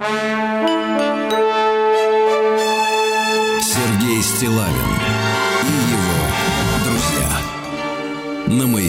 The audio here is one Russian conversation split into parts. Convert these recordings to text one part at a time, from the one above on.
Сергей Стилавин и его друзья на маяке.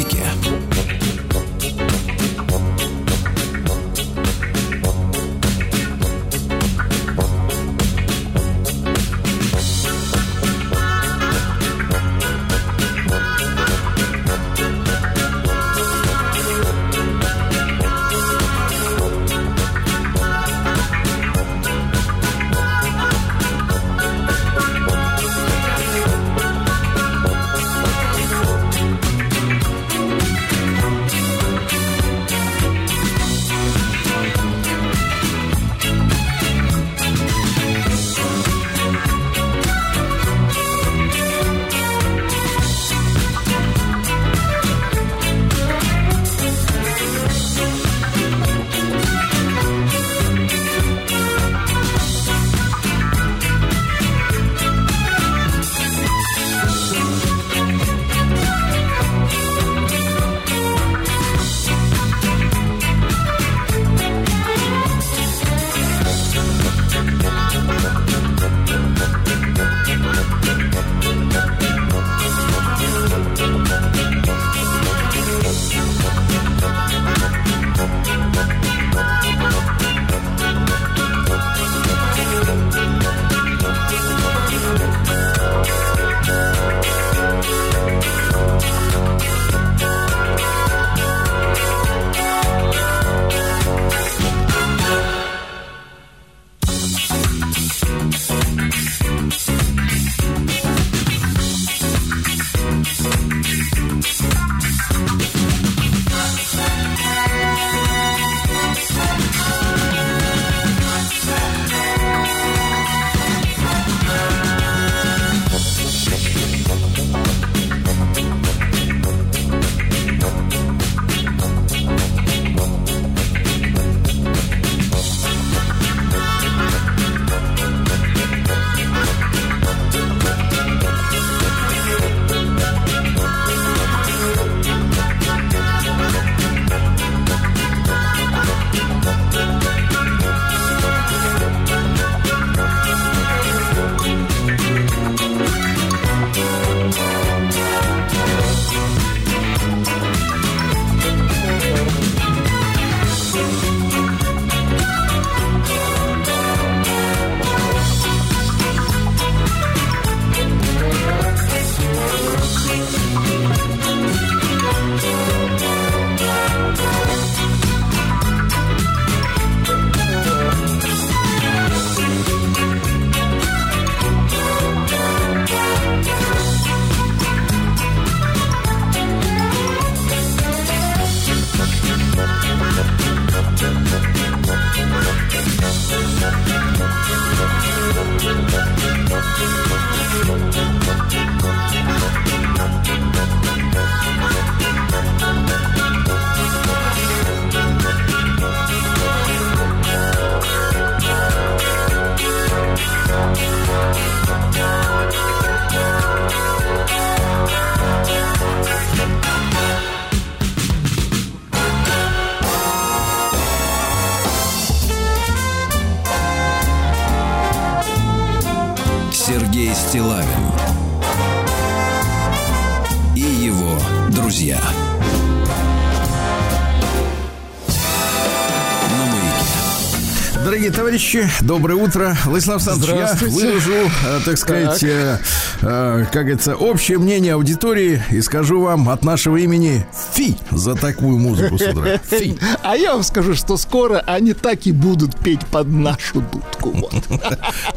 Товарищи, доброе утро. Владислав Александрович, я Здравствуйте. выражу, э, так сказать, э, э, как говорится, общее мнение аудитории и скажу вам от нашего имени фи за такую музыку, сударь. Фи. А я вам скажу, что скоро они так и будут петь под нашу дудку. Вот.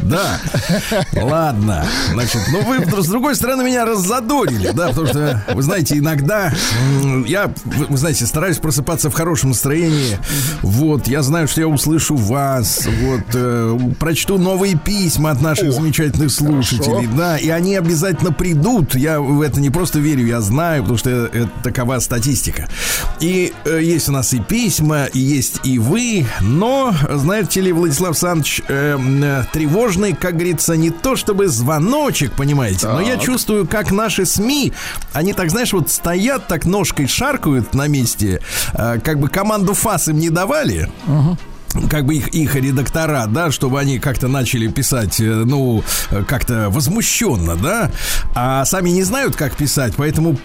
Да, ладно. Значит, ну вы, с другой стороны, меня раззадорили, да, потому что, вы знаете, иногда я, вы знаете, стараюсь просыпаться в хорошем настроении. Вот, я знаю, что я услышу вас, вот, э, прочту новые письма от наших замечательных слушателей, да, и они обязательно придут. Я в это не просто верю, я знаю, потому что это такова статистика. И э, есть у нас и письма, и есть и вы, но, знаете ли, Владислав Александрович, э, э, тревожный, как говорится, не то чтобы звоночек, понимаете, но я чувствую, как наши СМИ, они так, знаешь, вот стоят, так ножкой шаркают на месте, э, как бы команду ФАС им не давали, как бы их, их редактора, да, чтобы они как-то начали писать, э, ну, э, как-то возмущенно, да, а сами не знают, как писать, поэтому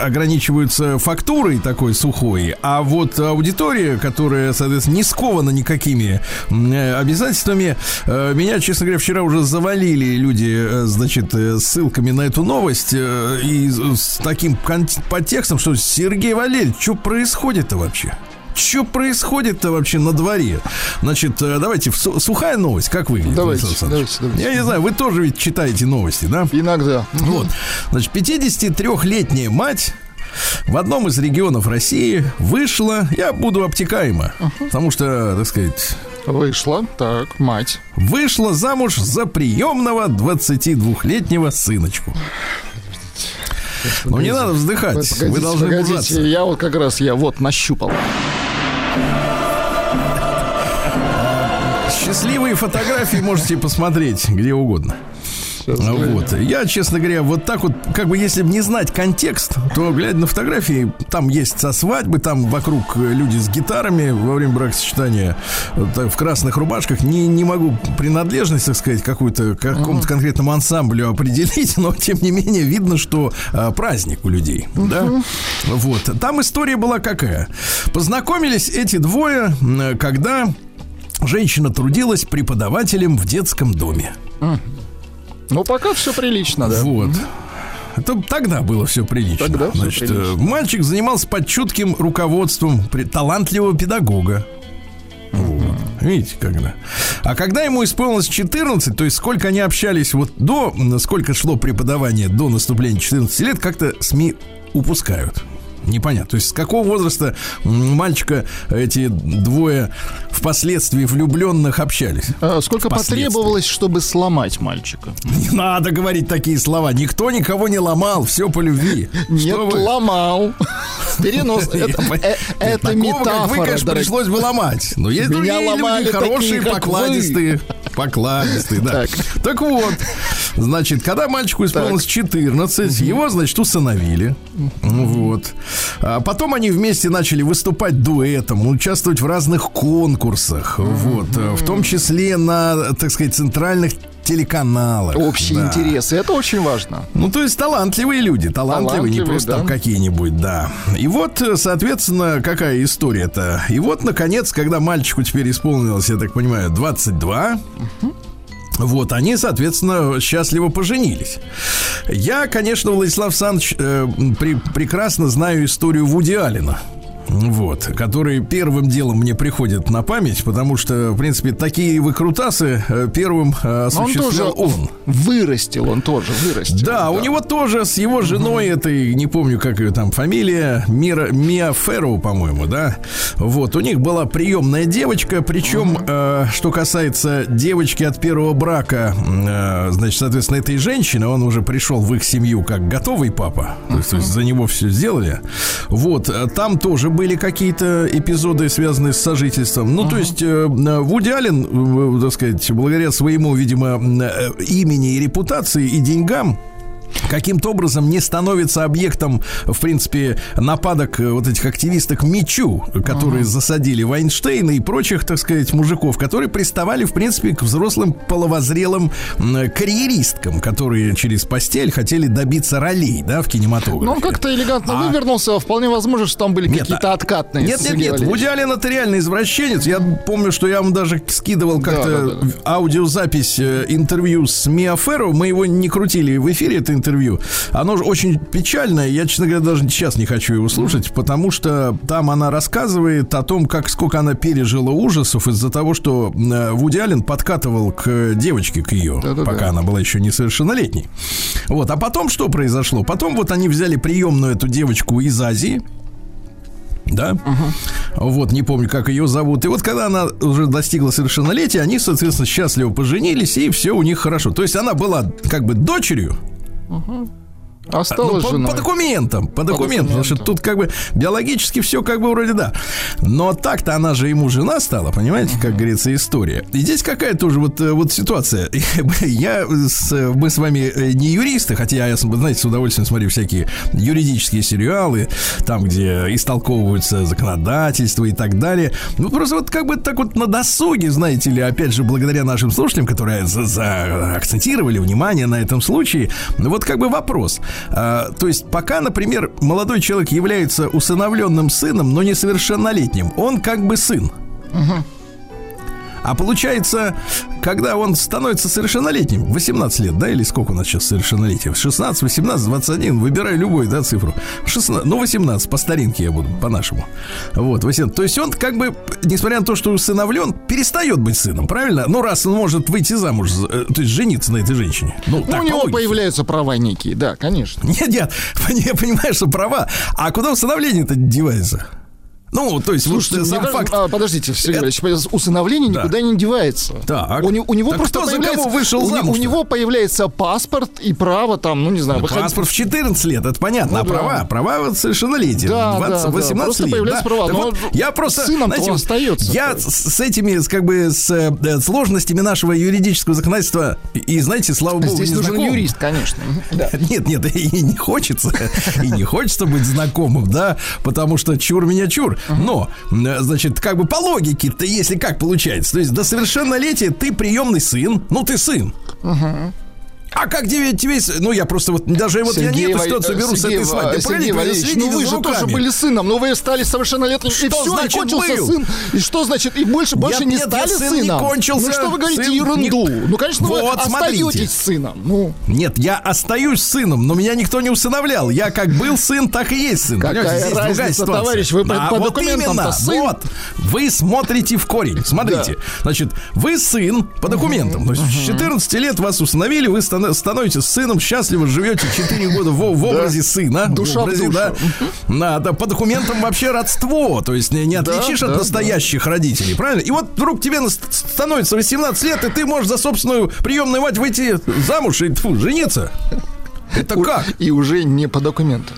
ограничиваются фактурой такой сухой, а вот аудитория, которая, соответственно, не скована никакими э, обязательствами, меня, честно говоря, вчера уже завалили люди, значит, ссылками на эту новость и с таким подтекстом, что Сергей Валерьевич, что происходит-то вообще? Что происходит-то вообще на дворе? Значит, э, давайте, сухая новость, как выглядит? Давайте, давайте, давайте. Я не знаю, вы тоже ведь читаете новости, да? Иногда. Вот. Значит, 53-летняя мать в одном из регионов России вышла, я буду обтекаемо, uh-huh. потому что, так сказать... Вышла, так, мать. Вышла замуж за приемного 22-летнего сыночку. Ну не надо вздыхать. Погодите, Вы должны погодите, Я вот как раз я вот нащупал. Счастливые фотографии можете посмотреть где угодно. Вот. Я, честно говоря, вот так вот, как бы если бы не знать контекст, то, глядя на фотографии, там есть со свадьбы, там вокруг люди с гитарами во время бракосочетания в красных рубашках. Не, не могу принадлежность, так сказать, какую-то какому-то конкретному ансамблю определить, но тем не менее видно, что а, праздник у людей. Да? Вот. Там история была какая? Познакомились эти двое, когда женщина трудилась преподавателем в детском доме. Ну, пока все прилично, да. Вот. Это тогда было все прилично. Тогда Значит, все прилично. мальчик занимался под чутким руководством талантливого педагога. Вот. Видите, когда. А когда ему исполнилось 14, то есть сколько они общались вот до, сколько шло преподавание до наступления 14 лет, как-то СМИ упускают. Непонятно. То есть с какого возраста мальчика эти двое впоследствии влюбленных общались? А сколько потребовалось, чтобы сломать мальчика? Не надо говорить такие слова. Никто никого не ломал, все по любви. Нет, ломал. Перенос. Это метафора. Вы, конечно, пришлось бы ломать. Но есть другие люди, хорошие, покладистые. Покладистые, да. Так вот, значит, когда мальчику исполнилось 14, его, значит, усыновили. Вот. А потом они вместе начали выступать дуэтом, участвовать в разных конкурсах, вот, в том числе на, так сказать, центральных телеканалах. Общие да. интересы, это очень важно. Ну, то есть талантливые люди, талантливые, талантливые не просто да. там какие-нибудь, да. И вот, соответственно, какая история-то? И вот, наконец, когда мальчику теперь исполнилось, я так понимаю, 22, угу. Вот, они, соответственно, счастливо поженились. Я, конечно, Владислав Санч э, при, прекрасно знаю историю Вуди Алина вот, который первым делом мне приходит на память, потому что, в принципе, такие выкрутасы э, первым э, осуществлял он. Тоже он. Вырастил он тоже, вырастил. Да, да, у него тоже с его женой, угу. этой, не помню, как ее там фамилия, Мира, Мия Ферроу, по-моему, да, вот, у них была приемная девочка, причем, угу. э, что касается девочки от первого брака, э, значит, соответственно, этой женщины, он уже пришел в их семью как готовый папа, то есть, то есть за него все сделали, вот, э, там тоже были какие-то эпизоды, связанные с сожительством. Ну, uh-huh. то есть э, Вуди Аллен, э, так сказать, благодаря своему, видимо, э, имени и репутации и деньгам, каким-то образом не становится объектом, в принципе, нападок э, вот этих активисток Мичу, которые uh-huh. засадили Вайнштейна и прочих, так сказать, мужиков, которые приставали, в принципе, к взрослым половозрелым карьеристкам, которые через постель хотели добиться ролей, да, в кинематографе. Ну, он как-то элегантно а... вывернулся, вполне возможно, что там были нет, какие-то откатные. Нет, нет, нет, Вуди Аллен это реально извращенец. Я помню, что я вам даже скидывал как-то да, да, да. аудиозапись э, интервью с Миа Ферро. Мы его не крутили в эфире, это интервью. Оно же очень печальное. Я, честно говоря, даже сейчас не хочу его слушать, потому что там она рассказывает о том, как сколько она пережила ужасов из-за того, что э, Вуди Аллен подкатывал к девочке, к ее, Да-да-да. пока она была еще несовершеннолетней. Вот. А потом что произошло? Потом вот они взяли приемную эту девочку из Азии, да, угу. вот не помню, как ее зовут. И вот когда она уже достигла совершеннолетия, они, соответственно, счастливо поженились, и все у них хорошо. То есть она была как бы дочерью Угу. Осталась ну, по, жена. по документам, по документам, потому что тут как бы биологически все как бы вроде да. Но так-то она же ему жена стала, понимаете, как говорится, история. И здесь какая тоже вот, э, вот ситуация. Я с, мы с вами э, не юристы, хотя я, знаете, с удовольствием смотрю всякие юридические сериалы, там, где истолковываются законодательство и так далее. Ну, просто вот как бы так вот на досуге, знаете ли, опять же, благодаря нашим слушателям, которые за, за акцентировали внимание на этом случае, вот как бы вопрос. А, то есть пока, например, молодой человек является усыновленным сыном, но несовершеннолетним, он как бы сын. Угу. А получается, когда он становится совершеннолетним, 18 лет, да, или сколько у нас сейчас совершеннолетие? 16, 18, 21, выбирай любую, да, цифру. 16, ну, 18, по старинке я буду, по-нашему. Вот, 18. То есть он как бы, несмотря на то, что усыновлен, перестает быть сыном, правильно? Ну, раз он может выйти замуж, э, то есть жениться на этой женщине. Ну, ну так, у него появляются права некие, да, конечно. Нет, нет, я понимаю, что права. А куда усыновление-то девается? Ну, то есть, Слушайте, сам факт... А, подождите, Сергей это... усыновление да. никуда не девается. Так. У, у него так просто кто появляется... за кого вышел у, замуж у него появляется паспорт и право там, ну, не знаю... Ну, выходить... Паспорт в 14 лет, это понятно. Ну, а да. права? Права вот совершеннолетия. Да, 20, да, 18 да. Просто лет. появляются да. права. Вот я просто... Сыном знаете, остается. Я с, с этими, как бы, с э, сложностями нашего юридического законодательства и, знаете, слава богу, Здесь не нужен знаком. юрист, конечно. Нет, нет, и не хочется. И не хочется быть знакомым, да, потому что чур меня чур. Но значит, как бы по логике-то, если как получается, то есть до совершеннолетия ты приемный сын, ну ты сын. Угу. А как тебе, тебе, ну я просто вот даже вот Сергей, я не эту ситуацию беру Сергей, с этой свадьбы. Сергей Валерьевич, ну вы же руками. тоже были сыном, но вы стали совершеннолетним, что и все, значит, и кончился был? сын. И что значит, и больше, больше нет, не стали сын сыном? Не кончился, ну что вы говорите сын ерунду? Не... Ну, конечно, вот, вы смотрите. остаетесь сыном. Ну. Нет, я остаюсь сыном, но меня никто не усыновлял. Я как был сын, так и есть сын. Какая Здесь разница, товарищ, вы а по вот документам именно, сын. Вот, вы смотрите в корень. Смотрите, да. значит, вы сын по документам. То есть с 14 лет вас установили, вы становитесь сыном, счастливо живете 4 года в, в образе да. сына. Душа в образе, в да. Надо, по документам вообще родство. То есть не, не отличишь да, от да, настоящих да. родителей, правильно? И вот вдруг тебе становится 18 лет, и ты можешь за собственную приемную мать выйти замуж и фу, жениться. Это как? И уже не по документам.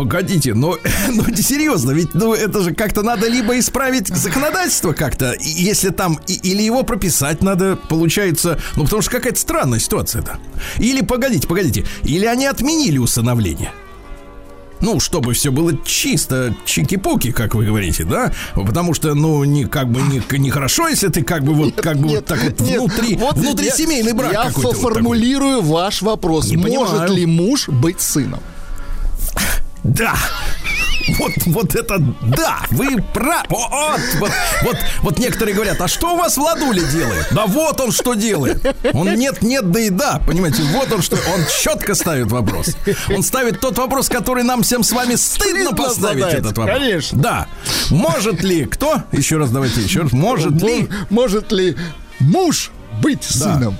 Погодите, но, ну серьезно, ведь ну это же как-то надо либо исправить законодательство как-то, если там и, или его прописать надо, получается, ну потому что какая-то странная ситуация это. Или погодите, погодите, или они отменили усыновление. Ну, чтобы все было чисто, чики-пуки, как вы говорите, да? Потому что, ну, не как бы не, не хорошо, если ты как бы вот нет, как бы нет, вот так вот нет, внутри, вот внутри я, семейный брак я какой-то. Я формулирую вот ваш вопрос. Не Может понимаю. ли муж быть сыном? Да. Вот, вот это да, вы правы. Вот, вот, вот, вот некоторые говорят, а что у вас Владуля делает? Да вот он что делает. Он нет, нет, да и да, понимаете, вот он что, он четко ставит вопрос. Он ставит тот вопрос, который нам всем с вами стыдно поставить задать, этот вопрос. Конечно. Да. Может ли кто? Еще раз давайте еще раз. Может ли? Может ли муж быть сыном.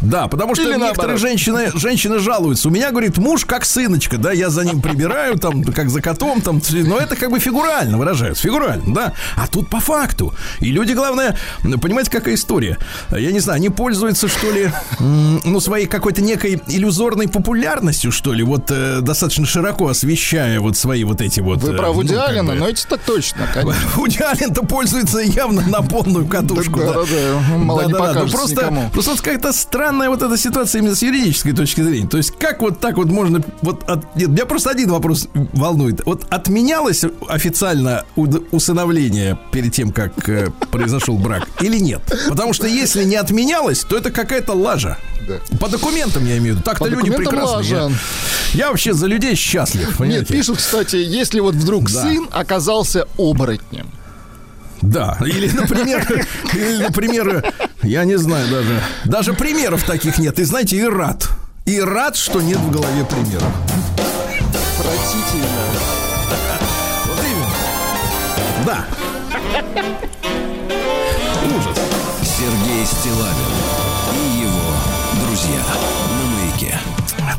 Да, потому что Или некоторые женщины, женщины жалуются. У меня, говорит, муж как сыночка, да, я за ним прибираю, там, как за котом, там, но это как бы фигурально выражается, фигурально, да. А тут по факту. И люди, главное, понимаете, какая история? Я не знаю, они пользуются, что ли, ну, своей какой-то некой иллюзорной популярностью, что ли, вот э, достаточно широко освещая вот свои вот эти вот... Вы э, про Вуди ну, Аллена, но это так точно, конечно. Вуди Аллен-то пользуется явно на полную катушку. Да, да, да, мало не покажется просто, никому. просто какая-то странная вот эта ситуация именно с юридической точки зрения. То есть как вот так вот можно... Вот от, нет, меня просто один вопрос волнует. Вот отменялось официально усыновление перед тем, как э, произошел брак или нет? Потому что если не отменялось, то это какая-то лажа. Да. По документам я имею в виду. Так-то люди прекрасные. Я, я вообще за людей счастлив. Понимаете? Нет, пишут, кстати, если вот вдруг да. сын оказался оборотнем. Да, или, например, или, например, я не знаю даже, даже примеров таких нет. И знаете, и рад. И рад, что нет в голове примеров. Отвратительно. Вот именно. Да. Ужас. Сергей Стилавин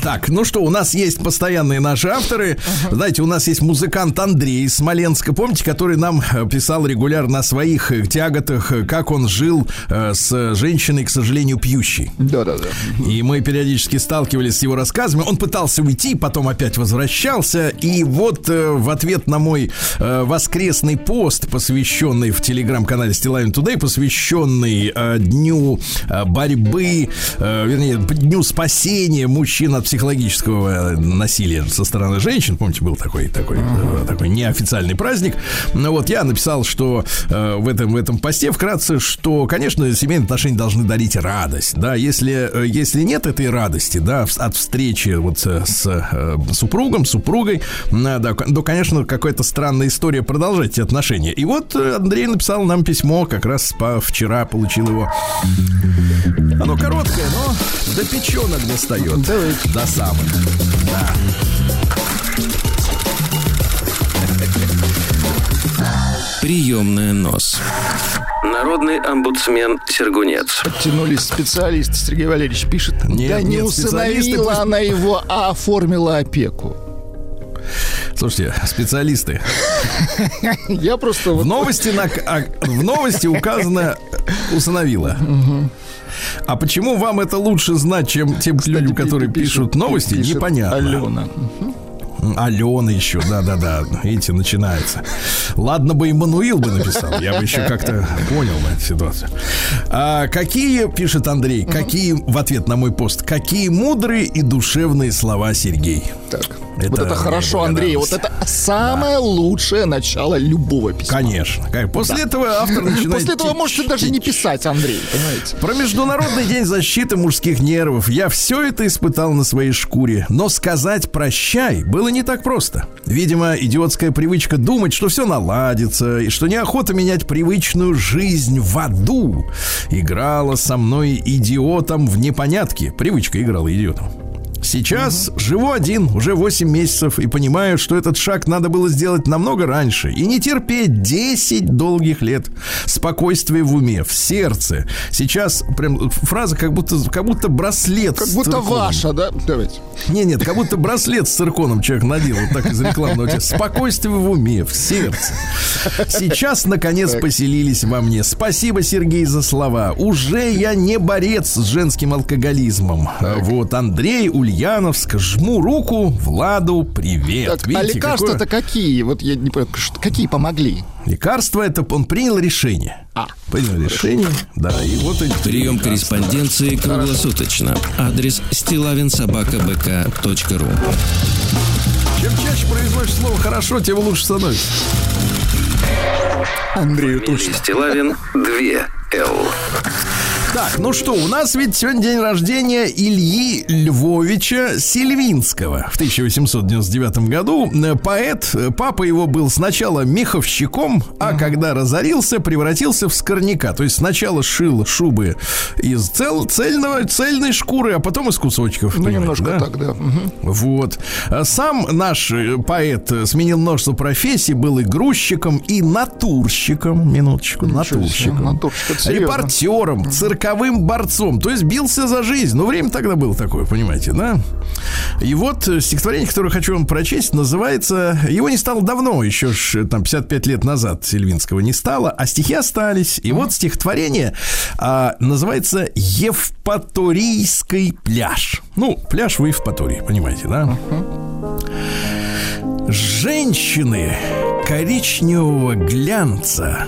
Так, ну что, у нас есть постоянные наши авторы. Uh-huh. Знаете, у нас есть музыкант Андрей из Смоленска, помните, который нам э, писал регулярно о своих э, тяготах, э, как он жил э, с женщиной, к сожалению, пьющей. Да-да-да. И мы периодически сталкивались с его рассказами. Он пытался уйти, потом опять возвращался. И вот э, в ответ на мой э, воскресный пост, посвященный в телеграм-канале Стилавин Today, посвященный э, дню э, борьбы, э, вернее, дню спасения мужчин от психологического насилия со стороны женщин. Помните, был такой, такой, uh-huh. такой неофициальный праздник. Ну вот я написал, что э, в, этом, в этом посте вкратце, что, конечно, семейные отношения должны дарить радость. Да, если, э, если нет этой радости, да, от встречи вот с, с э, супругом, супругой, да, то, конечно, какая-то странная история продолжать эти отношения. И вот Андрей написал нам письмо, как раз по, вчера получил его. Оно короткое, но до печенок достает. Давайте. До самых. Да. Приемная нос. Народный омбудсмен Сергунец. Подтянулись специалисты. Сергей Валерьевич пишет. Нет, да не нет, усыновила она его, а оформила опеку. Слушайте, специалисты. Я просто... В новости, на, а, в новости указано усыновила. А почему вам это лучше знать, чем тем Кстати, людям, которые пишут новости, пишет непонятно. Алена. Алена еще, да-да-да. Видите, начинается. Ладно бы Иммануил бы написал, я бы еще как-то понял бы эту ситуацию. А какие, пишет Андрей, какие, в ответ на мой пост, какие мудрые и душевные слова Сергей. Так. Это вот это хорошо, Андрей. Вот это самое да. лучшее начало любого письма. Конечно. После да. этого автор начинает... После этого можете даже не писать, Андрей, понимаете? Про Международный день защиты мужских нервов. Я все это испытал на своей шкуре. Но сказать «прощай» было не так просто. Видимо, идиотская привычка думать, что все наладится, и что неохота менять привычную жизнь в аду, играла со мной идиотом в непонятке. Привычка играла идиотом. Сейчас угу. живу один, уже 8 месяцев, и понимаю, что этот шаг надо было сделать намного раньше. И не терпеть 10 долгих лет. Спокойствие в уме, в сердце. Сейчас прям фраза как будто, как будто браслет Как будто цирконом. ваша, да? Давайте. Не, нет, как будто браслет с цирконом человек надел, вот так из рекламного. Спокойствие в уме, в сердце. Сейчас, наконец, так. поселились во мне. Спасибо, Сергей, за слова. Уже я не борец с женским алкоголизмом. Так. Вот Андрей Ульяновск. Жму руку Владу. Привет. Так, а Видите, а лекарства-то какое... какие? Вот я не понимаю, какие помогли? Лекарства это он принял решение. А, принял решение. Да, и вот эти Прием корреспонденции круглосуточно. Адрес стилавинсобакабк.ру Чем чаще произносишь слово «хорошо», тем лучше становится. Андрею точно. Стилавин 2 Л. Так, ну что, у нас ведь сегодня день рождения Ильи Львовича Сильвинского в 1899 году. Поэт, папа его был сначала меховщиком, а когда разорился, превратился в скорняка. То есть сначала шил шубы из цел, цельного, цельной шкуры, а потом из кусочков. Ну, немножко да? так, да. Угу. Вот. Сам наш поэт сменил множество профессий, был и грузчиком, и натурщиком, минуточку, натурщиком, натурщик, репортером, цирк цирковым борцом. То есть бился за жизнь. Ну, время тогда было такое, понимаете, да? И вот стихотворение, которое хочу вам прочесть, называется... Его не стало давно, еще ж, там 55 лет назад Сильвинского не стало, а стихи остались. И вот стихотворение а, называется «Евпаторийский пляж». Ну, пляж в Евпатории, понимаете, да? Женщины коричневого глянца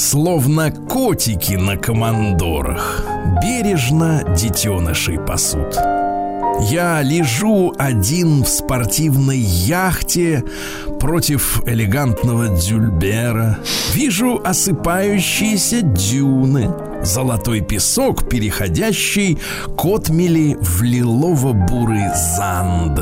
Словно котики на командорах Бережно детенышей пасут я лежу один в спортивной яхте против элегантного дюльбера. Вижу осыпающиеся дюны, золотой песок, переходящий к отмели в лилово-бурый занд.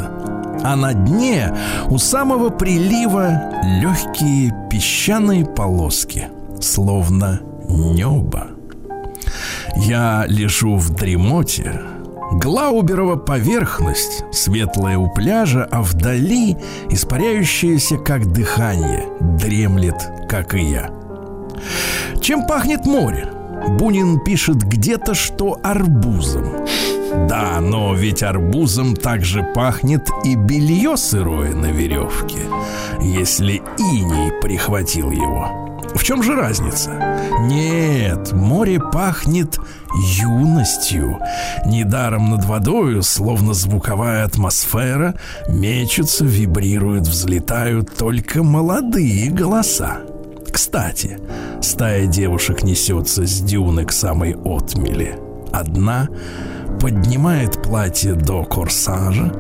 А на дне у самого прилива легкие песчаные полоски – словно небо. Я лежу в дремоте, Глауберова поверхность, светлая у пляжа, а вдали, испаряющаяся как дыхание, дремлет, как и я. Чем пахнет море? Бунин пишет где-то, что арбузом. Да, но ведь арбузом также пахнет и белье сырое на веревке, если иней прихватил его. В чем же разница? Нет, море пахнет юностью. Недаром над водою, словно звуковая атмосфера, мечутся, вибрируют, взлетают только молодые голоса. Кстати, стая девушек несется с дюны к самой отмели. Одна поднимает платье до корсажа,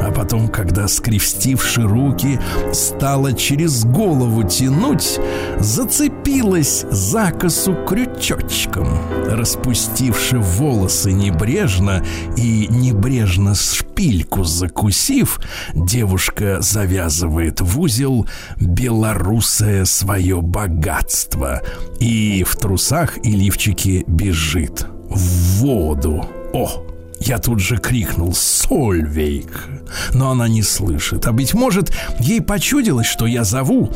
а потом, когда, скрестивши руки, стала через голову тянуть, зацепилась за косу крючочком, распустивши волосы небрежно и небрежно шпильку закусив, девушка завязывает в узел белорусое свое богатство и в трусах и лифчике бежит в воду. О, я тут же крикнул «Сольвейк!» Но она не слышит. А быть может, ей почудилось, что я зову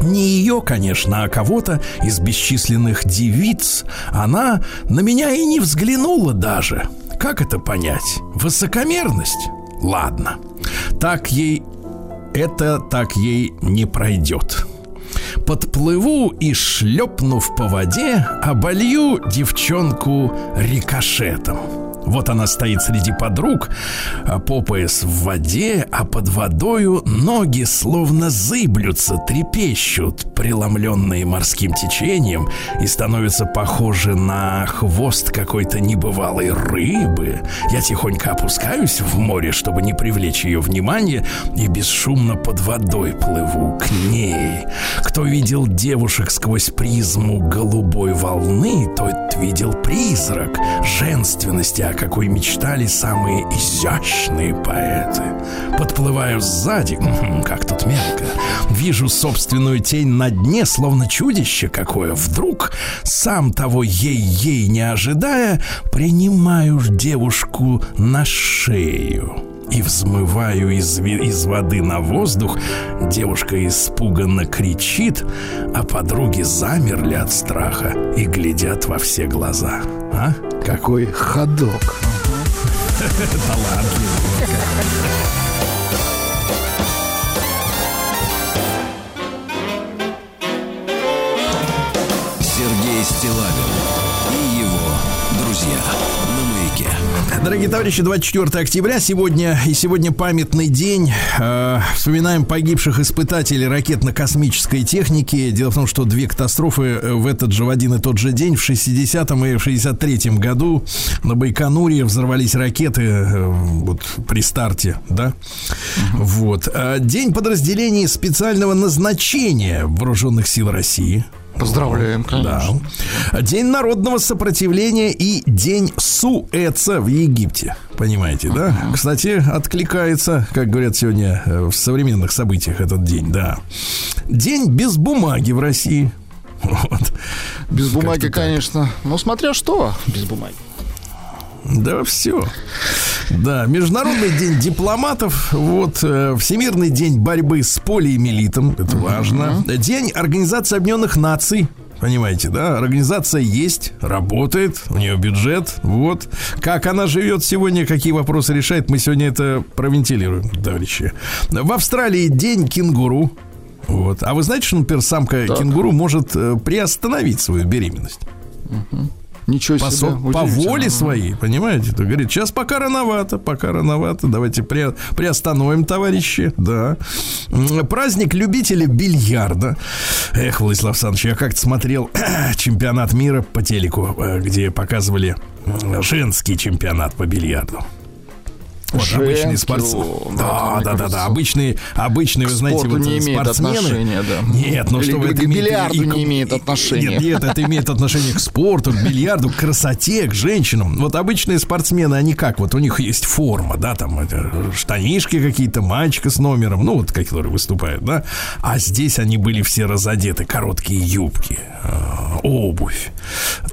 не ее, конечно, а кого-то из бесчисленных девиц. Она на меня и не взглянула даже. Как это понять? Высокомерность? Ладно. Так ей... Это так ей не пройдет. Подплыву и, шлепнув по воде, оболью девчонку рикошетом. Вот она стоит среди подруг, а по пояс в воде, а под водою ноги словно зыблются, трепещут, преломленные морским течением, и становятся похожи на хвост какой-то небывалой рыбы. Я тихонько опускаюсь в море, чтобы не привлечь ее внимание, и бесшумно под водой плыву к ней. Кто видел девушек сквозь призму голубой волны, тот видел призрак женственности, какой мечтали самые изящные поэты. Подплываю сзади, как тут мелко, вижу собственную тень на дне, словно чудище какое. Вдруг, сам того ей-ей не ожидая, принимаю девушку на шею и взмываю из, из воды на воздух. Девушка испуганно кричит, а подруги замерли от страха и глядят во все глаза. А? Какой ходок. Талантливый. Стилавин Дорогие товарищи, 24 октября сегодня и сегодня памятный день. Э, вспоминаем погибших испытателей ракетно-космической техники. Дело в том, что две катастрофы э, в этот же в один и тот же день в 60-м и в 63-м году на Байконуре взорвались ракеты э, вот при старте, да. Угу. Вот. Э, день подразделений специального назначения вооруженных сил России. Поздравляем, конечно. Да. День народного сопротивления и День Суэца в Египте. Понимаете, да? Uh-huh. Кстати, откликается, как говорят сегодня э, в современных событиях этот день, да. День без бумаги в России. Вот. Без бумаги, конечно. Ну, смотря что без бумаги. Да, все. Да, Международный день дипломатов, вот, э, Всемирный день борьбы с полиэмилитом, это важно. День Организации Объединенных Наций, Понимаете, да? Организация есть, работает, у нее бюджет. Вот. Как она живет сегодня, какие вопросы решает, мы сегодня это провентилируем, товарищи. В Австралии день кенгуру. Вот. А вы знаете, что, например, самка так. кенгуру может э, приостановить свою беременность? Угу. Ничего по, себе. По воле своей, понимаете? То говорит, сейчас пока рановато, пока рановато, давайте при, приостановим, товарищи, да. Праздник любителей бильярда. Эх, Владислав Александрович, я как-то смотрел чемпионат мира по телеку, э, где показывали женский чемпионат по бильярду. Вот обычные спортсмены. Да, да, да, да. Обычные, обычные, вы знаете, вот не имеет спортсмены. Отношения, да. Нет, ну что вы это к бильярду не имеет отношения. Нет, нет, это имеет отношение к спорту, к бильярду, к красоте, к женщинам. Вот обычные спортсмены, они как? Вот у них есть форма, да, там штанишки какие-то, мальчика с номером, ну вот, которые выступают, да. А здесь они были все разодеты, короткие юбки, э, обувь,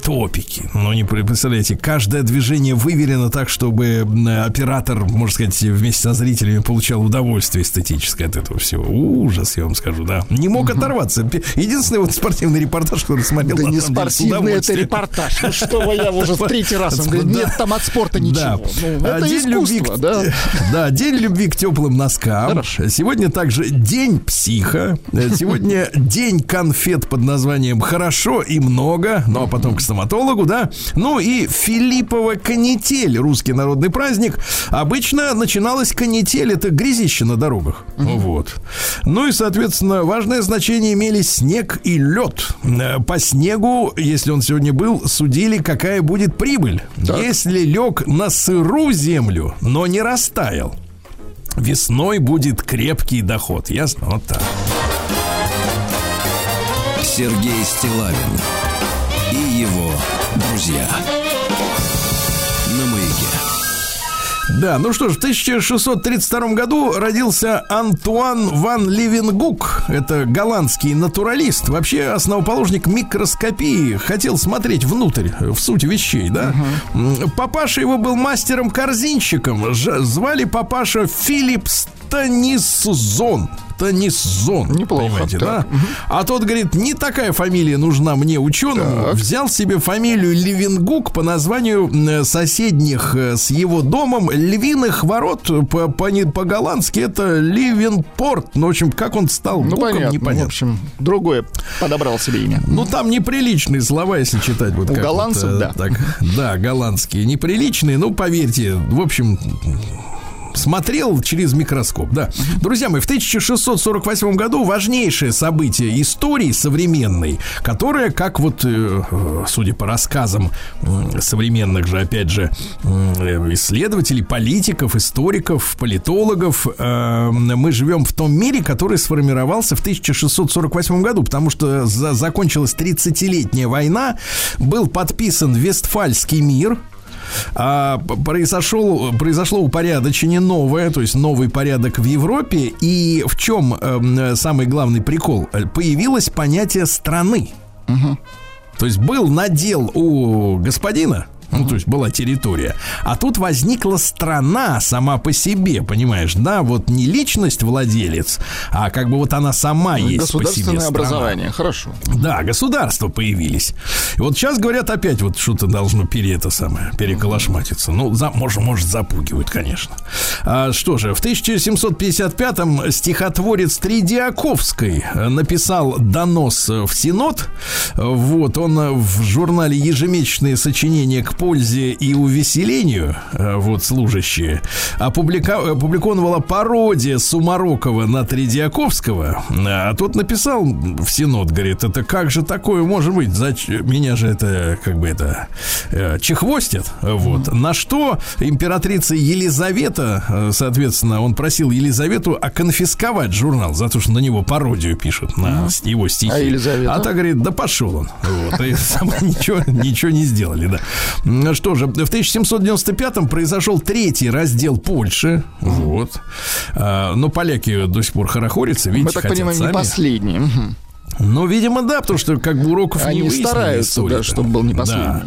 топики. Ну, не представляете, каждое движение выверено так, чтобы оператор автор, можно сказать, вместе со зрителями получал удовольствие эстетическое от этого всего. Ужас, я вам скажу, да. Не мог оторваться. Единственный вот спортивный репортаж, который смотрел. Да не спортивный, это репортаж. Ну что вы, я уже в третий раз говорю, нет там от спорта ничего. Ну, это день любви, да. Да, день любви к теплым носкам. Хорошо. Сегодня также день психа. Сегодня день конфет под названием «Хорошо и много». Ну, а потом к стоматологу, да. Ну и Филиппова канитель, русский народный праздник. Обычно начиналась канитель, это грязище на дорогах. Вот. Ну и, соответственно, важное значение имели снег и лед. Э, по снегу, если он сегодня был, судили, какая будет прибыль. Так. Если лег на сырую землю, но не растаял, весной будет крепкий доход. Ясно? Вот так. Сергей Стилавин и его друзья. Да, ну что ж, в 1632 году родился Антуан ван Левенгук. Это голландский натуралист, вообще основоположник микроскопии. Хотел смотреть внутрь, в суть вещей, да. Uh-huh. Папаша его был мастером-корзинщиком. Звали папаша Филипп Станисзон. Танисзон. Неплохо. Понимаете, да? А тот говорит, не такая фамилия нужна мне, ученому. Так. Взял себе фамилию Левингук по названию соседних э, с его домом львиных ворот. По, по, по-голландски это Ливенпорт. Ну, в общем, как он стал ну, гуком, понятно. непонятно. В общем, другое подобрал себе имя. Ну, там неприличные слова, если читать. Вот У голландцев, вот, э, да. Так, да, голландские. Неприличные, ну, поверьте, в общем, смотрел через микроскоп, да. Друзья мои, в 1648 году важнейшее событие истории современной, которое, как вот, э, судя по рассказам современных же, опять же, исследователей, политиков, историков, политологов, э, мы живем в том мире, который сформировался в 1648 году, потому что за, закончилась 30-летняя война, был подписан Вестфальский мир, а, произошел, произошло упорядочение новое, то есть новый порядок в Европе. И в чем э, самый главный прикол? Появилось понятие страны. Угу. То есть был надел у господина, ну, то есть была территория. А тут возникла страна сама по себе, понимаешь, да? Вот не личность владелец, а как бы вот она сама ну, есть по себе страна. образование, хорошо. Да, государства появились. И вот сейчас говорят опять вот что-то должно пере это самое, переколошматиться. Ну, за, может, может, запугивают, конечно. А, что же, в 1755-м стихотворец Тридиаковской написал донос в Синод. Вот, он в журнале «Ежемесячные сочинения к пользе и увеселению, э, вот служащие, опублика... опубликовала пародия Сумарокова на Тредиаковского, а тот написал в Синод, говорит, это как же такое может быть? Зач... Меня же это, как бы это, э, чехвостят, вот. Mm-hmm. На что императрица Елизавета, э, соответственно, он просил Елизавету оконфисковать журнал за то, что на него пародию пишут, на mm-hmm. его стихи. А Елизавета? А та говорит, да пошел он. Вот. И ничего, ничего не сделали, да. Что же, в 1795-м произошел третий раздел Польши. Вот. А, но поляки до сих пор хорохорятся. Видите, Мы так понимаем, сами. не последний. Ну, видимо, да, потому что как бы уроков Они не стараются, да, чтобы был не последний. Да.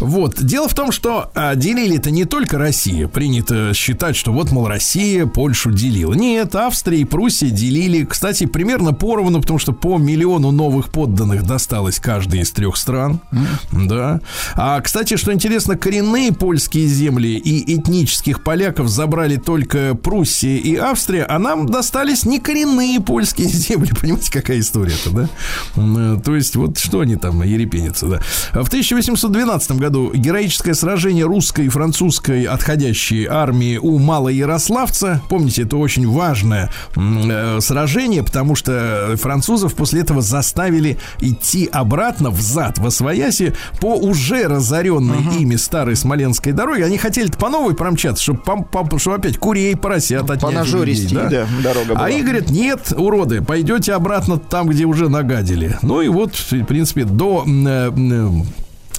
Вот. Дело в том, что а, делили это не только Россия. Принято считать, что вот, мол, Россия Польшу делила. Нет, Австрия и Пруссия делили, кстати, примерно поровну, потому что по миллиону новых подданных досталось каждой из трех стран. Mm. Да. А, кстати, что интересно, коренные польские земли и этнических поляков забрали только Пруссия и Австрия, а нам достались не коренные польские земли. Понимаете, какая история-то, да? Э, то есть, вот что они там ерепенятся, да. В 1812 году героическое сражение русской и французской отходящей армии у Малоярославца. Помните, это очень важное э, сражение, потому что французов после этого заставили идти обратно в зад, в Освояси, по уже разоренной uh-huh. ими старой Смоленской дороге. Они хотели по новой промчаться, чтобы, по, по, чтобы опять курей, поросят отнять. По нажористей, да? да, дорога была. А они говорят, нет, уроды, пойдете обратно там, где уже нагадили. Ну и вот, в принципе, до э,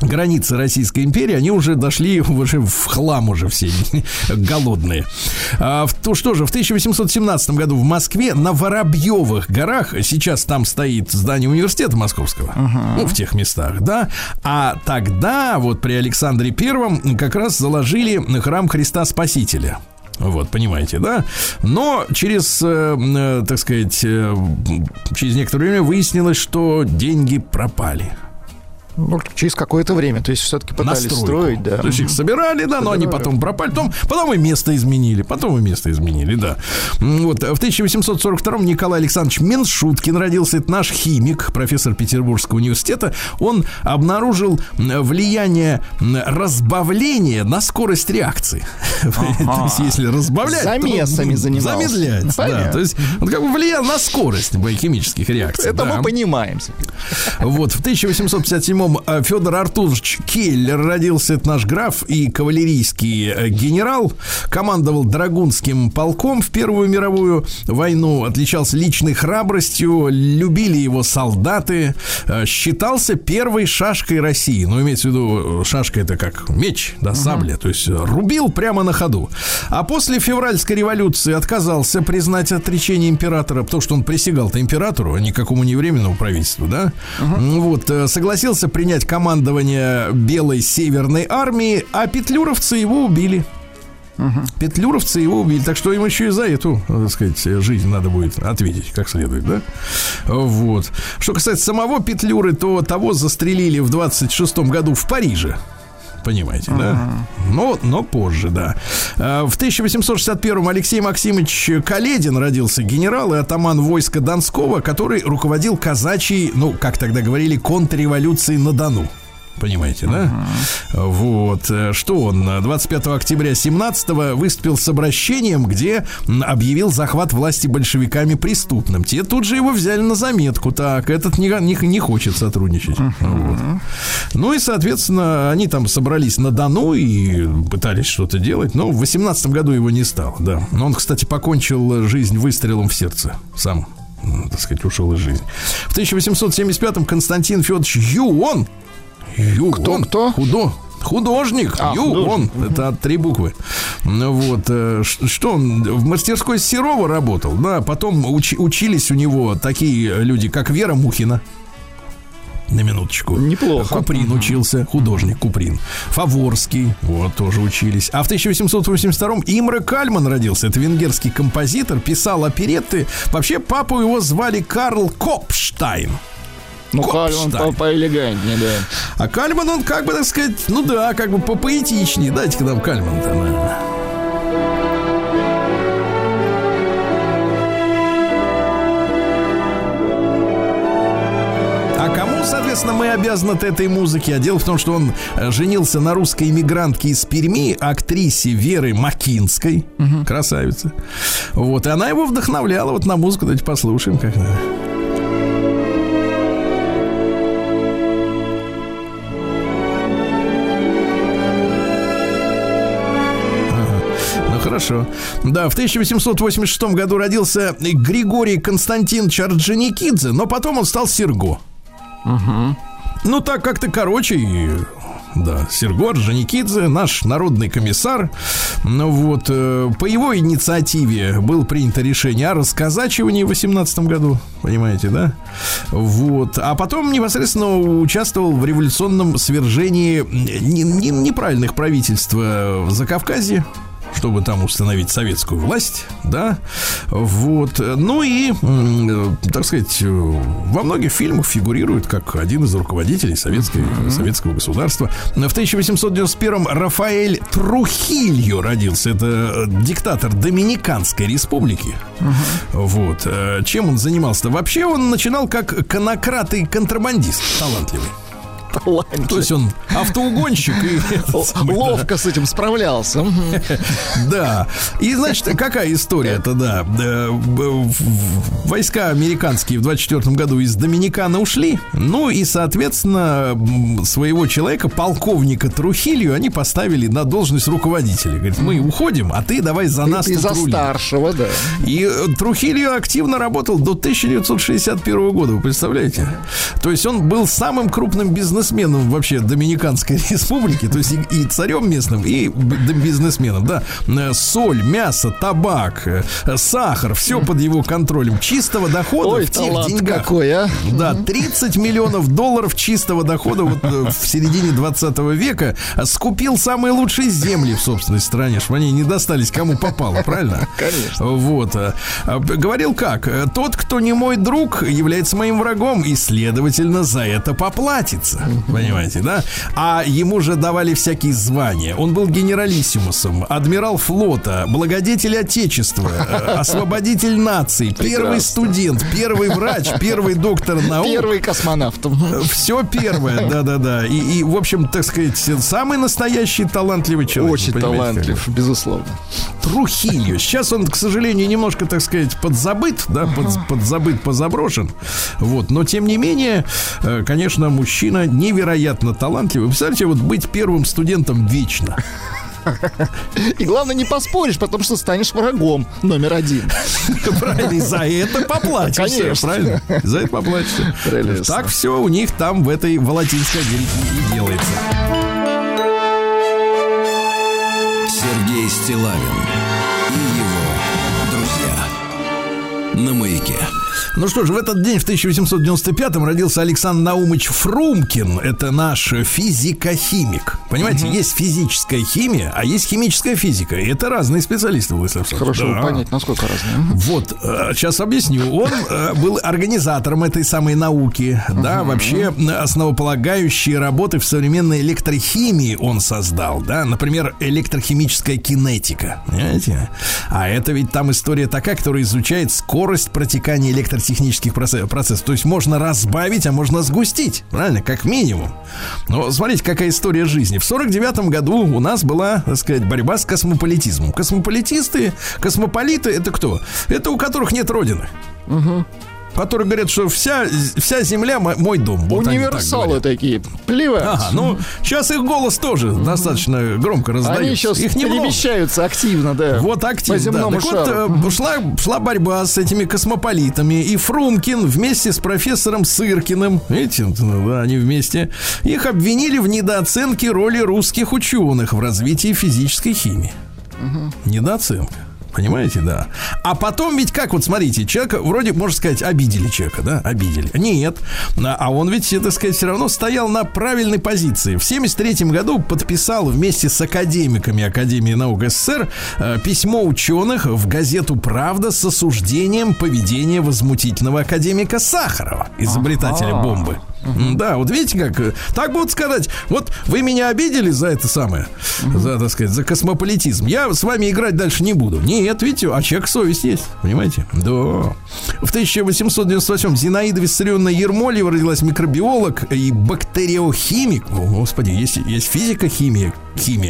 границы Российской империи, они уже дошли уже в хлам уже все голодные. А, то что же, в 1817 году в Москве на Воробьевых горах, сейчас там стоит здание университета Московского, uh-huh. ну, в тех местах, да, а тогда вот при Александре Первом как раз заложили храм Христа Спасителя. Вот, понимаете, да? Но через, э, э, так сказать, э, через некоторое время выяснилось, что деньги пропали. Ну, через какое-то время. То есть все-таки пытались Настройку. строить, да. То есть их собирали, да, но они потом пропали. Потом, потом и место изменили. Потом и место изменили, да. Вот. В 1842-м Николай Александрович Меншуткин родился. Это наш химик, профессор Петербургского университета. Он обнаружил влияние разбавления на скорость реакции. То есть, если разбавлять... Замесами занимался. Замедлять, да. То есть, он как бы влиял на скорость химических реакций. Это мы понимаем. Вот. В 1857 Потом э, Федор Артурович Келлер родился, это наш граф и кавалерийский э, генерал. Командовал Драгунским полком в Первую мировую войну. Отличался личной храбростью. Любили его солдаты. Э, считался первой шашкой России. Ну, имеется в виду, шашка это как меч, да, сабля. То есть рубил прямо на ходу. А после февральской революции отказался признать отречение императора, потому что он присягал-то императору, а не какому не временному правительству, да? uh Вот, согласился принять командование Белой Северной армии, а петлюровцы его убили. Угу. Петлюровцы его убили, так что ему еще и за эту, так сказать, жизнь надо будет ответить как следует, да? Вот. Что касается самого Петлюры, то того застрелили в 26-м году в Париже понимаете, uh-huh. да? Но, но позже, да. А, в 1861-м Алексей Максимович Каледин родился генерал и атаман войска Донского, который руководил казачьей, ну, как тогда говорили, контрреволюцией на Дону. Понимаете, да? Uh-huh. Вот. Что он 25 октября 17 выступил с обращением, где объявил захват власти большевиками преступным. Те тут же его взяли на заметку. Так, этот не, не, не хочет сотрудничать. Uh-huh. Вот. Ну и, соответственно, они там собрались на Дону и пытались что-то делать. Но в 18 году его не стало, да. Но он, кстати, покончил жизнь выстрелом в сердце сам так сказать, ушел из жизни. В 1875-м Константин Федорович Юон Ю, кто, кто? Худо, Художник, а, Ю, художник. он, это три буквы. Ну вот, э, что он в мастерской Серова работал, да, потом уч, учились у него такие люди, как Вера Мухина. На минуточку. Неплохо. Куприн учился, художник Куприн. Фаворский, вот, тоже учились. А в 1882-м Имре Кальман родился. Это венгерский композитор, писал оперетты. Вообще, папу его звали Карл Копштайн. Ну, Кальман по поэлегантнее, да. А Кальман, он как бы, так сказать, ну да, как бы попоэтичнее. Дайте-ка нам Кальман-то, наверное. А кому, соответственно, мы обязаны от этой музыке? А дело в том, что он э, женился на русской иммигрантке из Перми, актрисе Веры Макинской, угу. красавица. Вот, и она его вдохновляла вот на музыку. Давайте послушаем, как она. Хорошо. Да, в 1886 году родился Григорий Константин Чарджаникидзе, но потом он стал Серго. Угу. Ну, так как-то короче и да, Серго Орджоникидзе, наш народный комиссар. Ну вот, э, по его инициативе было принято решение о расказачивании в 18 году, понимаете, да? Вот, а потом непосредственно участвовал в революционном свержении неправильных правительств в Закавказье, чтобы там установить советскую власть, да, вот, ну и, так сказать, во многих фильмах фигурирует как один из руководителей советской, mm-hmm. советского государства. В 1891-м Рафаэль Трухильо родился, это диктатор Доминиканской республики, mm-hmm. вот, э, чем он занимался-то? Вообще он начинал как конократ и контрабандист талантливый талант. То есть он автоугонщик и ловко с этим справлялся. Да. И значит, какая история-то, да. Войска американские в 24 году из Доминикана ушли. Ну и, соответственно, своего человека, полковника Трухилью, они поставили на должность руководителя. Говорит, мы уходим, а ты давай за нас. И за старшего, да. И э, Трухилью активно работал до 1961 года, вы представляете? То есть он был самым крупным бизнесменом бизнесменом вообще Доминиканской республики, то есть и, и царем местным, и бизнесменом, да. Э, соль, мясо, табак, э, сахар, все под его контролем. Чистого дохода Ой, в тех деньгах. какой, а? Да, 30 миллионов долларов чистого дохода вот в середине 20 века скупил самые лучшие земли в собственной стране, чтобы они не достались кому попало, правильно? Конечно. Вот. Говорил как? Тот, кто не мой друг, является моим врагом, и, следовательно, за это поплатится. Понимаете, да? А ему же давали всякие звания. Он был генералиссимусом, адмирал флота, благодетель Отечества, э, освободитель нации, первый студент, первый врач, первый доктор наук. Первый космонавт. Все первое, да-да-да. И, и, в общем, так сказать, самый настоящий талантливый человек. Очень талантлив, как? безусловно. Трухилью. Сейчас он, к сожалению, немножко, так сказать, подзабыт, да, под, подзабыт, позаброшен. Вот. Но, тем не менее, э, конечно, мужчина невероятно талантливый. Представляете, вот быть первым студентом вечно. И главное, не поспоришь, потому что станешь врагом номер один. Правильно, и за это поплатишься. Конечно. Правильно? За это поплатишься. Прелестно. Так все у них там в этой Волотинской Америке и делается. Сергей Стилавин и его друзья на маяке. Ну что ж, в этот день, в 1895-м, родился Александр Наумович Фрумкин. Это наш физико-химик. Понимаете, угу. есть физическая химия, а есть химическая физика. И это разные специалисты, Владислав Хорошо да. понять, насколько разные. Вот, сейчас э, объясню. Он э, был организатором этой самой науки. Угу. Да, вообще основополагающие работы в современной электрохимии он создал. Да, например, электрохимическая кинетика. Понимаете? А это ведь там история такая, которая изучает скорость протекания электрохимии электротехнических процессов. То есть можно разбавить, а можно сгустить. Правильно? Как минимум. Но смотрите, какая история жизни. В 49 году у нас была, так сказать, борьба с космополитизмом. Космополитисты, космополиты это кто? Это у которых нет родины. Угу которые говорят, что вся, вся земля мой дом. Вот Универсалы так такие, плевать. Ага, ну, сейчас их голос тоже mm-hmm. достаточно громко раздается. Они сейчас их перемещаются активно, да. Вот активно, да. Так шару. вот, mm-hmm. шла, шла борьба с этими космополитами, и Фрумкин вместе с профессором Сыркиным, видите, да, они вместе, их обвинили в недооценке роли русских ученых в развитии физической химии. Угу. Недооценка. Понимаете, да. А потом ведь как, вот смотрите, человека вроде, можно сказать, обидели человека, да, обидели. Нет. А он ведь, так сказать, все равно стоял на правильной позиции. В 73 году подписал вместе с академиками Академии наук СССР э, письмо ученых в газету «Правда» с осуждением поведения возмутительного академика Сахарова, изобретателя ага. бомбы. Да, вот видите, как э, так будут сказать, вот вы меня обидели за это самое, за, так сказать, за космополитизм. Я с вами играть дальше не буду. Нет, видите, а человек совесть есть, понимаете? Да. В 1898 Зинаида Виссарионовна Ермолева родилась микробиолог и бактериохимик. О, господи, есть, есть физика-химия, химия,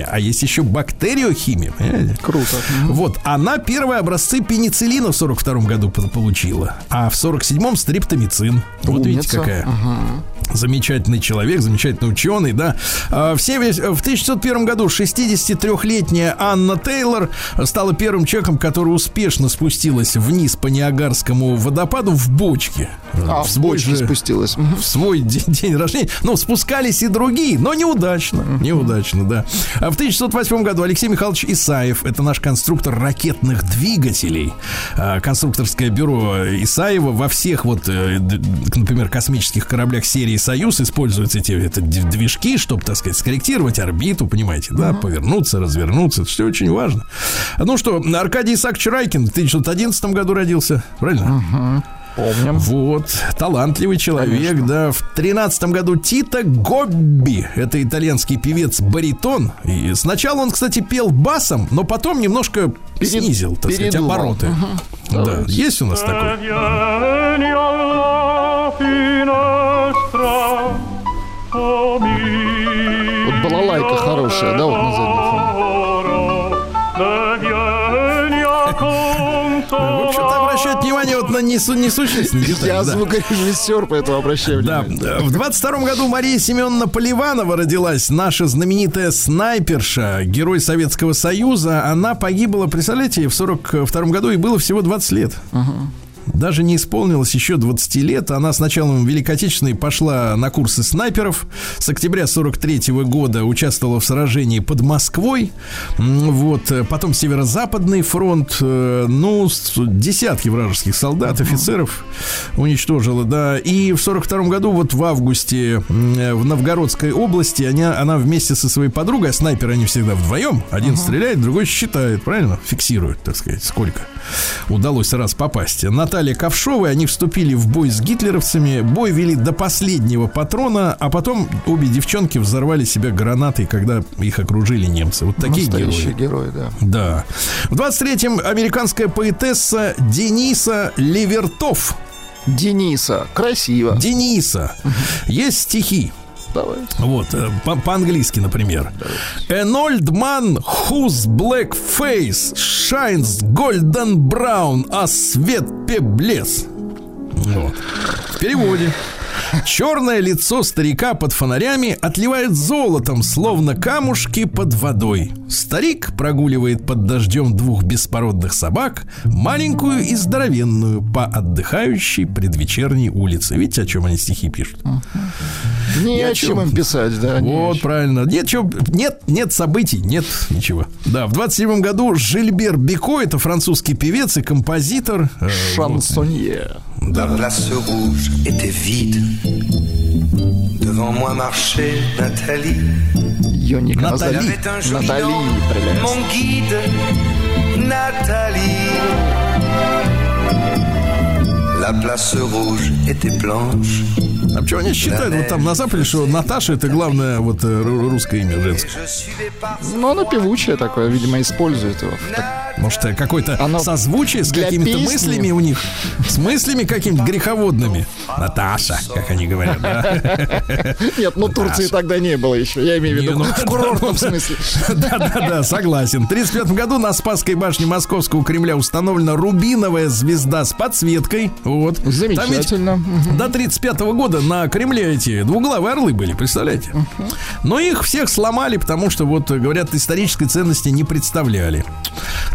а есть еще бактериохимия. Понимаете? Круто. Вот, она первые образцы пенициллина в 42 году получила, а в 47-м стриптомицин. Вот Умница. видите, какая. Угу. Замечательный человек, замечательный ученый, да. А, в, 7, в 1901 году 63-летняя Анна Тейлор стала первым человеком, который успешно спустилась вниз по Ниагарскому водопаду в бочке. А, в, в бочке спустилась. В свой день, день рождения. Ну, спускались и другие, но неудачно. Неудачно, да. В 1908 году Алексей Михайлович Исаев, это наш конструктор ракетных двигателей. А, конструкторское бюро Исаева во всех вот, э, например, космических кораблях серии «Союз» используются эти это движки, чтобы, так сказать, скорректировать орбиту, понимаете, да, uh-huh. повернуться, развернуться. Это все очень важно. Ну что, Аркадий Исаакович Райкин в 1911 году родился, правильно? Uh-huh. Помним. Вот, талантливый человек, Конечно. да. В тринадцатом году Тита Гобби, это итальянский певец-баритон. И сначала он, кстати, пел басом, но потом немножко Перед... снизил, так сказать, обороты. Угу. Да, есть у нас такой. Вот балалайка хорошая, да, вот на заднем вот на несу, несущественные детали. Я да. звукорежиссер, поэтому обращаю внимание. Да. В 22 году Мария Семеновна Поливанова родилась, наша знаменитая снайперша, герой Советского Союза. Она погибла, представляете, в 42 году, и было всего 20 лет. Угу. Даже не исполнилось еще 20 лет. Она с началом Великой Отечественной пошла на курсы снайперов. С октября 43 -го года участвовала в сражении под Москвой. Вот. Потом Северо-Западный фронт. Э, ну, десятки вражеских солдат, офицеров уничтожила, да. И в 42 году, вот в августе, в Новгородской области, она, она вместе со своей подругой, а снайперы они всегда вдвоем, один uh-huh. стреляет, другой считает, правильно? Фиксирует, так сказать, сколько удалось раз попасть. Наталья Ковшова, они вступили в бой с гитлеровцами, бой вели до последнего патрона, а потом обе девчонки взорвали себя гранатой, когда их окружили немцы. Вот такие герои. герои, да. Да. В 23-м американская поэтесса Дениса Левертов. Дениса. Красиво. Дениса. Есть стихи. Давай. Вот, э, по-английски, например. Давай. An old man whose black face shines golden brown, а свет пеблес. Вот. В переводе. Черное лицо старика под фонарями отливает золотом, словно камушки под водой. Старик прогуливает под дождем двух беспородных собак, маленькую и здоровенную, по отдыхающей предвечерней улице. Видите, о чем они стихи пишут? Не о чем им писать, да. Вот, правильно. Нет, чё, нет, нет событий, нет ничего. Да, в 27 году Жильбер Бико, это французский певец и композитор. Э, Шансонье. Да. La place rouge était vide. Devant moi marchait Nathalie. Nathalie, Nathalie, Nathalie mon guide, Nathalie. La place rouge était blanche. А почему они считают вот там на Западе, что Наташа это главное вот э, русское имя женское? Ну, оно певучее такое, видимо, использует его. Так... Может, э, какое-то оно созвучие с какими-то мыслями у них, с мыслями какими-то греховодными. Наташа, как они говорят, да? Нет, ну Турции тогда не было еще, я имею в виду, ну, в курортном смысле. Да-да-да, согласен. В 1935 году на Спасской башне Московского Кремля установлена рубиновая звезда с подсветкой. Вот. Замечательно. До 1935 года на Кремле эти двуглавые орлы были, представляете? Но их всех сломали, потому что, вот, говорят, исторической ценности не представляли.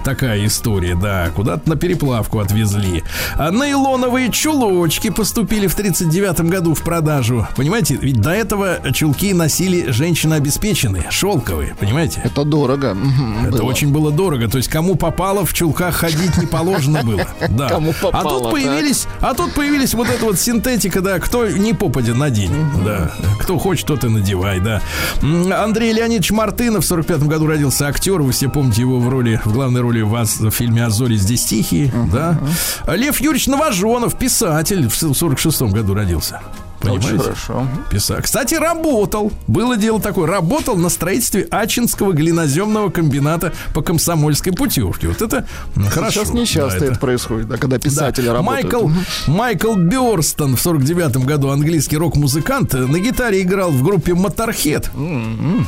Такая история, да. Куда-то на переплавку отвезли. А нейлоновые чулочки поступили в 39 году в продажу. Понимаете, ведь до этого чулки носили женщины обеспеченные, шелковые, понимаете? Это дорого. Это было. очень было дорого. То есть кому попало в чулках ходить не положено было. Да. Кому попало, а тут появились, а тут появились вот эта вот синтетика, да, кто не попадет на день, да. Кто хочет, тот и надевай, да. Андрей Леонидович Мартынов в 45 году родился актер, вы все помните его в роли, в главной роли в, в фильме «Азори здесь тихие», uh-huh, да. Лев Юрьевич Новожонов, писатель, в 46 году родился. Понимаете? Очень хорошо. Писал. Кстати, работал. Было дело такое. Работал на строительстве Ачинского глиноземного комбината по комсомольской путевке. Вот это хорошо. Сейчас не часто да, это... это происходит, да, когда писатели да. работают. Майкл, Майкл Бёрстон в 49 году, английский рок-музыкант, на гитаре играл в группе Motorhead. Mm-hmm.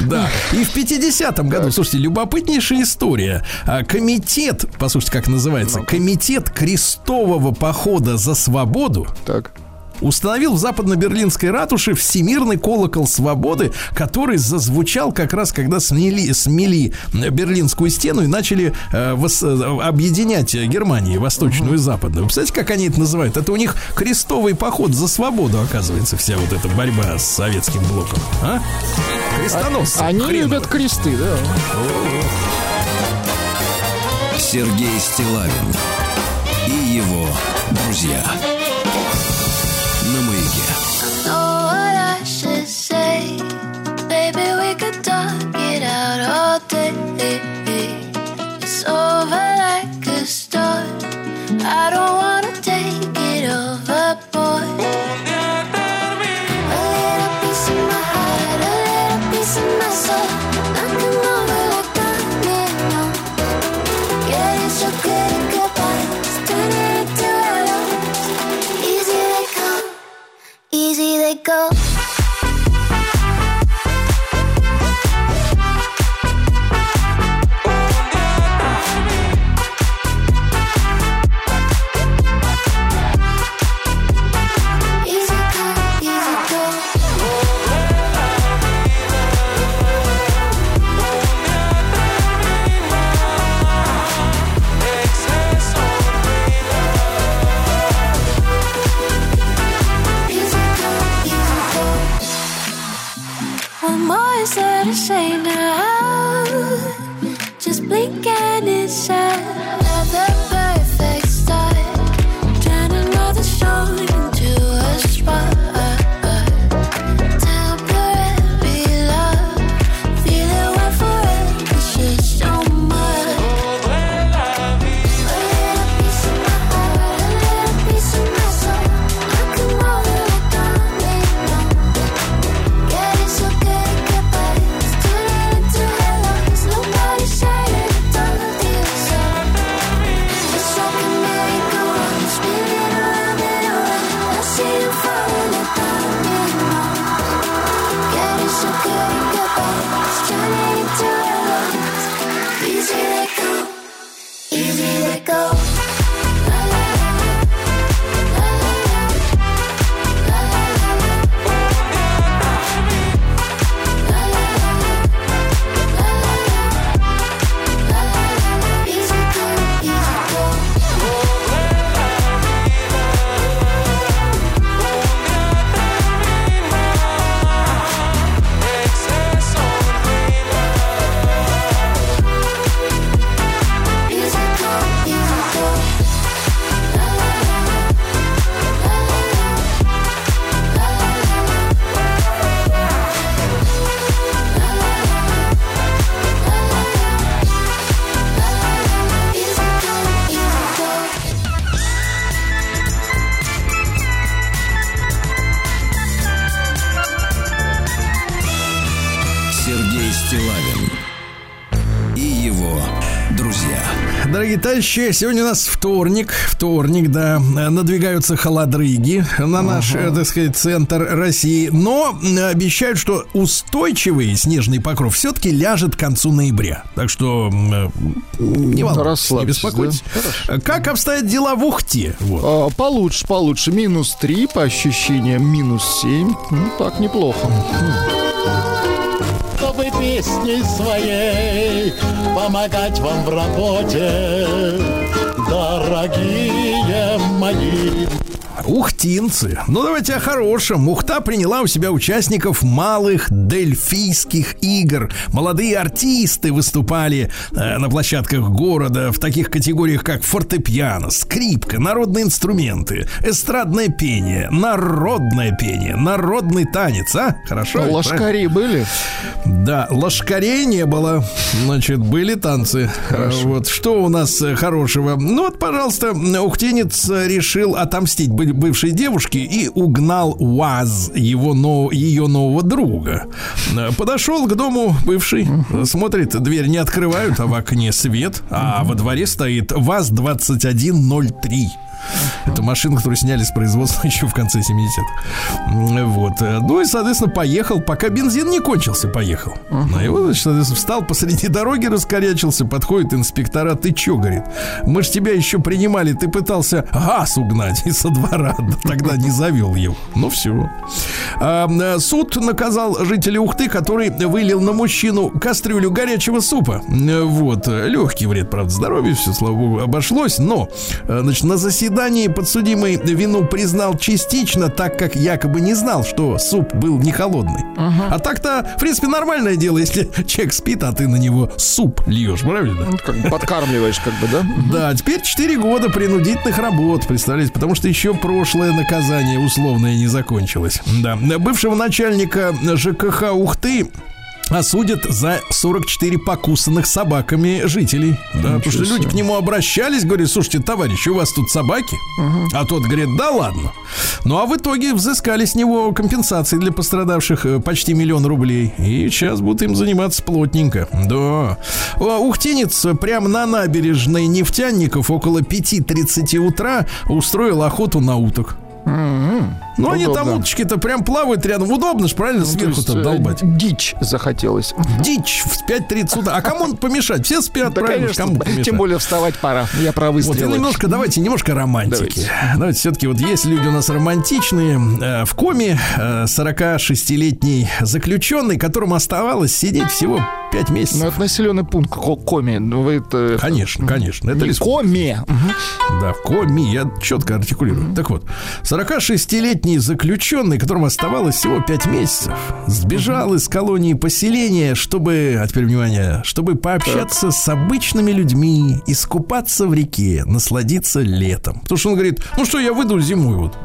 Да. И в 50-м году, слушайте, любопытнейшая история. А, комитет, послушайте, как называется, комитет крестового похода за свободу. Так установил в западно-берлинской ратуше всемирный колокол свободы, который зазвучал как раз, когда смели, смели Берлинскую стену и начали э, вос, э, объединять Германию, восточную и западную. Представляете, как они это называют? Это у них крестовый поход за свободу, оказывается, вся вот эта борьба с советским блоком. А? Крестоносцы. А, они хреновые. любят кресты, да. Сергей Стилавин и его друзья. It's over like a storm. I don't wanna take it overboard. A little piece of my heart, a little piece of my soul. Over like. Yeah, it's good goodbyes. Easy they come, easy they go. gotta say now? Товарищи, сегодня у нас вторник, вторник, да, надвигаются холодрыги на наш, э, так сказать, центр России, но э, обещают, что устойчивый снежный покров все-таки ляжет к концу ноября. Так что э, не волнуйтесь, не беспокойтесь. да? Как обстоят дела в Ухте? Вот. А, Получше, получше. Минус 3, по ощущениям, минус 7. Ну, так, неплохо. Песней своей помогать вам в работе, дорогие мои. Ухтинцы. Ну, давайте о хорошем. Ухта приняла у себя участников малых дельфийских игр. Молодые артисты выступали э, на площадках города в таких категориях, как фортепиано, скрипка, народные инструменты, эстрадное пение, народное пение, народный танец, а? Хорошо? ведь, правильно? Лошкари были? Да, лошкарей не было. Значит, были танцы. Хорошо. Вот что у нас э, хорошего? Ну вот, пожалуйста, ухтенец э, решил отомстить бы- бывшей девушке и угнал УАЗ его но, ее нового друга. Э, Подошел к дому бывший, э, смотрит, дверь не открывают, а в окне свет, а во дворе стоит ВАЗ-2103. Это машина, которую сняли с производства еще в конце 70-х. М, Вот. Ну и, соответственно, поехал, пока бензин не кончился, поехал. А его, значит, соответственно, встал посреди дороги, раскорячился, подходит инспектора, ты чё, говорит, мы ж тебя еще принимали, ты пытался газ угнать из со двора, тогда не завел его. Ну все. А, э, суд наказал жителя Ухты, который вылил на мужчину кастрюлю горячего супа. Э, Вот. Легкий вред, правда, здоровью, все, слава богу, обошлось. Но, э, значит, на заседании подсудимый вину признал частично, так как якобы не знал, что суп был не холодный. А так-то, в принципе, нормальное дело, если человек спит, а ты на него суп льешь, правильно? Ну, как бы подкармливаешь, как бы, да? Да, теперь 4 года принудительных работ, представляете, потому что еще прошлое наказание условное не закончилось. Да. Бывшего начальника ЖКХ Ухты осудят за 44 покусанных собаками жителей. Да, потому что люди к нему обращались, говорят, слушайте, товарищ, у вас тут собаки? А тот говорит, да ладно. Ну а в итоге взыскали с него компенсации для пострадавших э, почти миллион рублей. И сейчас будут им заниматься плотненько. Да. А Ухтинец прямо на набережной нефтяников около 5.30 утра устроил охоту на уток. Ну, они там Удобно. уточки-то прям плавают рядом. Удобно ж, правильно, Ну, то сверху есть, э, долбать. Дичь захотелось. Дичь в 5.30 утра. А кому помешать? Все спят, Да, правильно? конечно. Кому помешать? Тем более вставать пора. Я про Вот, и выстрелы. немножко, давайте, немножко романтики. Давайте, все-таки вот есть люди у нас романтичные. Э, В коме э, 46-летний заключенный, которому оставалось сидеть всего 5 Ну, месяцев. это населенный пункт Ко- Коми. Ну, вы это... Конечно, конечно. Это лес- Коми. Да, в коми, я четко артикулирую. Так вот, 46-летний 17-летний заключенный, которому оставалось всего 5 месяцев, сбежал из колонии поселения, чтобы, а теперь внимание, чтобы пообщаться с обычными людьми, искупаться в реке, насладиться летом. Потому что он говорит, ну что, я выйду зимой вот.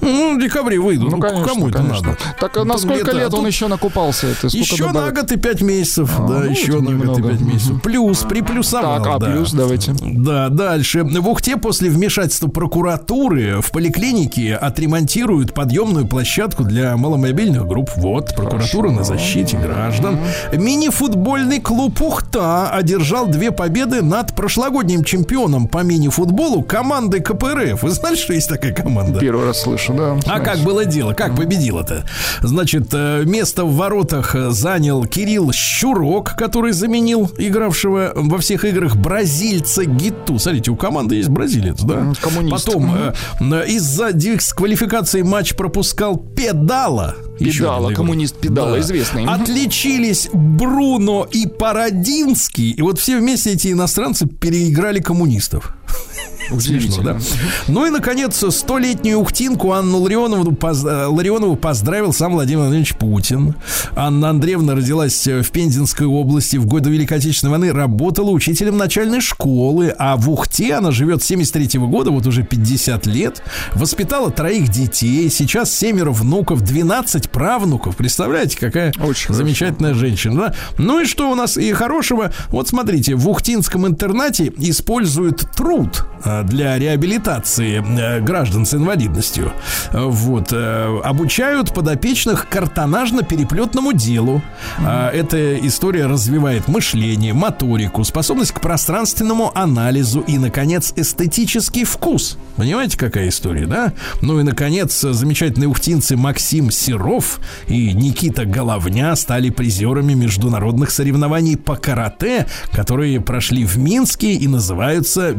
Ну, в декабре выйду. Ну, конечно, кому это конечно. надо? Так а на Тут сколько лето, а лет он тут еще накупался? Это Еще на добавить? год и пять месяцев. А, да, ну, еще на год и немного. пять месяцев. Плюс, приплюсовал. Так, а да. плюс давайте. Да, дальше. В Ухте после вмешательства прокуратуры в поликлинике отремонтируют подъемную площадку для маломобильных групп. Вот, прокуратура на защите граждан. Мини-футбольный клуб Ухта одержал две победы над прошлогодним чемпионом по мини-футболу командой КПРФ. Вы знали, что есть такая команда? Первый раз слышу, да. А как было дело? Как победил-то? Значит, э, место в воротах э, занял Кирилл Щурок, который заменил игравшего во всех играх бразильца Гиту. Смотрите, у команды есть бразилец, да? М, коммунист. Потом э, из-за дисквалификации матч пропускал Педала. Педала, коммунист Педала, известный. Мгм. Отличились Бруно и Парадинский. И вот все вместе эти иностранцы переиграли коммунистов. Смешно, да? Ну и, наконец, столетнюю ухтинку Анну Ларионову, поз- Ларионову поздравил сам Владимир Владимирович Путин. Анна Андреевна родилась в Пензенской области. В годы Великой Отечественной войны работала учителем начальной школы. А в Ухте она живет с 73 года, вот уже 50 лет. Воспитала троих детей. Сейчас семеро внуков, 12 правнуков. Представляете, какая Очень замечательная женщина, да? Ну и что у нас и хорошего? Вот смотрите, в Ухтинском интернате используют труд э, для реабилитации э, граждан с инвалидностью. Вот. э, Обучают подопечных картонажно-переплетному делу. А, Эта история развивает мышление, моторику, способность к пространственному анализу и, наконец, эстетический вкус. Понимаете, какая история, да? Ну и, наконец, замечательные ухтинцы Максим Серов и Никита Головня стали призерами международных соревнований по карате, которые прошли в Минске и называются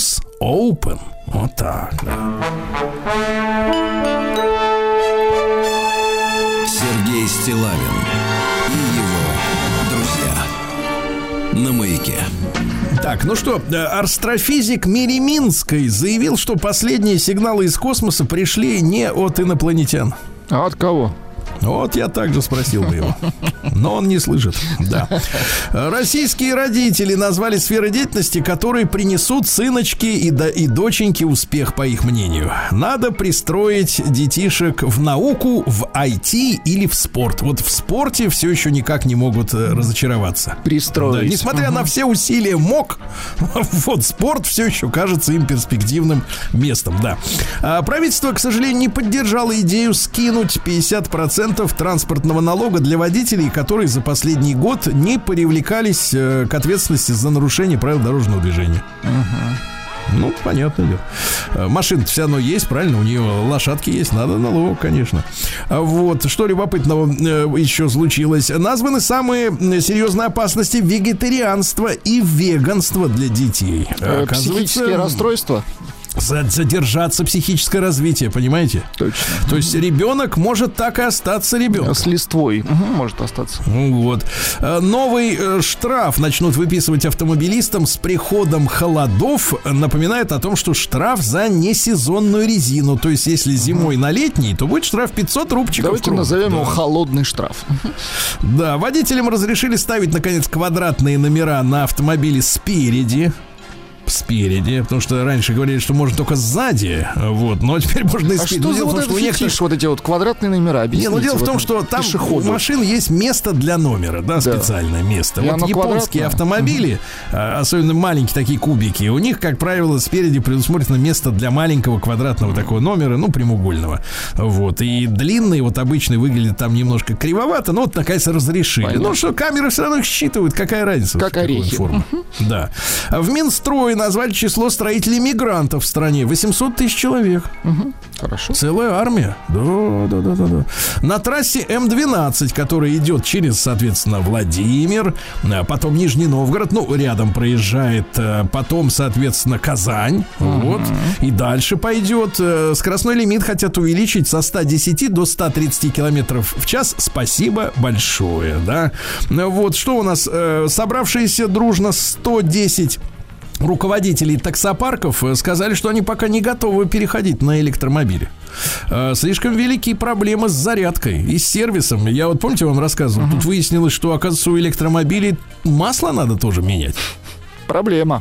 Беларус Open. Вот так. да. Сергей Стилавин и его друзья на маяке. Так, ну что, э, астрофизик Мириминской заявил, что последние сигналы из космоса пришли не от инопланетян. А от кого? Вот я также спросил бы его. Но он не слышит. Да. Российские родители назвали сферы деятельности, которые принесут сыночки и, до- и доченьки успех, по их мнению. Надо пристроить детишек в науку, в IT или в спорт. Вот в спорте все еще никак не могут э, разочароваться. Пристроить. Да, несмотря на все усилия МОК, вот спорт все еще кажется им перспективным местом, да. А правительство, к сожалению, не поддержало идею скинуть 50% транспортного налога для водителей, которые за последний год не привлекались э, к ответственности за нарушение правил дорожного движения. Ну, понятно дело. Э, Машина все равно есть, правильно? У нее лошадки есть, надо налог, конечно. А Вот, что любопытного э, еще случилось. Названы самые серьезные опасности вегетарианства и веганства для детей. Оказывается, Психические расстройства? За- задержаться психическое развитие, понимаете? Точно. То есть ребенок может так и остаться ребенком. С листвой Мгм, может остаться. Ну Вот. Э, Новый э, штраф начнут выписывать автомобилистам с приходом холодов. Напоминает о том, что штраф за несезонную резину. То есть, если зимой на летний, то будет штраф 500 рубчиков. Давайте назовем Да. его холодный штраф. Да, водителям разрешили ставить, наконец, квадратные номера на автомобиле спереди. Спереди, потому что раньше говорили, что можно только сзади, вот, но теперь можно и А спереди. что Ну, за вот этот у некоторых- фетиш, вот эти вот квадратные номера? не, Объясните. ну дело в том, что там пешеходу. у машин есть место для номера, да, специальное место. И вот японские квадратное? автомобили, а, особенно маленькие такие кубики, у них, как правило, спереди предусмотрено место для маленького квадратного такого номера, ну, прямоугольного. Вот. И длинный, вот обычный, выглядит там немножко кривовато, но вот, наконец, разрешили. Понятно. Ну, что камеры все равно их считывают, какая разница? Как орехи. формы. Да. А В Минстрое назвали число строителей мигрантов в стране 800 тысяч человек. Хорошо. Целая армия. Да, да, да, да, да. На трассе М12, которая идет через, соответственно, Владимир, а потом Нижний Новгород, ну, рядом проезжает, а, потом, соответственно, Казань, вот, и дальше пойдет. Э, Скоростной лимит хотят увеличить со 110 до 130 километров в час. Спасибо большое, да. Вот, что у нас? Э, Собравшиеся дружно 110 руководителей таксопарков э, сказали, что они пока не готовы переходить на электромобили. э, слишком великие проблемы с зарядкой и с сервисом. Я вот, помните, вам рассказывал, тут выяснилось, что, оказывается, у электромобилей масло надо тоже менять. Проблема.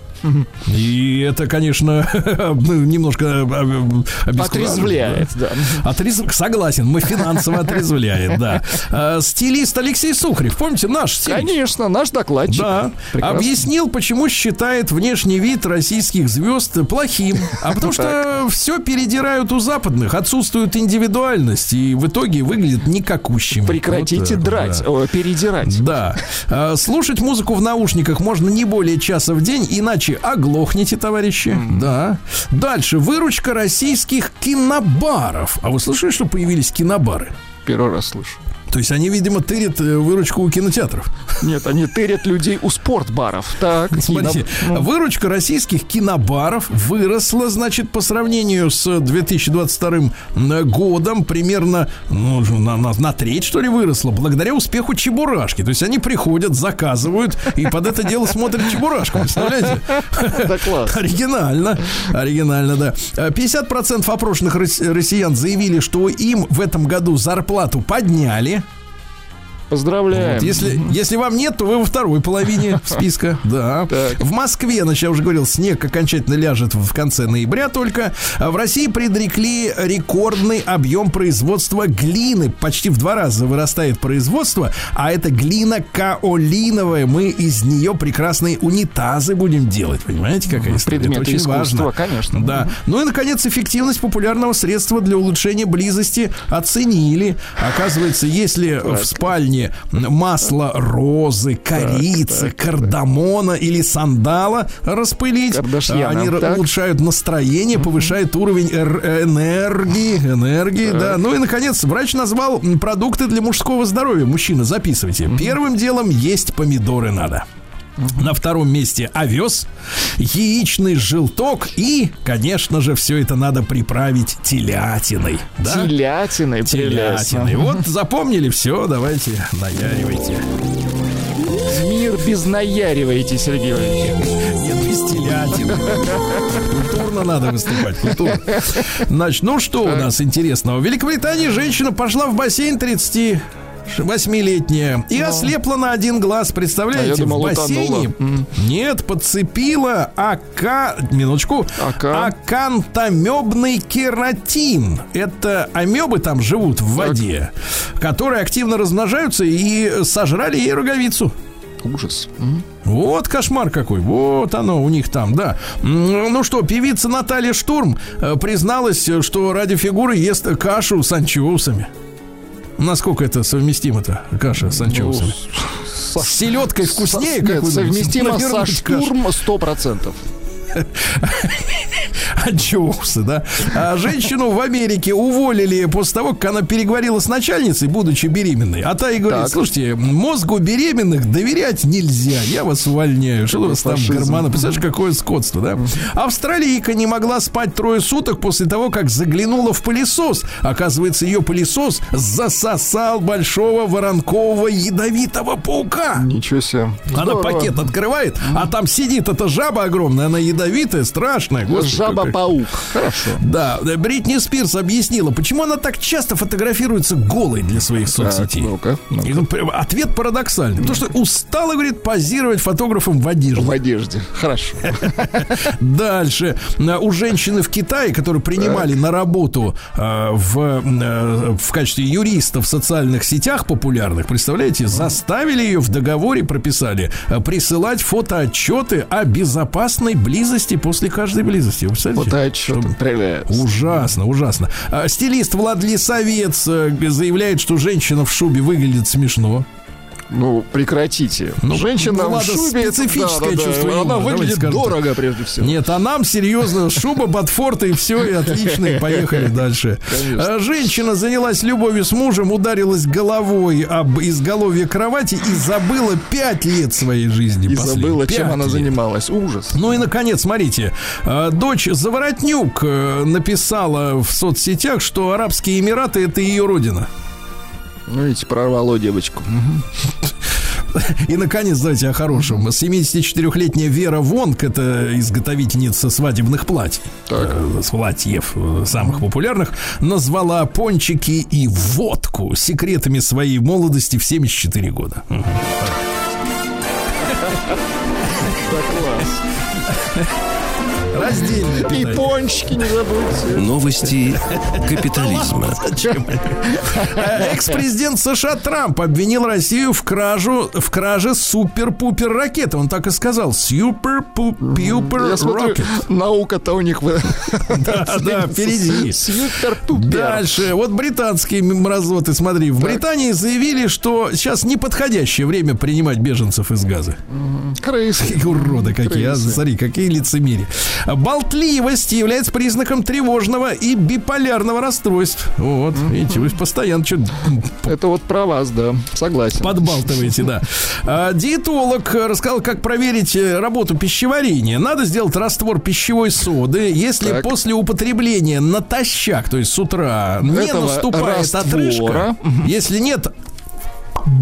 И это, конечно, ну, немножко э, обескураживает, Отрезвляет, да. Отрез- Согласен, мы финансово отрезвляет, да. Э, Стилист Алексей Сухарев, помните, наш стилист? Конечно, наш докладчик. Да, Прекрасно. объяснил, почему считает внешний вид российских звезд плохим. А потому что все передирают у западных, отсутствует индивидуальность, и в итоге выглядит никакущими. Прекратите Вот, э, драть, да. передирать. Да. Слушать музыку в наушниках можно не более часа в день, иначе оглохнете, товарищи. Да. Дальше. Выручка российских кинобаров. А вы слышали, что появились кинобары? Первый раз слышу. То есть они, видимо, тырят э, выручку у кинотеатров. Нет, они тырят людей у спортбаров. Так, Смотрите, кино- выручка российских кинобаров выросла, значит, по сравнению с 2022 годом примерно ну, на, на- на треть, что ли, выросла, благодаря успеху Чебурашки. То есть они приходят, заказывают и под это дело смотрят Чебурашку. Представляете? Да класс. Оригинально. Оригинально, да. Э, 50% опрошенных рос- россиян заявили, что им в этом году зарплату подняли. Поздравляем. Вот, если, если вам нет, то вы во второй половине списка. Да. Так. В Москве, значит, я уже говорил, снег окончательно ляжет в конце ноября только. А в России предрекли рекордный объем производства глины. Почти в два раза вырастает производство. А это глина каолиновая. Мы из нее прекрасные унитазы будем делать. Понимаете, какая история? Это Предметы очень важно. конечно. Да. Ну и, наконец, эффективность популярного средства для улучшения близости оценили. Оказывается, если в спальне масло розы, корицы, кардамона или сандала распылить, они так. улучшают настроение, повышают уровень энергии, энергии, да. Ну и, наконец, врач назвал продукты для мужского здоровья. Мужчина, записывайте. Первым делом есть помидоры надо. На втором месте овес, яичный желток и, конечно же, все это надо приправить телятиной. Да? Телятиной, прелестно. Телятиной. Вот запомнили все, давайте наяривайте. Мир без наяриваете, Сергей Валерьевич. Нет, без телятины. Культурно надо выступать, культурно. Значит, ну что у нас интересного? В Великобритании женщина пошла в бассейн 30 Восьмилетняя. И ослепла на один глаз. Представляете, А я думал, в бассейне. утонула. Нет, подцепила ака... Минуточку. Ака? Акантомебный кератин. Это амебы там живут в воде, которые активно размножаются и сожрали ей роговицу. Ужас. Вот кошмар какой. Вот оно у них там, да. Ну что, певица Наталья Штурм э, призналась, что ради фигуры ест кашу с анчоусами. Насколько это совместимо-то, каша с анчоусами? С селедкой вкуснее, как Нет, вы думаете? совместимо со Навернуть кашу. штурм 100%. Анчоусы, да. А женщину в Америке уволили после того, как она переговорила с начальницей, будучи беременной. А та и говорит, Так. слушайте, мозгу беременных доверять нельзя. Я вас увольняю. Что у вас там гормоны? Представляешь, какое скотство, да? Австралийка не могла спать трое суток после того, как заглянула в пылесос. Оказывается, ее пылесос засосал большого воронкового ядовитого паука. Ничего себе. Она Здорово. пакет открывает, а там сидит эта жаба огромная, она ядовитая, страшная. Господи. Жаба-паук. Хорошо. Да, э, Бритни Спирс объяснила, почему она так часто фотографируется голой для своих соцсетей. И, ну, прям Ответ парадоксальный. Потому что устала, говорит, позировать фотографом в одежде. В одежде. Хорошо. Дальше. У женщины в Китае, которые принимали на работу э, в, э, в качестве юриста в социальных сетях популярных, представляете, заставили ее в договоре, прописали, э, присылать фотоотчеты о безопасной близости после каждой близости. Вы представляете? Вот отчет. Что- Прелестно. Ужасно, ужасно. А, Стилист Влад Лисовец э, заявляет, что женщина в шубе выглядит смешно. Ну, прекратите. Ну, Женщина у в шубе... это- специфическое да-да-да, чувство юмора, Она давайте выглядит так. дорого, прежде всего. Нет, а нам серьезно, шуба, ботфорта и все, и отлично, и поехали дальше. Конечно. А, Женщина занялась любовью с мужем, ударилась головой об изголовье кровати и забыла пять лет своей жизни. И последних. забыла, чем Пять она лет. занималась. Ужас. Ну и, наконец, смотрите, э, дочь Заворотнюк э, написала в соцсетях, что Арабские Эмираты – это ее родина. Ну, видите, прорвало девочку. И, наконец, давайте о хорошем. 74-летняя Вера Вонг, это изготовительница свадебных платьев, э, платьев э, самых популярных, назвала пончики и водку секретами своей молодости в 74 года. Мгм. Раздельно И пончики не забудьте. Новости капитализма. Экс-президент США Трамп обвинил Россию в кражу, в краже супер-пупер ракеты. Он так и сказал. Супер-пупер ракет. наука-то у них... Да, да, впереди. Супер-пупер. Дальше. Вот британские мразоты, смотри. В Британии заявили, что сейчас неподходящее время принимать беженцев из газа. Крысы. Какие уроды какие, а? Смотри, какие лицемерие. Болтливость является признаком тревожного и биполярного расстройства. Вот, видите, вы постоянно что Это вот про вас, да. Согласен. подбалтываете, да. А, диетолог рассказал, как проверить э, работу пищеварения. Надо сделать раствор пищевой соды. Если Так. после употребления натощак, то есть с утра, не Этого наступает раствора. отрыжка, если нет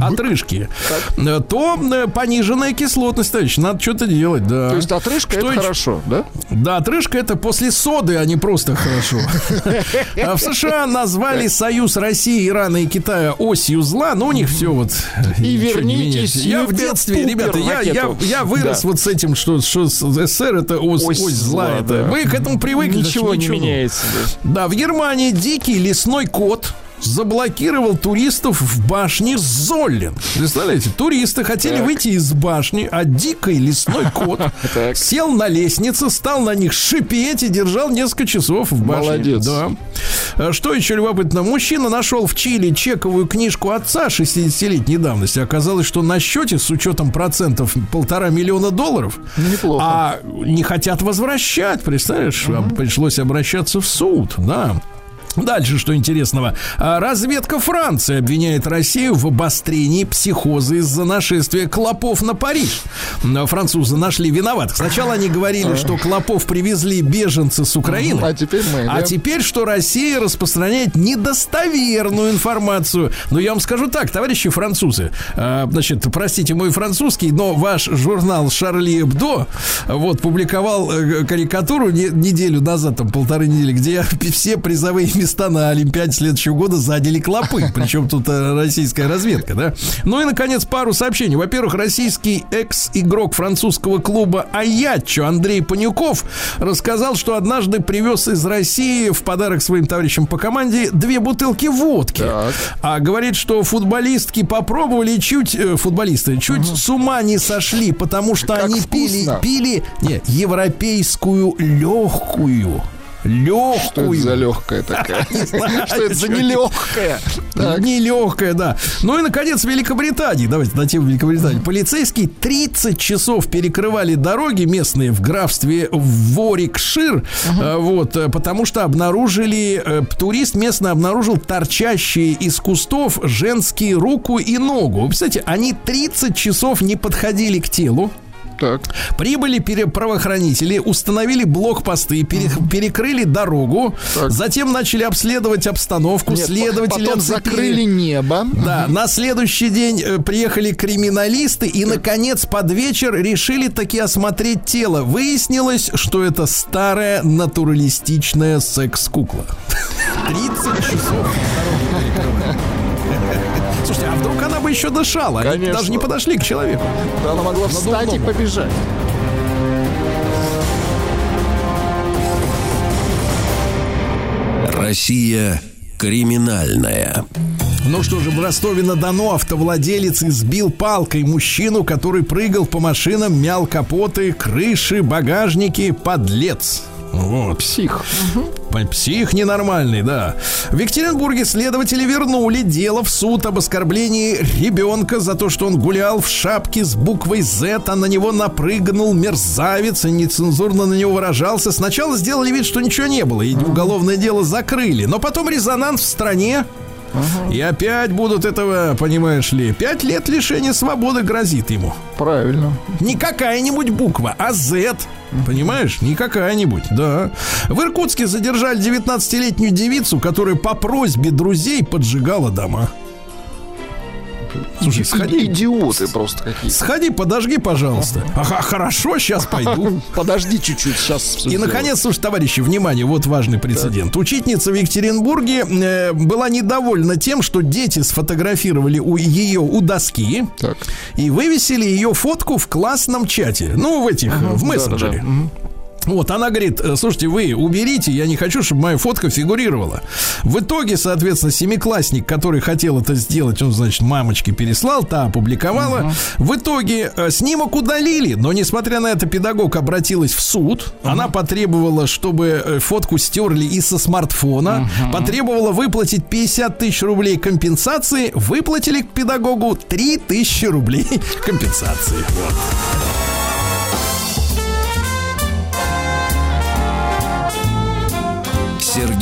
отрыжки, э, то э, пониженная кислотность, товарищ, надо что-то делать, да. То есть отрыжка Что это еще? хорошо, да? Да, отрыжка это после соды, а не просто хорошо. А в США назвали союз России, Ирана и Китая осью зла, но у них все вот... И вернитесь. Я в детстве, ребята, я, вырос вот с этим, что, СССР это ось, зла. Вы к этому привыкли. Ничего так не меняется. Да, в Германии дикий лесной кот заблокировал туристов в башне Золлин. Представляете, туристы хотели выйти из башни, а дикий лесной кот Так. сел на лестнице, стал на них шипеть и держал несколько часов в башне. Молодец. Да. А Что еще любопытно? Мужчина нашел в Чили чековую книжку отца 60-летней давности. Оказалось, что на счете с учетом процентов полтора миллиона долларов. Неплохо. А не хотят возвращать, представляешь? А Пришлось обращаться в суд, да. Дальше, что интересного. А, Разведка Франции обвиняет Россию в обострении психоза из-за нашествия клопов на Париж. Французы нашли виноватых. Сначала они говорили, что клопов привезли беженцы с Украины. А теперь мы. А да? теперь, что Россия распространяет недостоверную информацию. Но я вам скажу так, товарищи французы, э, значит, простите мой французский, но ваш журнал Шарли Эбдо вот публиковал э, карикатуру не- неделю назад, там полторы недели, где все призовые места на Олимпиаде следующего года заняли клопы. Причем тут э, российская разведка, да? Ну и, наконец, пару сообщений. Во-первых, российский экс-игрок французского клуба Аячо Андрей Панюков рассказал, что однажды привез из России в подарок своим товарищам по команде две бутылки водки. Так. А говорит, что футболистки попробовали чуть, э, футболисты, чуть с ума не сошли, потому что Как они пили, вкусно. пили не, европейскую легкую. Легкую. Что это за легкая такая? Что это за нелегкая? Нелегкая, да. Ну и, наконец, Великобритания. Давайте на тему Великобритании. Полицейские 30 часов перекрывали дороги местные в графстве Ворикшир. э, Вот, э, потому что обнаружили, э, турист местно обнаружил торчащие из кустов женские руку и ногу. Вы представляете, они 30 часов не подходили к телу. Так. Прибыли пере- правоохранители, установили блокпосты, пере- перекрыли дорогу, Так. затем начали обследовать обстановку, Нет, следователи потом оцепили. закрыли небо. Да, на следующий день э, приехали криминалисты и, наконец, под вечер решили таки осмотреть тело. Выяснилось, что это старая натуралистичная секс-кукла. 30 часов. Слушайте, а вдруг она бы еще дышала? Они Конечно. даже не подошли к человеку. Да, она могла встать и побежать. Россия криминальная. Ну что же, в Ростове-на-Дону автовладелец избил палкой мужчину, который прыгал по машинам, мял капоты, крыши, багажники. Подлец. Вот. Псих. П- Псих ненормальный, да. В Екатеринбурге следователи вернули дело в суд об оскорблении ребенка за то, что он гулял в шапке с буквой Z, а на него напрыгнул мерзавец и нецензурно на него выражался. Сначала сделали вид, что ничего не было, и уголовное дело закрыли. Но потом резонанс в стране. И опять будут этого, понимаешь ли, пять лет лишения свободы грозит ему. Правильно. Не какая-нибудь буква, а Z. Понимаешь? Не какая-нибудь, да. В Иркутске задержали 19-летнюю девицу, которая по просьбе друзей поджигала дома. Слушай, сходи. Идиоты просто какие. Сходи, подожги, пожалуйста. Ага, хорошо, сейчас пойду. Подожди чуть-чуть, сейчас И, наконец, слушай, товарищи, внимание, вот важный прецедент. Учительница в Екатеринбурге э, была недовольна тем, что дети сфотографировали у ее у доски Так. и вывесили ее фотку в классном чате. Ну, в этих, в мессенджере. Вот, она говорит, «Э, слушайте, вы уберите, я не хочу, чтобы моя фотка фигурировала. В итоге, соответственно, семиклассник, который хотел это сделать, он, значит, мамочке переслал, та опубликовала. В итоге э, снимок удалили, но, несмотря на это, педагог обратилась в суд. Она потребовала, чтобы э, фотку стерли и со смартфона. Потребовала выплатить 50 тысяч рублей компенсации. Выплатили к педагогу 3 тысячи рублей компенсации. Вот.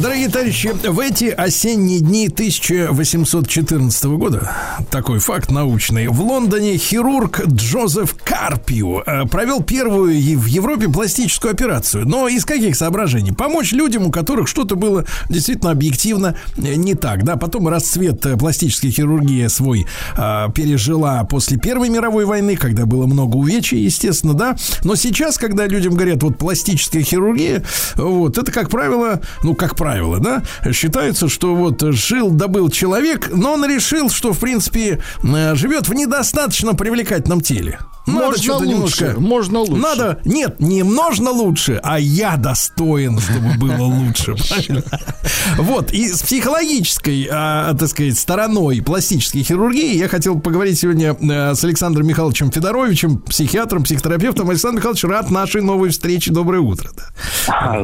Дорогие товарищи, в эти осенние дни 1814 года, такой факт научный, в Лондоне хирург Джозеф Карпио э, провел первую в Европе пластическую операцию. Но из каких соображений? Помочь людям, у которых что-то было действительно объективно э, не так. Да, потом расцвет э, пластической хирургии свой пережила после Первой мировой войны, когда было много увечий, естественно, да. Но сейчас, когда людям говорят, вот пластическая хирургия, вот, это, как правило, ну, как правило, да, считается, что вот жил, добыл человек, но он решил, что, в принципе, э, живет в недостаточно привлекательном теле. Надо Можно лучше, немножко... можно лучше. Надо, нет, не можно лучше, а я достоин, чтобы было лучше. Вот, и с психологической, а, так сказать, стороной пластической хирургии я хотел поговорить сегодня э, с Александром Михайловичем Федоровичем, психиатром, психотерапевтом. Александр Михайлович, рад нашей новой встрече. Доброе утро.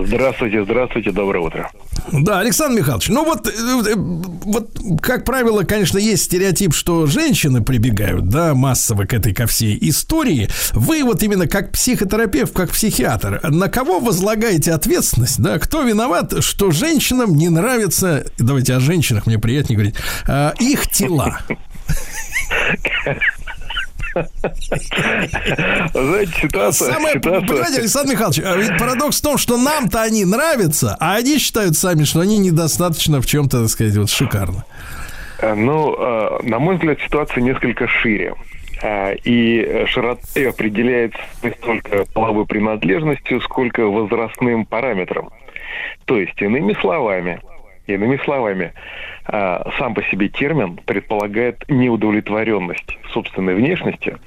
Здравствуйте, здравствуйте, доброе утро. Да, Александр Михайлович, ну вот, э, э, вот, как правило, конечно, есть стереотип, что женщины прибегают, да, массово к этой, ко всей истории. Вы вот именно как психотерапевт, как психиатр, на кого возлагаете ответственность, да, кто виноват, что женщинам не нравится, давайте о женщинах, мне приятнее говорить, а, их тела. Знаете, ситуация... Самое, ситуация- понимаете, Александр Михайлович, а ведь парадокс в том, что нам-то они нравятся, а они считают сами, что они недостаточно в чем-то, так сказать, вот шикарно. Э, Ну, э, на мой взгляд, ситуация несколько шире. Э, И широтой определяется не столько половой принадлежностью, сколько возрастным параметром. То есть, иными словами, иными словами, э, сам по себе термин предполагает неудовлетворенность собственной внешностью,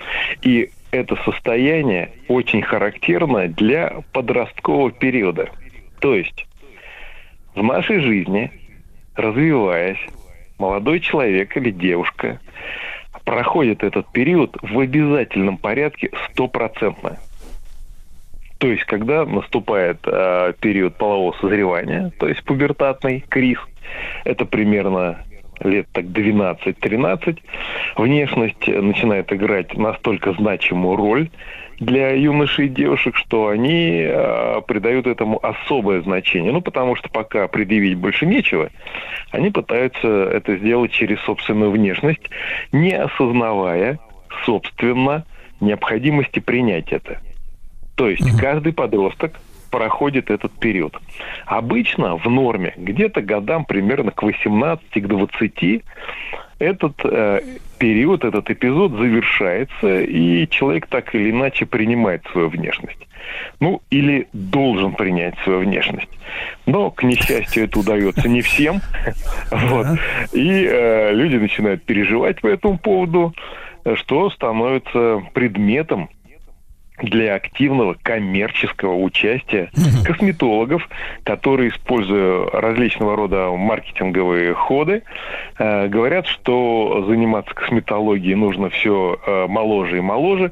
и это состояние очень характерно для подросткового периода. То есть, в нашей жизни, развиваясь, молодой человек или девушка проходит этот период в обязательном порядке стопроцентно. То есть, когда наступает э, период полового созревания, то есть пубертатный криз, это примерно лет так 12-13, внешность начинает играть настолько значимую роль для юношей и девушек, что они э, придают этому особое значение. Ну, потому что пока предъявить больше нечего, они пытаются это сделать через собственную внешность, не осознавая, собственно, необходимости принять это. То есть каждый подросток проходит этот период. Обычно в норме где-то годам примерно к 18, к 20 этот э, период, этот эпизод завершается, и человек так или иначе принимает свою внешность. Ну, или должен принять свою внешность. Но, к несчастью, это удается не всем. Вот. И э, люди начинают переживать по этому поводу, э, что становится предметом для активного коммерческого участия косметологов, которые, используя различного рода маркетинговые ходы, э, говорят, что заниматься косметологией нужно все э, моложе и моложе.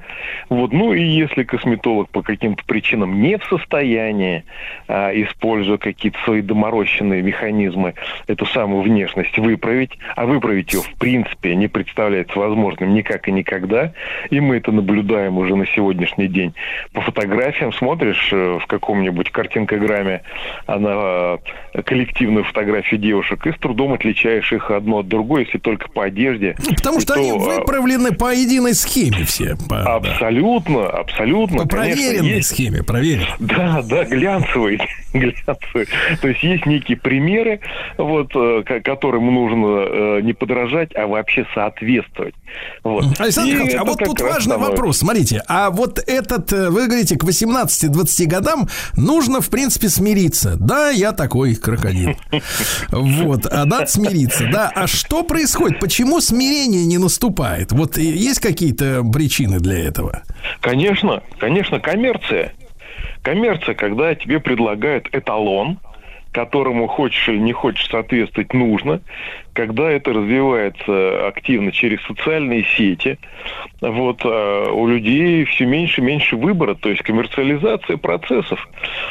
Вот. Ну и если косметолог по каким-то причинам не в состоянии, э, используя какие-то свои доморощенные механизмы, эту самую внешность выправить, а выправить ее в принципе не представляется возможным никак и никогда, и мы это наблюдаем уже на сегодняшний день день. По фотографиям смотришь э, в каком-нибудь картинкограмме а на э, коллективную фотографию девушек и с трудом отличаешь их одно от другой, если только по одежде. Потому что то, они а, выправлены по единой схеме все. По, да. Абсолютно, абсолютно. По Конечно, проверенной есть- схеме, проверенной. Да, да, глянцевый, глянцевый. То есть есть некие примеры, вот, э, ко- которым нужно не подражать, а вообще соответствовать. Вот. Александр Михайлович, а это вот тут важный становится- вопрос. Смотрите, а вот этот, э, вы говорите, к 18-20 годам нужно, в принципе, смириться. Да, я такой крокодил. Вот, а надо смириться. Да, а что происходит? Почему смирение не наступает? Вот и есть какие-то причины для этого? Конечно, конечно, коммерция. Коммерция, когда тебе предлагают эталон, которому хочешь или не хочешь соответствовать нужно, когда это развивается активно через социальные сети, вот а у людей все меньше и меньше выбора, то есть коммерциализация процессов.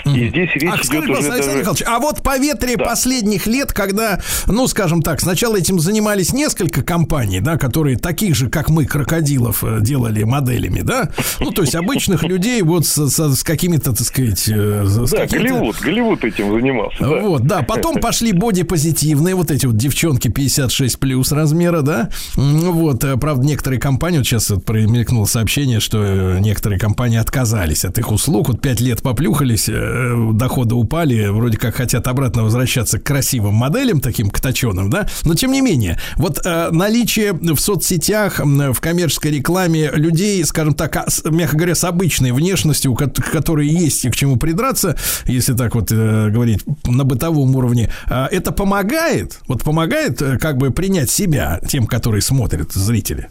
И здесь речь А идет скажите, уже Александр даже... Михайлович, а вот по ветре Да. последних лет, когда, ну, скажем так, сначала этим занимались несколько компаний, да, которые таких же, как мы, крокодилов, э, делали моделями, да, ну, то есть обычных людей вот с, с- с какими-то, так сказать, э, Да, Голливуд, Голливуд этим занимался. Вот, да. Потом пошли бодипозитивные, вот эти вот девчонки 56 плюс размера, да. М, Вот, э, правда, некоторые компании, вот сейчас вот промелькнуло сообщение, что э, некоторые компании отказались от их услуг, вот 5 лет поплюхались, э, доходы упали, вроде как хотят обратно возвращаться к красивым моделям, таким к точеным, да. Но тем не менее, вот наличие в соцсетях, в коммерческой рекламе людей, скажем так, а, мягко говоря, с обычной внешностью, которые есть и к чему придраться, если так вот говорить на бытовом уровне, это помогает, вот помогает как бы принять себя тем, которые смотрят зрители.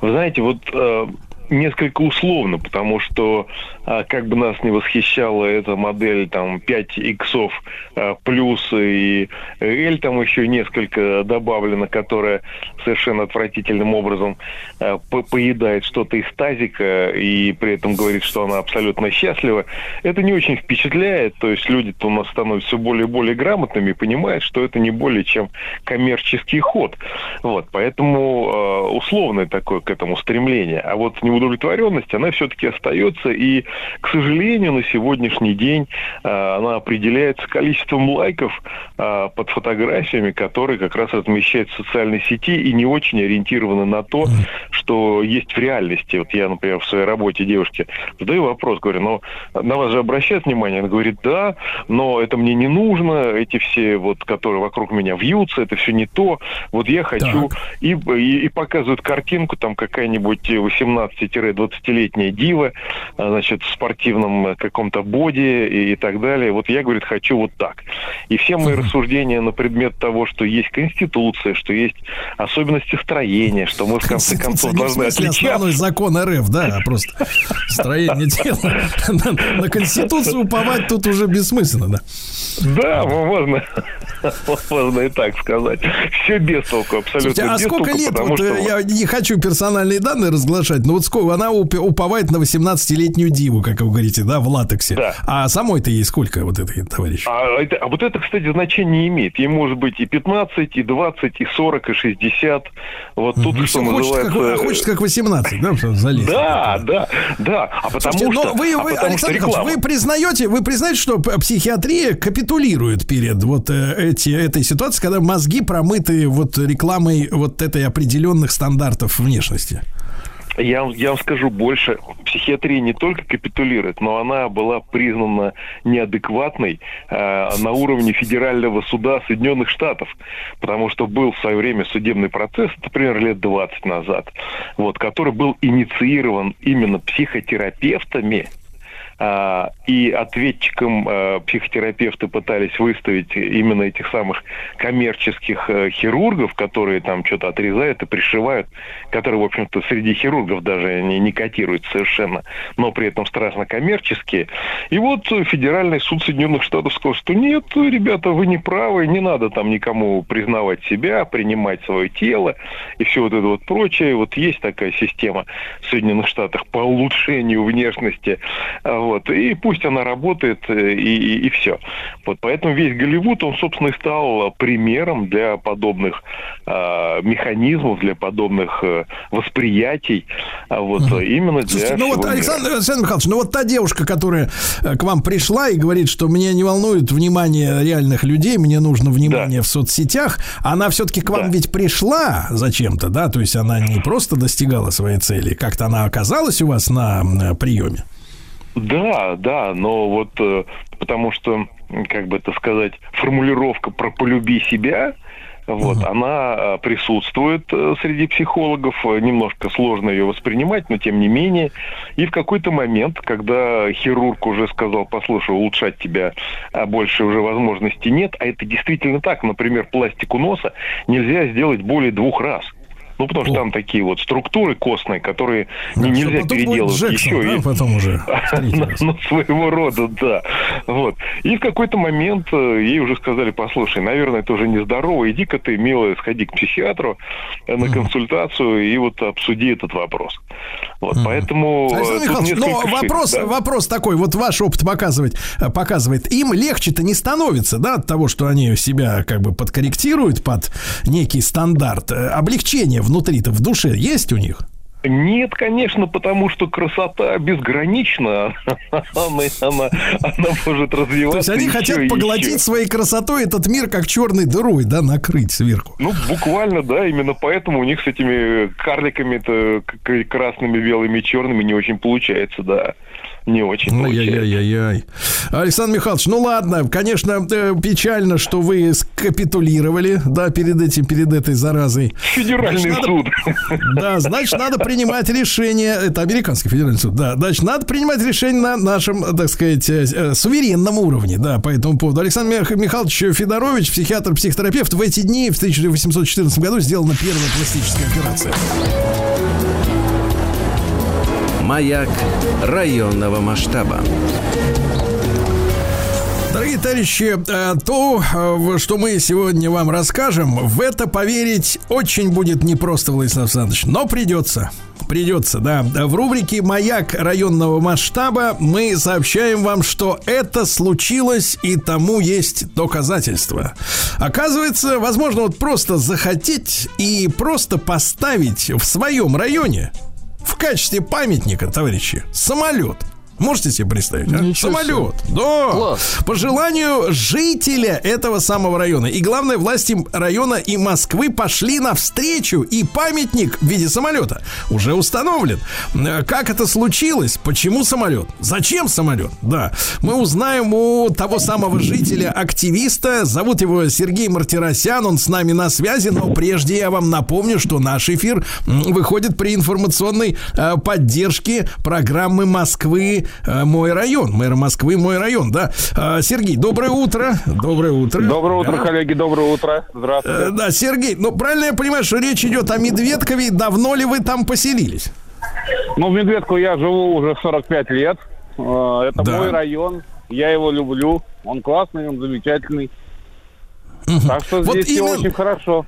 Вы знаете, вот э, несколько условно, потому что а, как бы нас не восхищала эта модель там 5 иксов а, плюс и L там еще несколько добавлено, которая совершенно отвратительным образом а, по- поедает что-то из тазика и при этом говорит, что она абсолютно счастлива. Это не очень впечатляет, то есть люди-то у нас становятся все более и более грамотными и понимают, что это не более чем коммерческий ход. Вот, поэтому условное такое к этому стремление. А вот неудовлетворенность, она все-таки остается. И, к сожалению, на сегодняшний день э, она определяется количеством лайков э, под фотографиями, которые как раз размещают в социальной сети и не очень ориентированы на то, что есть в реальности. Вот я, например, в своей работе девушке задаю вопрос, говорю, ну, на вас же обращают внимание? Она говорит, да, но это мне не нужно, эти все вот, которые вокруг меня вьются, это все не то. Вот я хочу... И, и, и показывают картинку, там какая-нибудь 18-20-летняя дива, значит, в спортивном э, каком-то боди и, и так далее. Вот я, говорит, хочу вот так. И все мои рассуждения на предмет того, что есть Конституция, что есть особенности строения, что мы в конце концов должны отличаться. основной закон РФ, да, а просто строение тела. На, на Конституцию уповать тут уже бессмысленно, да. Да, можно, можно и так сказать. Все без толку, абсолютно Слушайте, а без сколько толку, лет, вот что э, вот- я не хочу персональные данные разглашать, но вот сколько, она уп- уповает на 18-летнюю диву, как вы говорите, да, в латексе. Да. А самой-то ей сколько вот этой товарищ? А, это- а вот это, кстати, значение не имеет. Ей может быть и 15, и 20, и 40, и 60. Вот тут, что Всё, хочет, как, называется... а хочет как 18, да, что залезть. Да, да, да. А потому Слушайте, что... но вы, а вы, потому что Александр вы признаете, вы признаете, что психиатрия капитулирует перед вот э, эти, этой ситуацией, когда мозги промыты вот рекламой вот этой определенных стандартов внешности? Я, вам- я вам скажу больше. Психиатрия не только капитулирует, но она была признана неадекватной э, на уровне федерального суда Соединенных Штатов. Потому что был в свое время судебный процесс, например, лет 20 назад, вот, который был инициирован именно психотерапевтами, и ответчиком э, психотерапевты пытались выставить именно этих самых коммерческих э, хирургов, которые там что-то отрезают и пришивают, которые, в общем-то, среди хирургов даже не, не котируются совершенно, но при этом страшно коммерческие. И вот Федеральный суд Соединенных Штатов сказал, что нет, ребята, вы не правы, не надо там никому признавать себя, принимать свое тело и все вот это вот прочее. Вот есть такая система в Соединенных Штатах по улучшению внешности. Вот, и пусть она работает, э, и, и, все. Вот поэтому весь Голливуд, он, собственно, и стал примером для подобных э, механизмов, для подобных э, восприятий. А вот угу. именно для Слушайте, ну вот, Александр, Александр Михайлович, ну вот та девушка, которая к вам пришла и говорит, что меня не волнует внимание реальных людей, мне нужно внимание да. в соцсетях, она все-таки к вам да. ведь пришла зачем-то, да? То есть она не просто достигала своей цели, как-то она оказалась у вас на приеме? Да, да, но вот э, потому что, как бы это сказать, формулировка про полюби себя, вот, uh она э, присутствует э, среди психологов, немножко сложно ее воспринимать, но тем не менее. И в какой-то момент, когда хирург уже сказал, послушай, улучшать тебя больше уже возможностей нет, а это действительно так, например, пластику носа нельзя сделать более двух раз. Ну, потому что там такие вот структуры костные, которые да, нельзя переделывать Джексон, еще. Да, и... потом уже. Ну, своего рода, да. Вот. И в какой-то момент э, ей уже сказали, послушай, наверное, это уже нездорово, иди-ка ты, милая, сходи к психиатру э, на консультацию и вот обсуди этот вопрос. Вот, поэтому... Э, но вопрос, да? вопрос такой, вот ваш опыт показывает, показывает, им легче-то не становится, да, от того, что они себя как бы подкорректируют под некий стандарт. Облегчение внутри-то, в душе есть у них? Нет, конечно, потому что красота безгранична. Она, она, она может развиваться. То есть они хотят поглотить еще. своей красотой этот мир как черной дырой, да, накрыть сверху. Ну, буквально, да, именно поэтому у них с этими карликами-то красными, белыми, черными не очень получается, да не очень Ай-яй-яй-яй. Александр Михайлович, ну ладно, конечно, э, печально, что вы скапитулировали, да, перед этим, перед этой заразой. Федеральный значит, суд. Надо, да, значит, надо принимать решение, это американский федеральный суд, да, значит, надо принимать решение на нашем, так сказать, э, э, суверенном уровне, да, по этому поводу. Александр Михайлович Федорович, психиатр, психотерапевт, в эти дни, в 1814 году сделана первая пластическая операция. Маяк районного масштаба. Дорогие товарищи, э, то, э, что мы сегодня вам расскажем, в это поверить очень будет непросто, Владислав Александрович, но придется. Придется, да. В рубрике «Маяк районного масштаба» мы сообщаем вам, что это случилось, и тому есть доказательства. Оказывается, возможно, вот просто захотеть и просто поставить в своем районе в качестве памятника, товарищи, самолет – Можете себе представить? А? Самолет. Да. Класс. По желанию жителя этого самого района. И главное, власти района и Москвы пошли навстречу. И памятник в виде самолета уже установлен. Как это случилось? Почему самолет? Зачем самолет? Да. Мы узнаем у того самого жителя-активиста. Зовут его Сергей Мартиросян. Он с нами на связи. Но прежде я вам напомню, что наш эфир выходит при информационной э, поддержке программы Москвы Э, мой район, мэр Москвы, мой район, да. Э, Сергей, доброе утро. Доброе утро. Доброе утро, да. коллеги, доброе утро. Здравствуйте. Э, да, Сергей, ну правильно я понимаю, что речь идет о Медведкове. Давно ли вы там поселились? Ну, в Медведково я живу уже 45 лет. Это да. мой район. Я его люблю. Он классный, он замечательный. Угу. Так что здесь вот все именно... очень хорошо.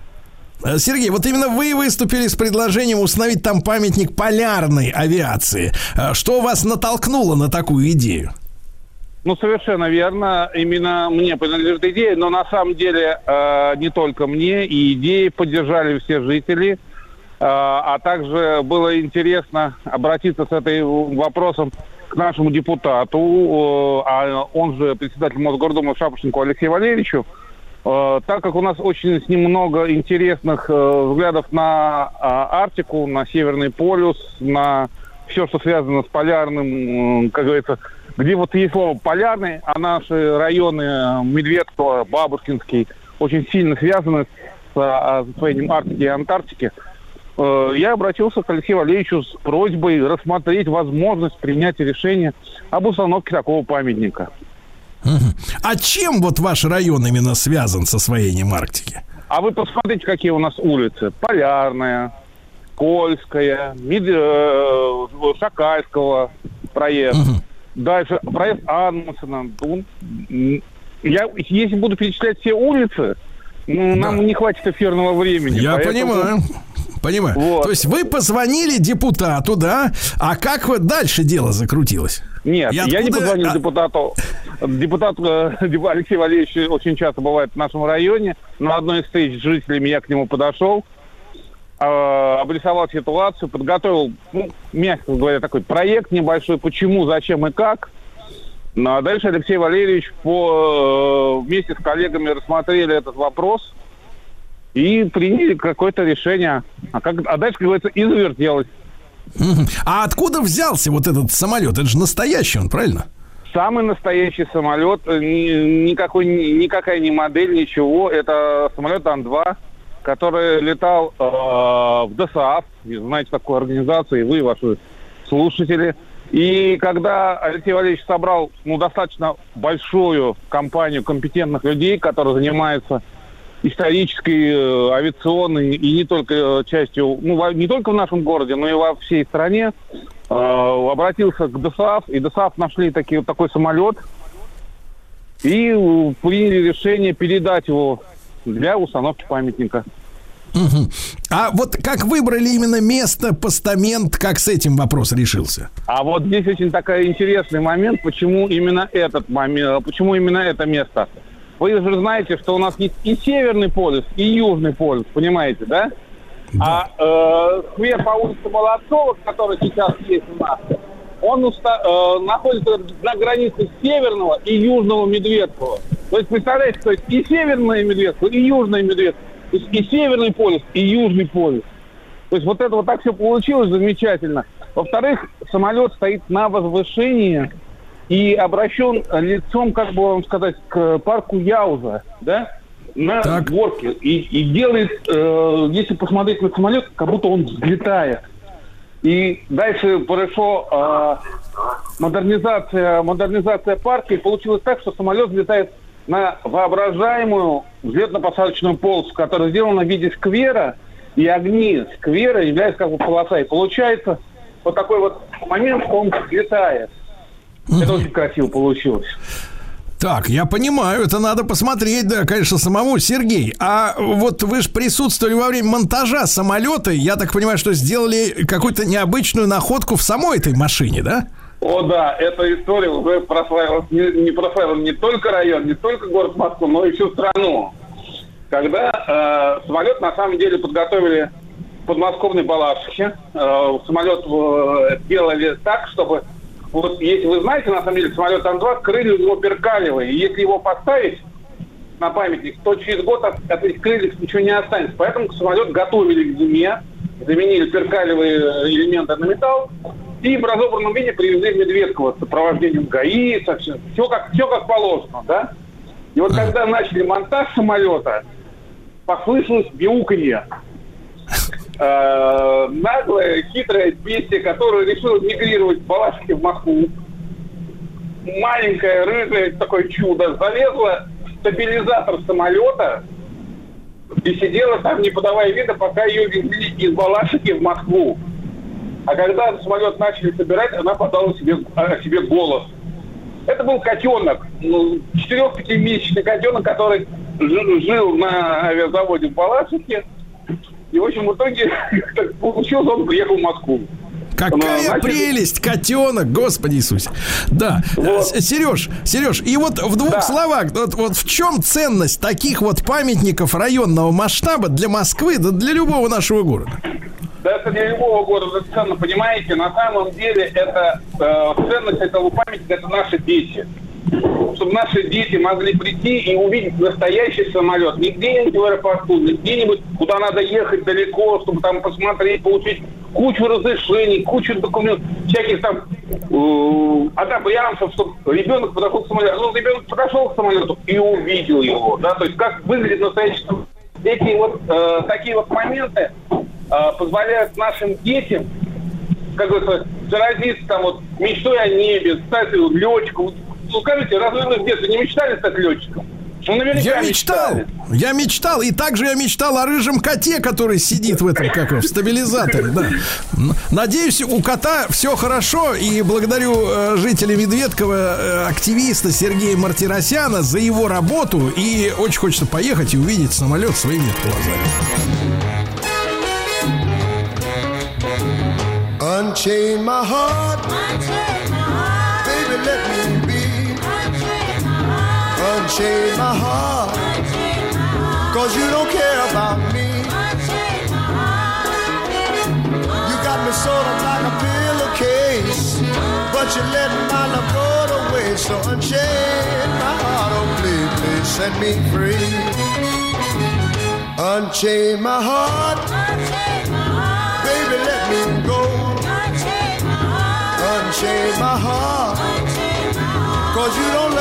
Э, Сергей, вот именно вы выступили с предложением установить там памятник полярной авиации. Э, что вас натолкнуло на такую идею? Ну, совершенно верно. Именно мне принадлежит идея, но на самом деле э, не только мне, и идеи поддержали все жители. Э, а также было интересно обратиться с этим вопросом к нашему депутату, э, а он же председатель Мосгордумы Шапошнику Алексею Валерьевичу, так как у нас очень с ним много интересных э, взглядов на а, Арктику, на Северный полюс, на все, что связано с полярным, как говорится, где вот есть слово полярный, а наши районы э, Медведково, Бабушкинский очень сильно связаны с освоением Арктики и Антарктики, я обратился к Алексею Валерьевичу с просьбой рассмотреть возможность принятия решения об установке такого памятника. А чем вот ваш район именно связан с освоением Арктики? А вы посмотрите, какие у нас улицы. Полярная, Кольская, Мид... Э, Шакальского проезд. Угу. Дальше проезд Анмусона. Я, если буду перечислять все улицы, ну, нам да. не хватит эфирного времени. Я поэтому... понимаю. Понимаю. Вот. То есть вы позвонили депутату, да? А как вот дальше дело закрутилось? Нет, И я не позвонил а- депутату. Депутат э, Алексей Валерьевич очень часто бывает в нашем районе. На одной из встреч с жителями я к нему подошел, э, обрисовал ситуацию, подготовил, ну, мягко говоря, такой проект небольшой, почему, зачем и как. Ну, а дальше Алексей Валерьевич по, э, вместе с коллегами рассмотрели этот вопрос и приняли какое-то решение. А, как, а дальше, как говорится, и завертелось. Мгм. А откуда взялся вот этот самолет? Это же настоящий он, правильно? Самый настоящий самолет, ни- никакой, ни- никакая не модель, ничего. Это самолет Ан-2, который летал э, в ДСАФ, знаете такую организацию, и вы, и ваши слушатели. И когда Алексей Валерьевич собрал ну, достаточно большую компанию компетентных людей, которые занимаются исторической, э, авиационной и не только э, частью, ну, не только в нашем городе, но и во всей стране, э, обратился к ДСАФ, и ДСАФ нашли таки, такой самолет и приняли решение передать его для установки памятника. Мгм. А вот как выбрали именно место, постамент, как с этим вопрос решился? А вот здесь очень такой интересный момент, почему именно этот момент, почему именно это место. Вы же знаете, что у нас есть и Северный полюс, и Южный полюс, понимаете, да? А э, сквер по улице Молодцова, который сейчас есть у нас, он уста- э, находится на границе Северного и Южного Медведского. То есть, представляете, то есть и Северная Медведского, и Южная Медведского. То есть и Северный полюс, и Южный полюс. То есть вот это вот так все получилось замечательно. Во-вторых, самолет стоит на возвышении и обращен лицом, как бы вам сказать, к парку Яуза, да, на Так. горке. И, и делает, э, если посмотреть на самолет, как будто он взлетает. И дальше произошло э, модернизация, модернизация парка, и получилось так, что самолет взлетает на воображаемую взлетно-посадочную полосу, которая сделана в виде сквера, и огни сквера являются как бы полоса. И получается вот такой вот момент, он взлетает. Это очень красиво получилось. Так, я понимаю, это надо посмотреть, да, конечно, самому. Сергей, а вот вы же присутствовали во время монтажа самолета, я так понимаю, что сделали какую-то необычную находку в самой этой машине, да? О, да, эта история уже прославила, не, не прославила не только район, не только город Москву, но и всю страну. Когда э, самолет на самом деле подготовили в подмосковной Балашихе, э, самолет э, делали так, чтобы вот если вы знаете, на самом деле самолет Ан-2 крылья у него перкалевые, и если его поставить на памятник, то через год от, от этих крыльев ничего не останется. Поэтому самолет готовили к зиме, заменили перкалевые элементы на металл, и в разобранном виде привезли в Медведково с сопровождением ГАИ, со все как, все как положено, да? И вот когда начали монтаж самолета, послышалось мяуканье. Э, наглое, хитрое бестие, которое решило мигрировать с Балашихи в Москву. Маленькое, рыжее такое чудо залезло в стабилизатор самолета и сидела там, не подавая вида, пока ее везли из Балашихи в Москву. А когда самолет начали собирать, она подала себе, о себе голос. Это был котенок, ну, 4-5-месячный котенок, который жи- жил на авиазаводе в Балашихе. И, в общем, в итоге так получилось, он приехал в Москву. Какая значит- прелесть, котенок, Господи Иисусе. Да, Вот. Сереж, Сереж, и вот в двух Да. словах, вот, вот в чем ценность таких вот памятников районного масштаба для Москвы, да для любого нашего города? Да это для любого города ценно, понимаете? На самом деле это э, ценность этого памятника это наши дети. Чтобы наши дети могли прийти и увидеть настоящий самолет. Не где-нибудь в аэропорту, не где-нибудь, куда надо ехать далеко, чтобы там посмотреть, получить кучу разрешений, кучу документов, всяких там э, одобрянцев, чтобы ребенок подошел к самолету. Ну, ребенок подошел к самолету и увидел его, да, то есть как выглядит настоящий самолет. Эти вот э, такие вот моменты э, позволяют нашим детям, как говорится, заразиться там вот мечтой о небе, стать летчиком. Ну, скажите, разве вы в детстве не мечтали стать летчиком? Ну, Я мечтал, мечтали. я мечтал, и также я мечтал о рыжем коте, который сидит в этом, как в стабилизаторе, да. Надеюсь, у кота все хорошо, и благодарю э, жителя Медведкова, э, активиста Сергея Мартиросяна за его работу, и очень хочется поехать и увидеть самолет своими глазами. Unchain my heart. Baby, let me be. Unchain my heart. Cause you don't care about me. You got me sort of like a pillowcase. But you let my love go to waste. So unchain my heart. Oh, please, please set me free. Unchain my heart. Baby, let me go. Unchain my heart. Cause you don't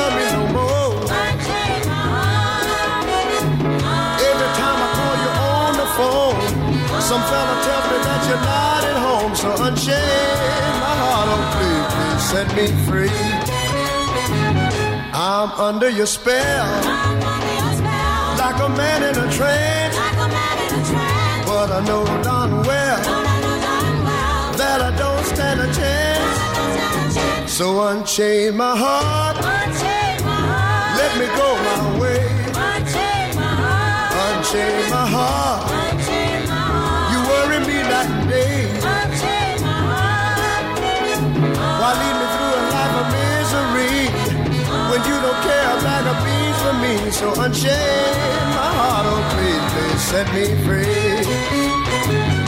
some fella tells me that you're not at home. So unchain my heart, oh please, please set me free. I'm under your spell, like a man in a trance. But I know darn well that I don't stand a chance. So unchain my heart, let me go my way. Unchain my heart, you So unchain my heart, oh please, please set me free.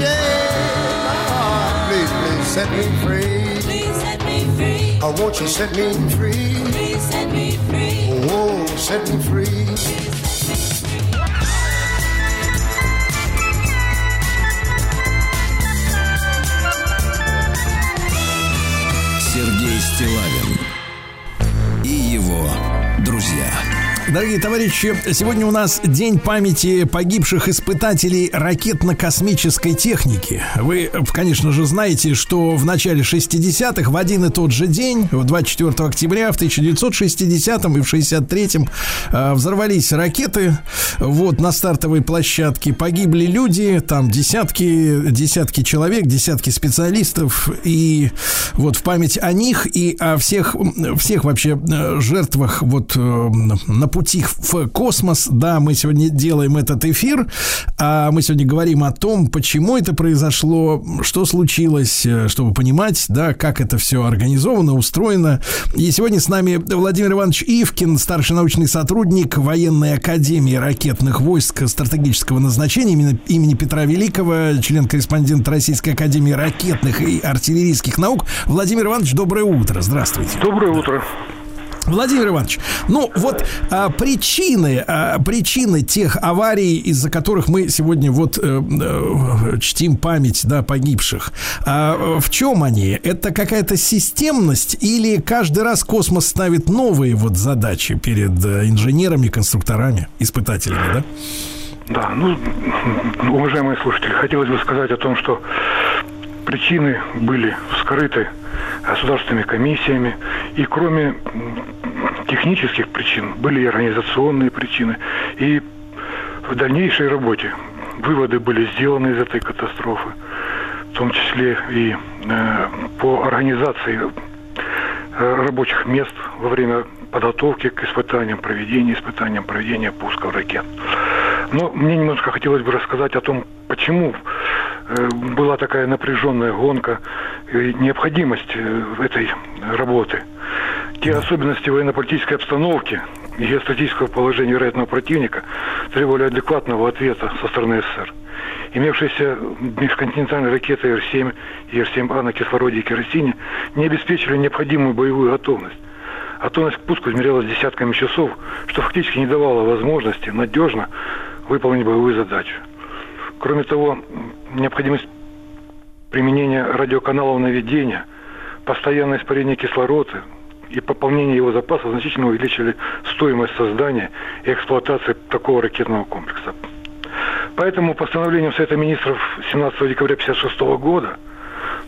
Unchain my heart, please, please set me free. Please set me free. Oh, won't you set me free? Please set me free. Oh, set me free. Сергей Стилавин Дорогие товарищи, сегодня у нас День памяти погибших испытателей ракетно-космической техники. Вы, конечно же, знаете, что в начале 60-х в один и тот же день, 24 октября в 1960 и в 63-м э, взорвались ракеты вот на стартовой площадке. Погибли люди, там десятки, десятки человек, десятки специалистов. И вот в память о них и о всех, всех вообще э, жертвах вот э, на пути в космос. Да, мы сегодня делаем этот эфир. А мы сегодня говорим о том, почему это произошло, что случилось, э, чтобы понимать, да, как это все организовано, устроено. И сегодня с нами Владимир Иванович Ивкин, старший научный сотрудник военной академии ракетных войск стратегического назначения имени, имени Петра Великого, член-корреспондент Российской академии ракетных и артиллерийских наук. Владимир Иванович, доброе утро. Здравствуйте. Доброе утро. Владимир Иванович, ну вот а, причины, а, причины тех аварий, из-за которых мы сегодня вот э, э, чтим память да, погибших, а, в чем они? Это какая-то системность или каждый раз космос ставит новые вот задачи перед э, инженерами, конструкторами, испытателями, да? Да, ну, уважаемые слушатели, хотелось бы сказать о том, что причины были вскрыты государственными комиссиями. И кроме технических причин были и организационные причины. И в дальнейшей работе выводы были сделаны из этой катастрофы, в том числе и э, по организации э, рабочих мест во время подготовки к испытаниям, проведения испытаниям, проведения пусков ракет. Но мне немножко хотелось бы рассказать о том, почему э, была такая напряженная гонка и необходимость э, этой работы. Те особенности военно-политической обстановки и геостратегического положения вероятного противника требовали адекватного ответа со стороны СССР. имевшиеся межконтинентальные ракеты Р-7 и Р-7А на кислороде и керосине не обеспечивали необходимую боевую готовность. Готовность к пуску измерялась десятками часов, что фактически не давало возможности надежно выполнить боевую задачу. Кроме того, необходимость применения радиоканалов наведения, постоянное испарение кислорода и пополнение его запаса значительно увеличили стоимость создания и эксплуатации такого ракетного комплекса. Поэтому постановлением Совета Министров 17 декабря 1956 года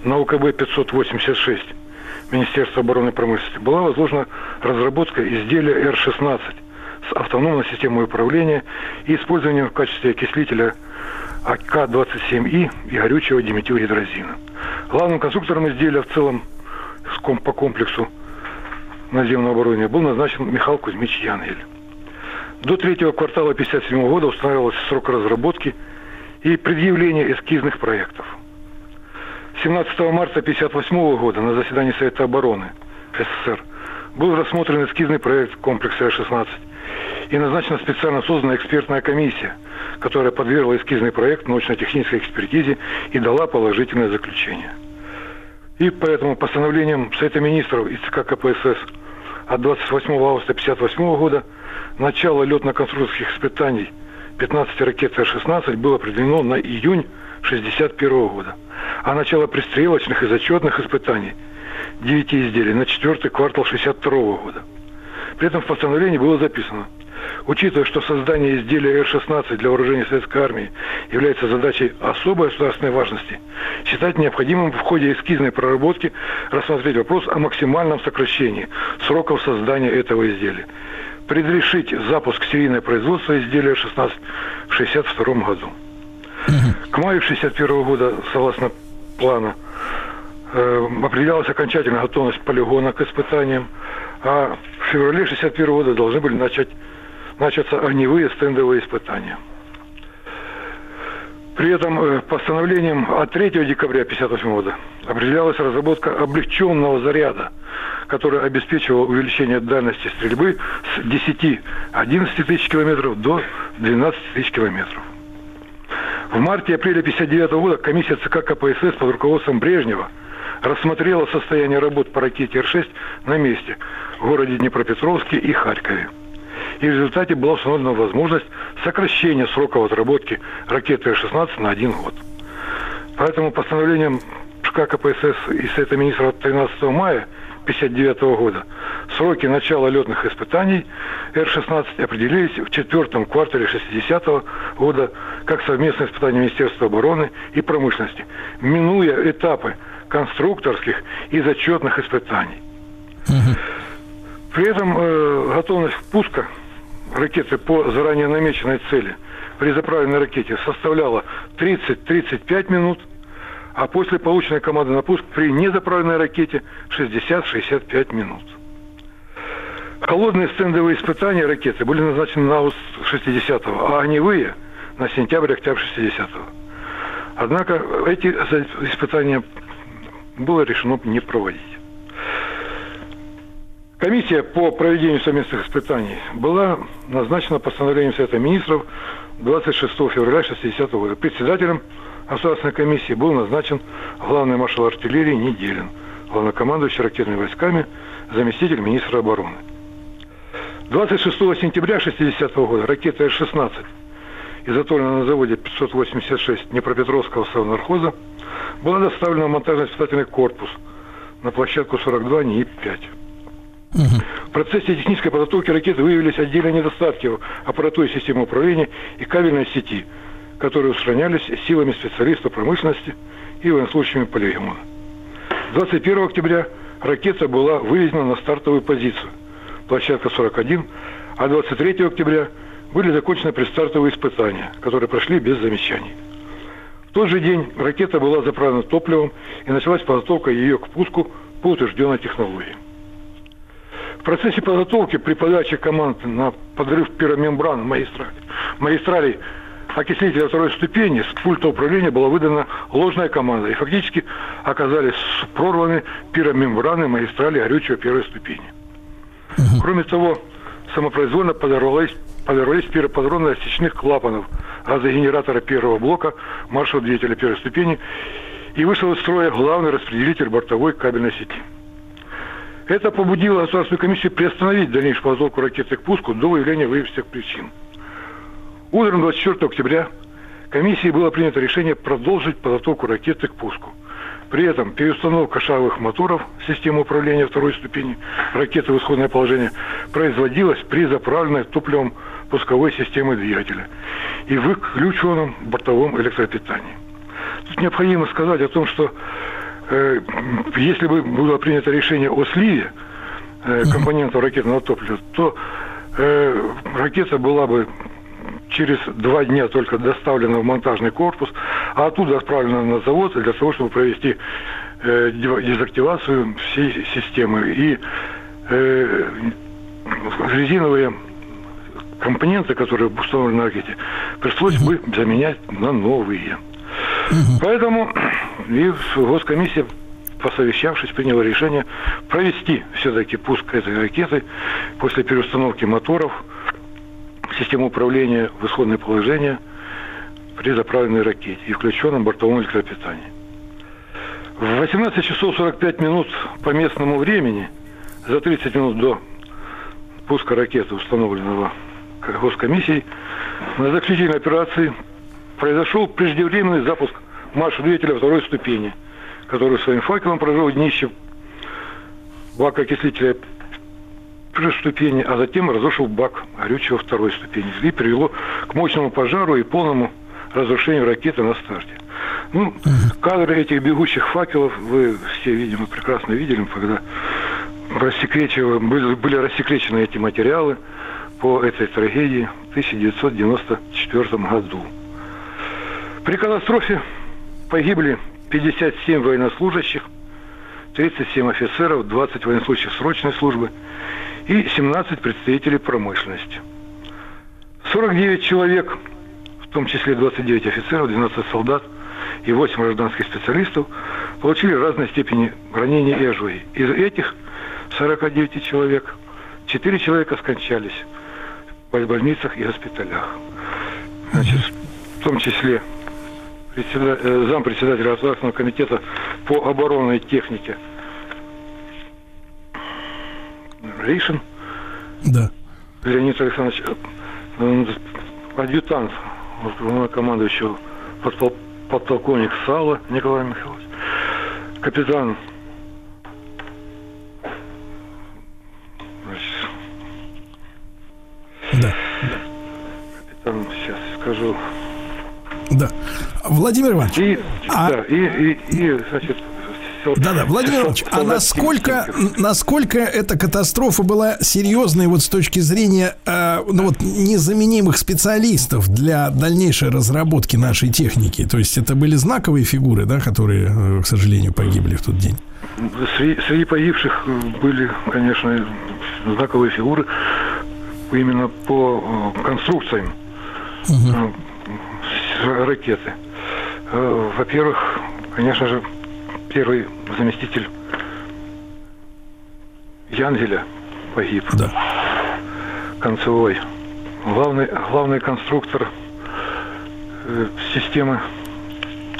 на УКБ 586 Министерства обороны промышленности была возложена разработка изделия Р-16 с автономной системой управления и использованием в качестве окислителя АК-27И и горючего диметилгидрозина. Главным конструктором изделия в целом по комплексу наземного оборудования был назначен Михаил Кузьмич Янгель. До третьего квартала 1957 года устанавливался срок разработки и предъявления эскизных проектов. 17 марта 1958 года на заседании Совета обороны СССР был рассмотрен эскизный проект комплекса Р-16 и назначена специально созданная экспертная комиссия, которая подвергла эскизный проект научно-технической экспертизе и дала положительное заключение. И поэтому постановлением Совета Министров и ЦК КПСС от 28 августа 1958 года начало летно-конструкторских испытаний 15 ракет Р-16 было определено на июнь 1961 года, а начало пристрелочных и зачетных испытаний 9 изделий на четвертый квартал 1962 года. При этом в постановлении было записано, учитывая, что создание изделия Р-16 для вооружения Советской Армии является задачей особой государственной важности, считать необходимым в ходе эскизной проработки рассмотреть вопрос о максимальном сокращении сроков создания этого изделия. Предрешить запуск серийного производства изделия Р-16 в 1962 году. К маю 1961 года, согласно плана, э, определялась окончательная готовность полигона к испытаниям, а в феврале 1961 года должны были начать, начаться огневые стендовые испытания. При этом э, постановлением от 3 декабря 1958 года определялась разработка облегченного заряда, который обеспечивал увеличение дальности стрельбы с 10-11 тысяч километров до 12 тысяч километров. В марте-апреле 1959 года комиссия ЦК КПСС под руководством Брежнева рассмотрела состояние работ по ракете Р-6 на месте в городе Днепропетровске и Харькове. И в результате была установлена возможность сокращения сроков отработки ракеты Р-16 на один год. Поэтому постановлением ЦК КПСС и Совета министров от 13 мая 1959 года сроки начала летных испытаний Р-16 определились в четвертом квартале 60 года как совместное испытание Министерства обороны и промышленности, минуя этапы конструкторских и зачетных испытаний. При этом э, готовность пуска ракеты по заранее намеченной цели при заправленной ракете составляла 30-35 минут, а после полученной команды на пуск при незаправленной ракете 60-65 минут. Холодные стендовые испытания ракеты были назначены на август 60-го, а огневые на сентябрь-октябрь 60-го. Однако эти испытания было решено не проводить. Комиссия по проведению совместных испытаний была назначена постановлением Совета Министров 26 февраля 1960 года. Председателем Государственной комиссии был назначен главный маршал артиллерии Неделин, главнокомандующий ракетными войсками, заместитель министра обороны. 26 сентября 1960 года ракета Р-16, изготовленная на заводе 586 Днепропетровского совнархоза, была доставлена в монтажно-испытательный корпус на площадку 42 НИИП-5. В процессе технической подготовки ракеты выявились отдельные недостатки в аппаратуре системы управления и кабельной сети, которые устранялись силами специалистов промышленности и военнослужащими полигона. 21 октября ракета была выведена на стартовую позицию, площадка 41, а 23 октября были закончены предстартовые испытания, которые прошли без замечаний. В тот же день ракета была заправлена топливом и началась подготовка ее к пуску по утвержденной технологии. В процессе подготовки при подаче команд на подрыв пиромембран магистрали, магистралей окислителя второй ступени с пульта управления была выдана ложная команда, и фактически оказались прорваны пиромембраны магистрали горючего первой ступени. Кроме того, самопроизвольно подорвались, подорвались пиропатроны отсечных клапанов газогенератора первого блока маршевого двигателя первой ступени и вышел из строя главный распределитель бортовой кабельной сети. Это побудило Государственную комиссию приостановить дальнейшую подготовку ракеты к пуску до выявления выявленных причин. Утром 24 октября комиссией было принято решение продолжить подготовку ракеты к пуску. При этом переустановка шаговых моторов в систему управления второй ступени ракеты в исходное положение производилась при заправленной топливом пусковой системы двигателя и выключенном бортовом электропитании. Тут необходимо сказать о том, что э, если бы было принято решение о сливе э, компонентов ракетного топлива, то э, ракета была бы через два дня только доставлена в монтажный корпус, а оттуда отправлена на завод для того, чтобы провести э, дезактивацию всей системы. И э, резиновые компоненты, которые установлены на ракете, пришлось бы заменять на новые. Поэтому и Госкомиссия, посовещавшись, приняла решение провести все-таки пуск этой ракеты после переустановки моторов систему управления в исходное положение при заправленной ракете и включенном бортовом электропитании. В 18 часов 45 минут по местному времени, за 30 минут до пуска ракеты, установленного Госкомиссией, на заключительной операции произошел преждевременный запуск марша двигателя второй ступени, который своим факелом прожил днище бака окислителя первой ступени, а затем разрушил бак горючего второй ступени и привело к мощному пожару и полному разрушению ракеты на старте. Ну, кадры этих бегущих факелов вы все, видимо, прекрасно видели, когда были, были рассекречены эти материалы по этой трагедии в 1994 году. При катастрофе погибли 57 военнослужащих, 37 офицеров, 20 военнослужащих срочной службы и 17 представителей промышленности. 49 человек, в том числе 29 офицеров, 12 солдат и 8 гражданских специалистов, получили разной степени ранений и ожоги. Из этих 49 человек 4 человека скончались в больницах и госпиталях. Значит, в том числе э, зампредседателя Государственного комитета по оборонной технике Рейшин Да. Леонид Александрович, э, адъютант командующего подпол- подполковник Сала Николай Михайлович, капитан Да. капитан, сейчас скажу, Да. Владимир Иванович, и, А- да, и, и, и, значит, Да-да, Владимир Иванович, а насколько, насколько эта катастрофа была серьезной вот с точки зрения э, ну вот незаменимых специалистов для дальнейшей разработки нашей техники? То есть это были знаковые фигуры, да, которые, э, к сожалению, погибли в тот день? Среди, среди погибших были, конечно, знаковые фигуры именно по э, конструкциям с- ракеты. Во-первых, конечно же, первый заместитель Янгеля погиб. Да. Концевой. Главный, главный конструктор э, системы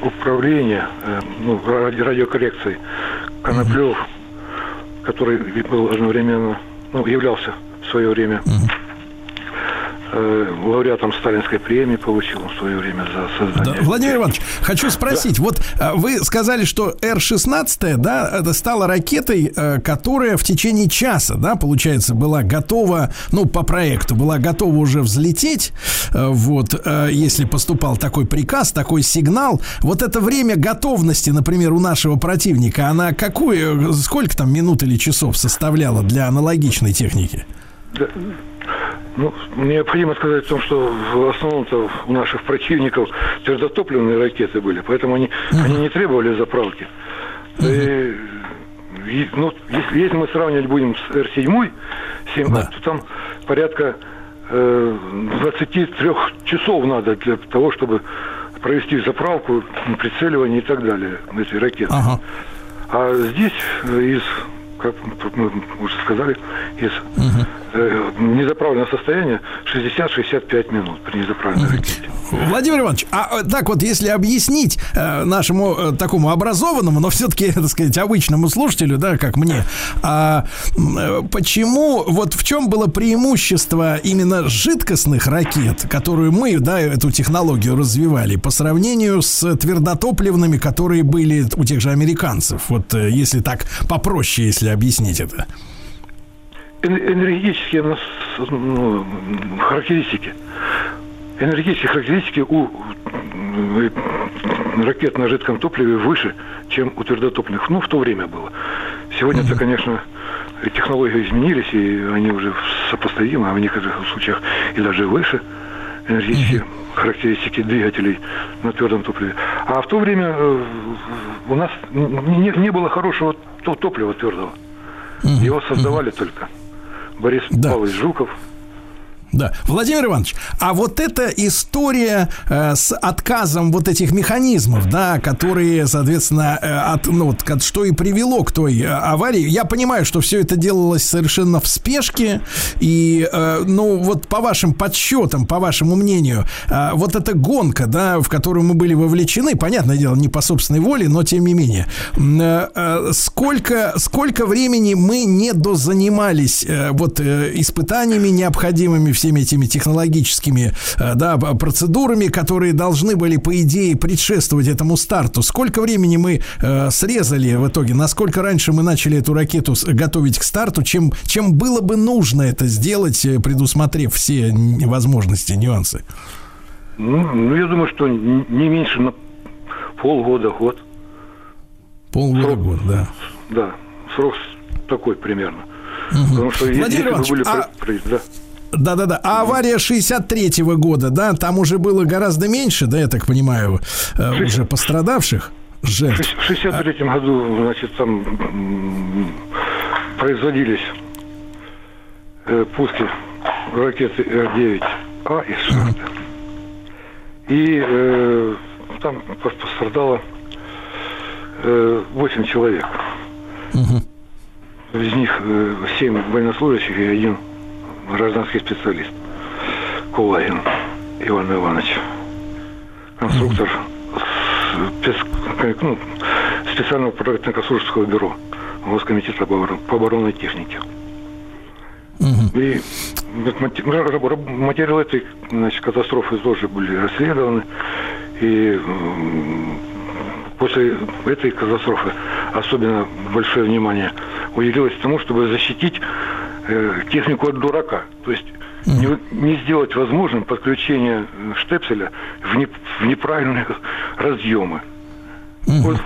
управления, э, ну, ради радиокоррекции Коноплев, который был одновременно, ну, являлся в свое время э, лауреатом Сталинской премии, получил в свое время за Да, создание. Владимир Иванович, хочу спросить, вот а, вы сказали, что Р-16, да, это стала ракетой, э, которая в течение часа, да, получается, была готова, ну, по проекту, была готова уже взлететь, э, вот, э, если поступал такой приказ, такой сигнал. Вот это время готовности, например, у нашего противника, она какую, сколько там минут или часов составляла для аналогичной техники? Ну, необходимо сказать о том, что в основном-то у наших противников твердотопливные ракеты были, поэтому они, они не требовали заправки. И, и, ну, если, если мы сравнивать будем с Р-7, 7, Да. то там порядка э, 23 часов надо для того, чтобы провести заправку, прицеливание и так далее этой ракеты. Ага. А здесь э, из, как мы уже сказали, из э, незаправленное состояние 60-65 минут при незаправленной ракете. Владимир Иванович, а э, так вот, если объяснить э, нашему э, такому образованному, но все-таки, так сказать, обычному слушателю, да, как мне, а, э, почему, вот в чем было преимущество именно жидкостных ракет, которую мы, да, эту технологию развивали, по сравнению с твердотопливными, которые были у тех же американцев, вот э, если так попроще, если объяснить это. Эн- Энергетические у нас, ну, характеристики. Энергетические характеристики у м, ракет на жидком топливе выше, чем у твердотопливных. Ну, в то время было. Сегодня-то, конечно, и технологии изменились, и они уже сопоставимы, а в некоторых случаях и даже выше энергетические характеристики двигателей на твердом топливе. А в то время э, у нас не, не было хорошего то- топлива твердого. Его создавали только Борис Павлович Жуков. Да. Владимир Иванович, а вот эта история э, с отказом вот этих механизмов, да, которые, соответственно, э, от, ну, вот, ко- что и привело к той э, аварии, я понимаю, что все это делалось совершенно в спешке, и, э, ну, вот по вашим подсчетам, по вашему мнению, э, вот эта гонка, да, в которую мы были вовлечены, понятное дело, не по собственной воле, но тем не менее, э, э, сколько, сколько времени мы не дозанимались э, вот э, испытаниями необходимыми, всеми этими технологическими э, да, процедурами, которые должны были, по идее, предшествовать этому старту. Сколько времени мы э, срезали в итоге? Насколько раньше мы начали эту ракету готовить к старту, чем, чем было бы нужно это сделать, э, предусмотрев все возможности, нюансы? Ну, ну, я думаю, что не меньше на полгода, год. Полгода, год, да. Да, срок такой примерно. Потому что Владимир если Иванович, были... а- да. Да-да-да. А авария 63-го года, да, там уже было гораздо меньше, да, я так понимаю, э, уже пострадавших жертв. В 63 году, значит, там производились э, пуски ракеты Р-9А из шахты. И э, там пос- пострадало э, 8 человек. Из них э, 7 военнослужащих и один гражданский специалист. Кулагин Иван Иванович. Конструктор спец- ну, специального проектно-конструкторского бюро Госкомитета по оборон- по оборонной технике. И ра- ра- материалы этой значит, катастрофы тоже были расследованы. И после этой катастрофы особенно большое внимание уделилось тому, чтобы защитить э, технику от дурака. То есть не, не сделать возможным подключение э, штепселя в, не- в неправильные разъемы. Вот,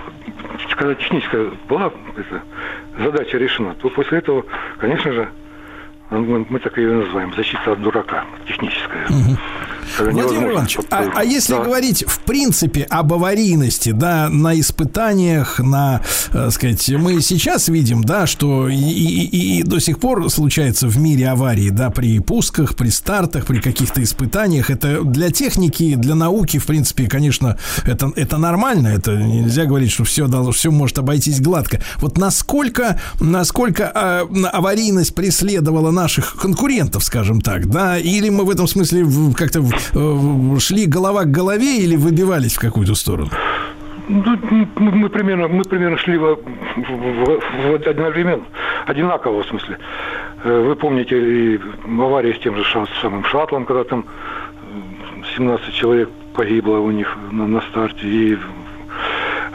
когда техническая была эта задача решена, то после этого, конечно же, мы, мы так ее и называем защита от дурака, техническая. Когда Владимир Иванович, а, а если Да. говорить в принципе об аварийности, да, на испытаниях, на, э, сказать, мы сейчас видим, да, что и, и- и- до сих пор случается в мире аварии, да, при пусках, при стартах, при каких-то испытаниях. Это для техники, для науки, в принципе, конечно, это, это нормально. Это нельзя говорить, что все, все может обойтись гладко. Вот насколько, насколько э, аварийность преследовала наших конкурентов, скажем так, да, или мы в этом смысле как-то шли голова к голове или выбивались в какую-то сторону? Ну, мы, примерно, мы примерно шли в, в- в одновременно, одинаково в смысле. Э, Вы помните и аварии с тем же ша- самым шаттлом, когда там э, 17 человек погибло у них на, на старте, и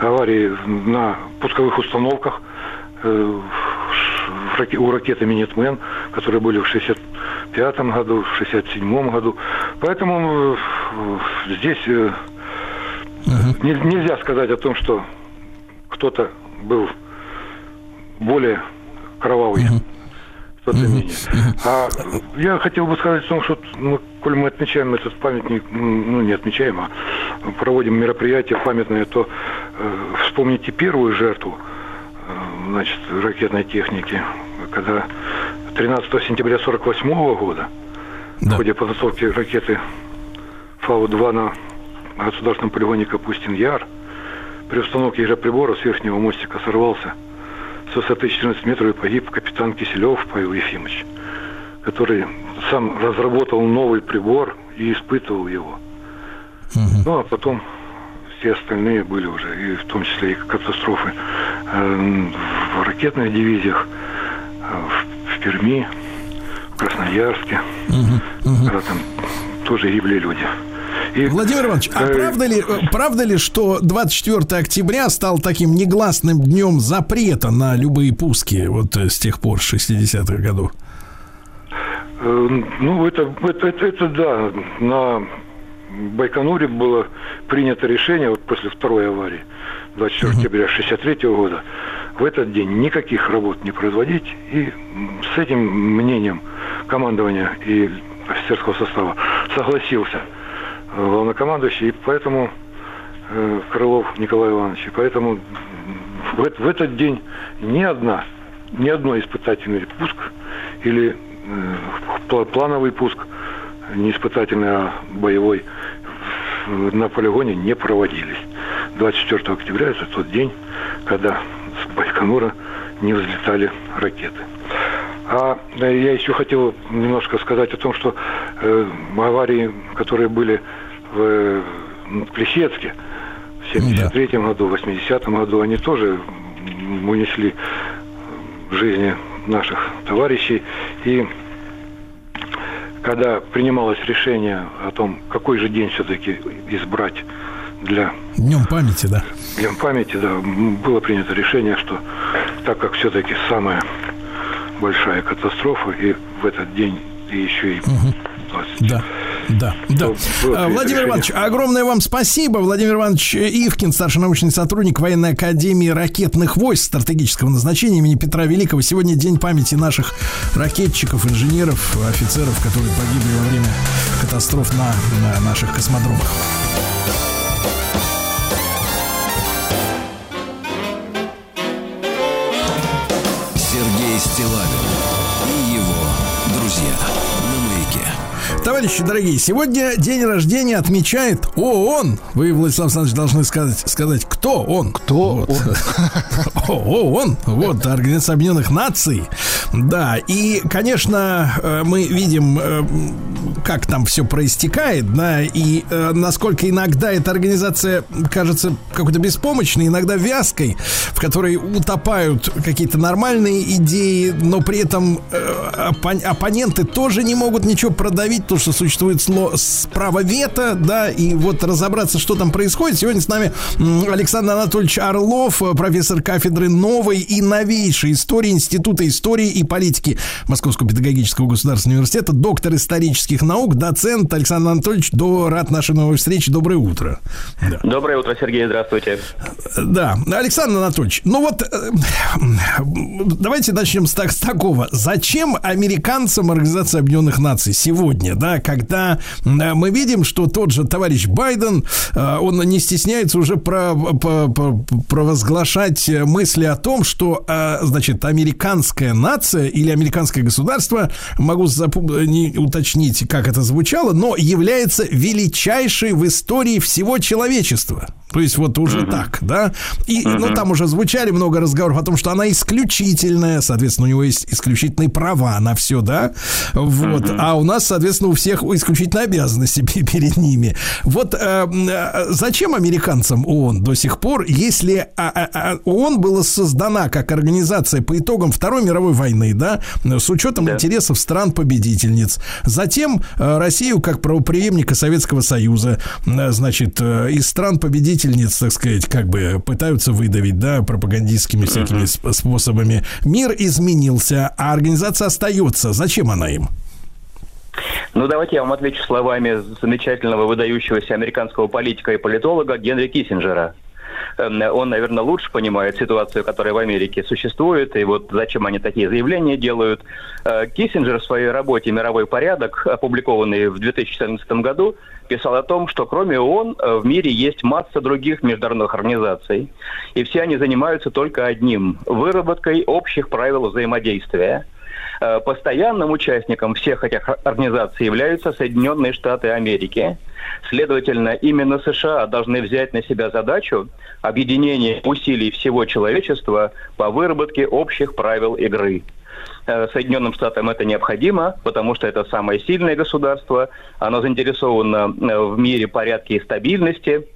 аварии на пусковых установках э, у ракеты Минитмен, которые были в 65 году, в 67 году. Поэтому э, здесь не- нельзя сказать о том, что кто-то был более кровавый. Кто-то менее. А я хотел бы сказать о том, что, ну, коль мы отмечаем этот памятник, ну, не отмечаем, а проводим мероприятие памятное, то э, вспомните первую жертву, значит, ракетной техники, когда 13 сентября 48 года в ходе подготовки ракеты Фау-2 на государственном полигоне Капустин-Яр при установке гироприбора с верхнего мостика сорвался с высоты 14 метров и погиб капитан Киселев Павел Ефимович. который сам разработал новый прибор и испытывал его. Ну, а потом все остальные были уже, и в том числе и катастрофы э, в ракетных дивизиях, в, Перми, в Красноярске, когда там тоже гибли люди. И, Владимир Иванович, а э, правда ли, э, правда ли, что 24 октября стал таким негласным днем запрета на любые пуски вот с тех пор, с 60-х годов? Ну, это, это, это, это да. На Байконуре было принято решение вот после второй аварии 24 октября 63 года в этот день никаких работ не производить. И с этим мнением командования и офицерского состава согласился э, главнокомандующий. И поэтому э, Крылов Николай Иванович. И поэтому в, в этот день ни одна, ни одно испытательный пуск или э, пла- плановый пуск, не испытательный, а боевой, на полигоне не проводились. 24 октября это тот день, когда с Байконура не взлетали ракеты. А э, я еще хотел немножко сказать о том, что э, аварии, которые были в э, Плесецке в 73 году, в 80 году, они тоже унесли э, жизни наших товарищей. И когда принималось решение о том, какой же день все-таки избрать для Днем памяти, да. Днем памяти, да, было принято решение, что так как все-таки самая большая катастрофа, и в этот день и еще и 20 Да. Да, да. принято Владимир. Иванович, огромное вам спасибо. Владимир Иванович Ивкин, старший научный сотрудник военной академии ракетных войск стратегического назначения имени Петра Великого. Сегодня день памяти наших ракетчиков, инженеров, офицеров, которые погибли во время катастроф на, на наших космодромах. Сергей Стилавин и его друзья. Товарищи дорогие, сегодня день рождения отмечает ООН. Вы, Владислав Александрович, должны сказать, сказать кто он. Кто ООН, вот, Организация Объединенных Наций. Да, и, конечно, э, мы видим, э, как там все проистекает, да, и э, насколько иногда эта организация кажется какой-то беспомощной, иногда вязкой, в которой утопают какие-то нормальные идеи, но при этом оппон- оппоненты тоже не могут ничего продавить, потому что существует сло- с- право вето, да, и вот разобраться, что там происходит. Сегодня с нами Александр Анатольевич Орлов, э, профессор кафедры новой и новейшей истории Института истории и политики Московского педагогического государственного университета, доктор исторических наук, доцент Александр Анатольевич, до, рад нашей новой встрече. Доброе утро. Да. Доброе утро, Сергей, здравствуйте. Да, Александр Анатольевич, ну вот э, давайте начнем с, так, с такого. Зачем американцам Организация Объединенных Наций сегодня, да, когда э, мы видим, что тот же товарищ Байден, э, он не стесняется уже про, про- про- провозглашать мысли о том, что, э, значит, американская нация или американское государство, могу запу- не уточнить, как это звучало, но является величайшей в истории всего человечества. То есть вот уже так, да. И, ну, там уже звучали много разговоров о том, что она исключительная, соответственно, у него есть исключительные права на все, да. Вот. А у нас, соответственно, у всех исключительные обязанности пе- перед ними. Вот э, э, зачем американцам ООН до сих пор, если а, а, а, ООН была создана как организация по итогам Второй мировой войны, да, с учетом интересов стран-победительниц. Затем э, Россию как правопреемника Советского Союза, э, значит, из стран-победительниц, так сказать, как бы пытаются выдавить, да, пропагандистскими всякими сп- способами. Мир изменился, а организация остается. Зачем она им? Ну, давайте я вам отвечу словами замечательного выдающегося американского политика и политолога Генри Киссинджера. Эм, Он, наверное, лучше понимает ситуацию, которая в Америке существует, и вот зачем они такие заявления делают. Э, Киссинджер в своей работе «Мировой порядок», опубликованной в 2014 году, писал о том, что кроме ООН э, в мире есть масса других международных организаций, и все они занимаются только одним – выработкой общих правил взаимодействия. Э, Постоянным участником всех этих организаций являются Соединенные Штаты Америки. Следовательно, именно США должны взять на себя задачу объединения усилий всего человечества по выработке общих правил игры. Э, Соединенным Штатам это необходимо, потому что это самое сильное государство, оно заинтересовано э, в мире порядке и стабильности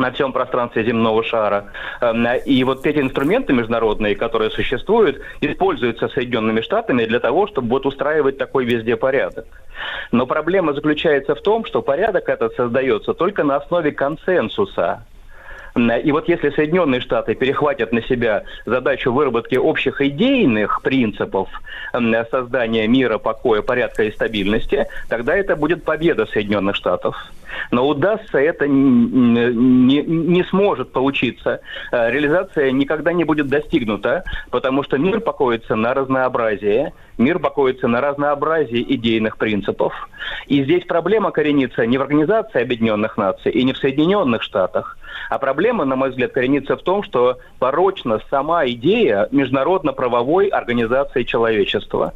на всем пространстве земного шара. Эм, И вот эти инструменты международные, которые существуют, используются Соединенными Штатами для того, чтобы вот устраивать такой везде порядок. Но проблема заключается в том, что порядок этот создается только на основе консенсуса. И вот если Соединенные Штаты перехватят на себя задачу выработки общих идейных принципов создания мира, покоя, порядка и стабильности, тогда это будет победа Соединенных Штатов. Но удастся это не, не, не сможет получиться. Э, Реализация никогда не будет достигнута, потому что мир покоится на разнообразии, мир покоится на разнообразии идейных принципов. И здесь проблема коренится не в Организации Объединенных Наций и не в Соединенных Штатах, а проблема, на мой взгляд, коренится в том, что порочна сама идея международно-правовой организации человечества.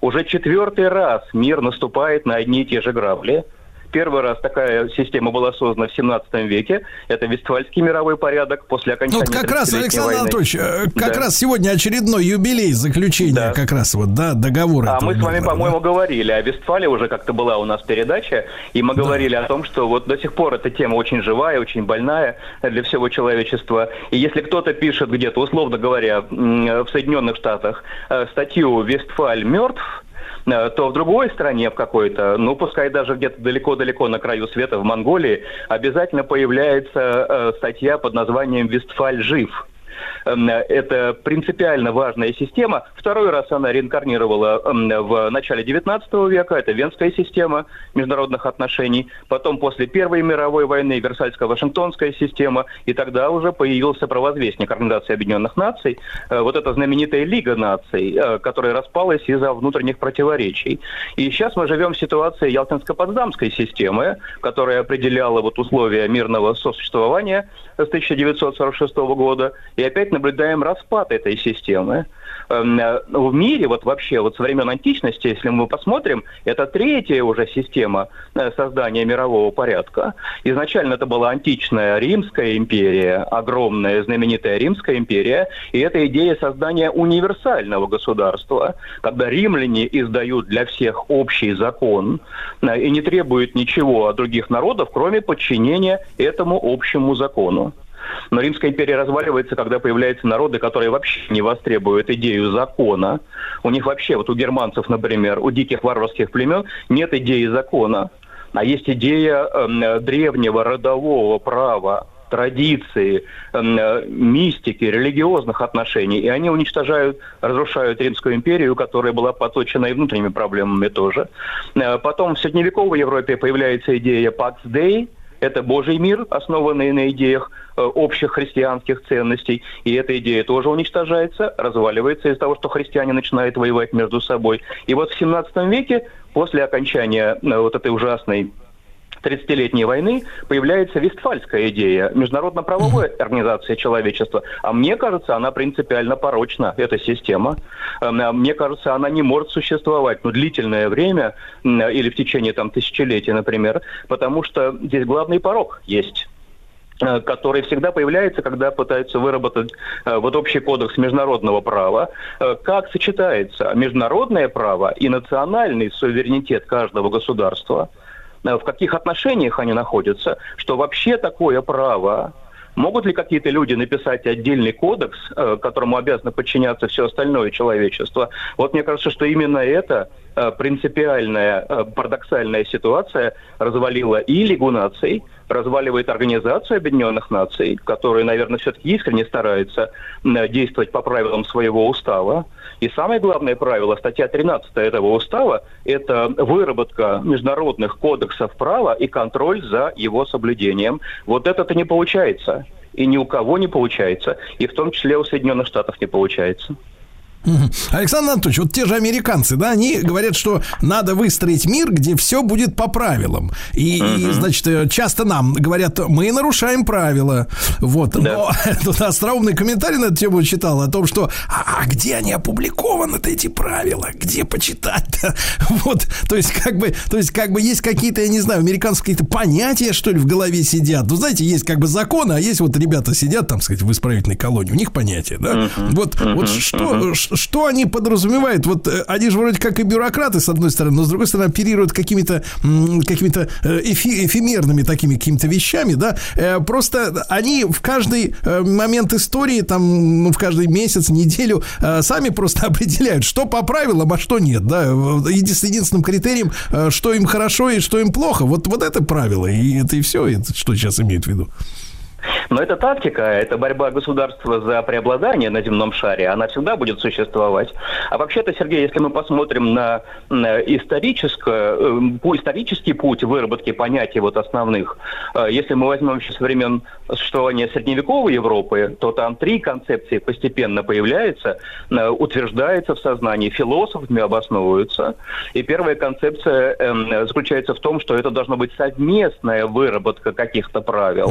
Уже четвертый раз мир наступает на одни и те же грабли – Первый раз такая система была создана в 17 веке. Это Вестфальский мировой порядок после окончания Ну, вот как раз, 30-летней Александр войны. Анатольевич, э, как Да. раз сегодня очередной юбилей заключения как раз вот, да, договора. А мы с вами, по-моему, говорили о Вестфале, уже как-то была у нас передача, и мы говорили о том, что вот до сих пор эта тема очень живая, очень больная для всего человечества. И если кто-то пишет где-то, условно говоря, в Соединенных Штатах э, статью «Вестфаль мертв», то в другой стране, в какой-то, ну, пускай даже где-то далеко-далеко на краю света, в Монголии, обязательно появляется э, статья под названием «Вестфаль жив». Эм, Это принципиально важная система. Второй раз она реинкарнировала эм, в начале 19 века. Это Венская система международных отношений. Потом после Первой мировой войны Версальско-Вашингтонская система. И тогда уже появился провозвестник Организации Объединенных Наций. Э, Вот эта знаменитая Лига наций, э, которая распалась из-за внутренних противоречий. И сейчас мы живем в ситуации Ялтинско-Потсдамской системы, которая определяла вот условия мирного сосуществования с 1946 года. И опять наблюдаем распад этой системы. Эм, э, В мире, вот вообще, вот со времен античности, если мы посмотрим, это третья уже система э, создания мирового порядка. Изначально это была античная Римская империя, огромная знаменитая Римская империя, и это идея создания универсального государства, когда римляне издают для всех общий закон э, и не требуют ничего от других народов, кроме подчинения этому общему закону. Но Римская империя разваливается, когда появляются народы, которые вообще не востребуют идею закона. У них вообще, вот у германцев, например, у диких варварских племен нет идеи закона. А есть идея эм, древнего родового права, традиции, эм, э, мистики, религиозных отношений. И они уничтожают, разрушают Римскую империю, которая была поточена и внутренними проблемами тоже. Э, Потом в средневековой Европе появляется идея Pax Dei, это Божий мир, основанный на идеях э, общих христианских ценностей. И эта идея тоже уничтожается, разваливается из-за того, что христиане начинают воевать между собой. И вот в 17 веке, после окончания э, вот этой ужасной 30-летней войны появляется Вестфальская идея, международно-правовой организации человечества. А мне кажется, она принципиально порочна, эта система. Эм, а Мне кажется, она не может существовать ну, длительное время или в течение там, тысячелетий, например, потому что здесь главный порог есть э, который всегда появляется, когда пытаются выработать э, вот общий кодекс международного права. Э, Как сочетается международное право и национальный суверенитет каждого государства? Э, В каких отношениях они находятся? Что вообще такое право? Могут ли какие-то люди написать отдельный кодекс, э, которому обязано подчиняться все остальное человечество? Вот мне кажется, что именно это э, принципиальная, парадоксальная ситуация развалила и Лигу наций, разваливает Организацию Объединенных Наций, которая, наверное, все-таки искренне старается действовать по правилам своего устава. И самое главное правило, статья 13 этого устава, это выработка международных кодексов права и контроль за его соблюдением. Вот это-то не получается. И ни у кого не получается. И в том числе у Соединенных Штатов не получается. Александр Анатольевич, вот те же американцы, да, они говорят, что надо выстроить мир, где все будет по правилам. И, и, значит, э, часто нам говорят, мы нарушаем правила. Вот. Но тут остроумный комментарий на эту тему читал о том, что а, а где они опубликованы-то эти правила? Где почитать-то? Вот. То есть, как бы, то есть, как бы есть какие-то, я не знаю, американские какие-то понятия, что ли, в голове сидят. Ну, знаете, есть как бы законы, а есть вот ребята сидят, там, сказать, в исправительной колонии, у них понятия, да? Вот, вот что, что они подразумевают? Вот э, они же вроде как и бюрократы, с одной стороны, но с другой стороны оперируют какими-то какими-то э, эфи- эфемерными такими какими-то вещами, да. Э, Просто они в каждый момент истории, там, ну, в каждый месяц, неделю сами просто определяют, что по правилам, а что нет, да. Единственным критерием, что им хорошо и что им плохо. Вот, вот это правило, и это и все, что сейчас имеют в виду. Но это тактика, это борьба государства за преобладание на земном шаре, она всегда будет существовать. А вообще-то, Сергей, если мы посмотрим на, на историческое, э, исторический путь выработки понятий вот основных, э, если мы возьмем еще со времен существования средневековой Европы, то там три концепции постепенно появляются, э, утверждается в сознании, философами обосновываются. И первая концепция эм, заключается в том, что это должна быть совместная выработка каких-то правил.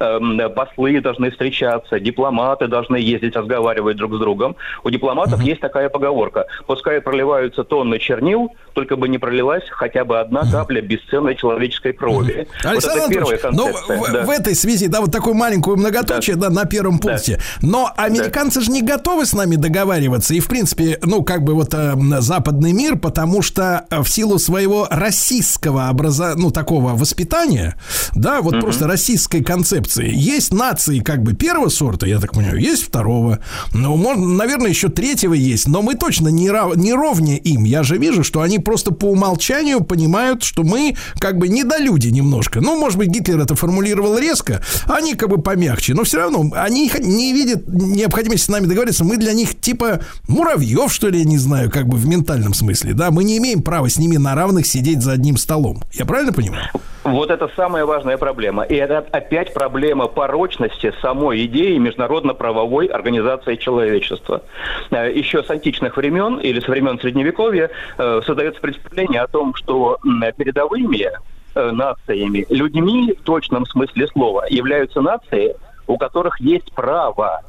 Эм, Послы должны встречаться, дипломаты должны ездить, разговаривать друг с другом. У дипломатов есть такая поговорка. Пускай проливаются тонны чернил, только бы не пролилась хотя бы одна капля бесценной человеческой крови. Вот Александр это первая ну, концепция. в, да. в этой связи, да, вот такое маленькое многоточие, да, на первом пункте. Но американцы же не готовы с нами договариваться. И, в принципе, ну, как бы вот э, западный мир, потому что э, в силу своего российского образа, ну, такого воспитания, да, вот просто российской концепции, есть нации как бы первого сорта, я так понимаю, есть второго. Ну, можно, наверное, еще третьего есть, но мы точно не, рав- не ровнее им. Я же вижу, что они просто по умолчанию понимают, что мы как бы недолюди немножко. Ну, может быть, Гитлер это формулировал резко, они как бы помягче. Но все равно они не видят необходимости с нами договориться. Мы для них типа муравьев, что ли, я не знаю, как бы в ментальном смысле. Да, мы не имеем права с ними на равных сидеть за одним столом. Я правильно понимаю? Вот это самая важная проблема. И это опять проблема порочности самой идеи международно-правовой организации человечества. Э, Еще с античных времен или с времен Средневековья э, создается представление о том, что передовыми э, нациями, людьми в точном смысле слова, являются нации, у которых есть право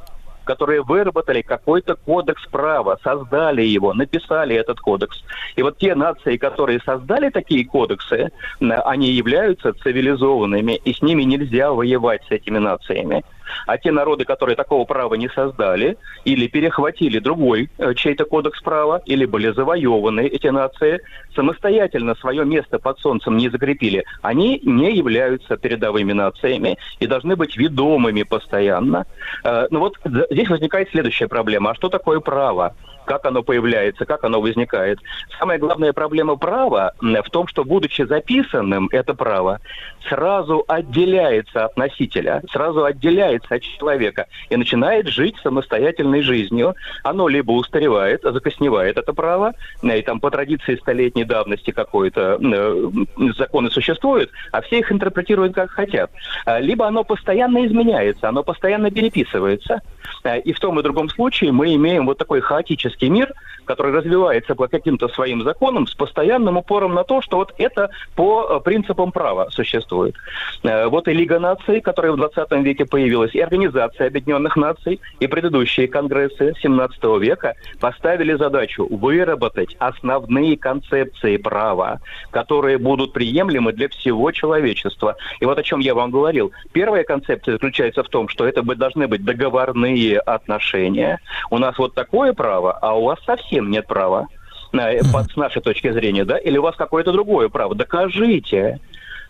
которые выработали какой-то кодекс права, создали его, написали этот кодекс. И вот те нации, которые создали такие кодексы, они являются цивилизованными, и с ними нельзя воевать с этими нациями. А те народы, которые такого права не создали, или перехватили другой э, чей-то кодекс права, или были завоеваны эти нации, самостоятельно свое место под солнцем не закрепили, они не являются передовыми нациями и должны быть ведомыми постоянно. Э, Ну вот здесь возникает следующая проблема. А что такое право? Как оно появляется, как оно возникает? Самая главная проблема права в том, что, будучи записанным, это право сразу отделяется от носителя, сразу отделяется от человека и начинает жить самостоятельной жизнью. Оно либо устаревает, закосневает это право, и там по традиции столетней давности какой-то э, законы существуют, а все их интерпретируют как хотят. А, Либо оно постоянно изменяется, оно постоянно переписывается. Э, И в том и другом случае мы имеем вот такой хаотический мир, который развивается по каким-то своим законам с постоянным упором на то, что вот это по э, принципам права существует. Э, Вот и Лига наций, которая в 20 веке появилась, и Организация Объединенных Наций, и предыдущие конгрессы 17 века поставили задачу выработать основные концепции права, которые будут приемлемы для всего человечества. И вот о чем я вам говорил. Первая концепция заключается в том, что это должны быть договорные отношения. У нас вот такое право, а у вас совсем нет права. э, С нашей точки зрения, да? Или у вас какое-то другое право? Докажите.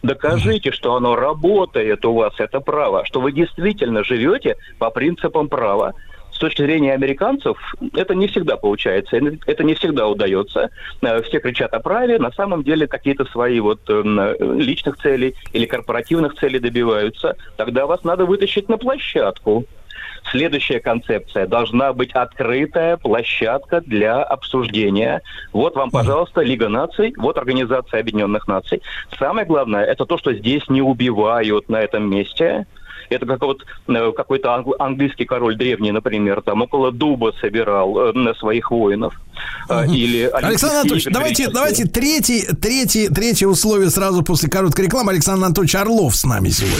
Докажите, что оно работает у вас, это право, что вы действительно живете по принципам права. С точки зрения американцев, это не всегда получается, это- не всегда удается. Э, Все кричат о праве, на самом деле какие-то свои вот эм, э, личных целей или корпоративных целей добиваются. Тогда вас надо вытащить на площадку. Следующая концепция. Должна быть открытая площадка для обсуждения. Вот вам, пожалуйста, Лига наций, вот Организация Объединенных Наций. Самое главное, это то, что здесь не убивают на этом месте. Это как вот э, какой-то англ- английский король древний, например, там около дуба собирал э, на своих воинов. Э, Или Александр Анатольевич, давайте, давайте третий, третий, третье условие сразу после короткой рекламы. Александр Анатольевич Орлов с нами сегодня.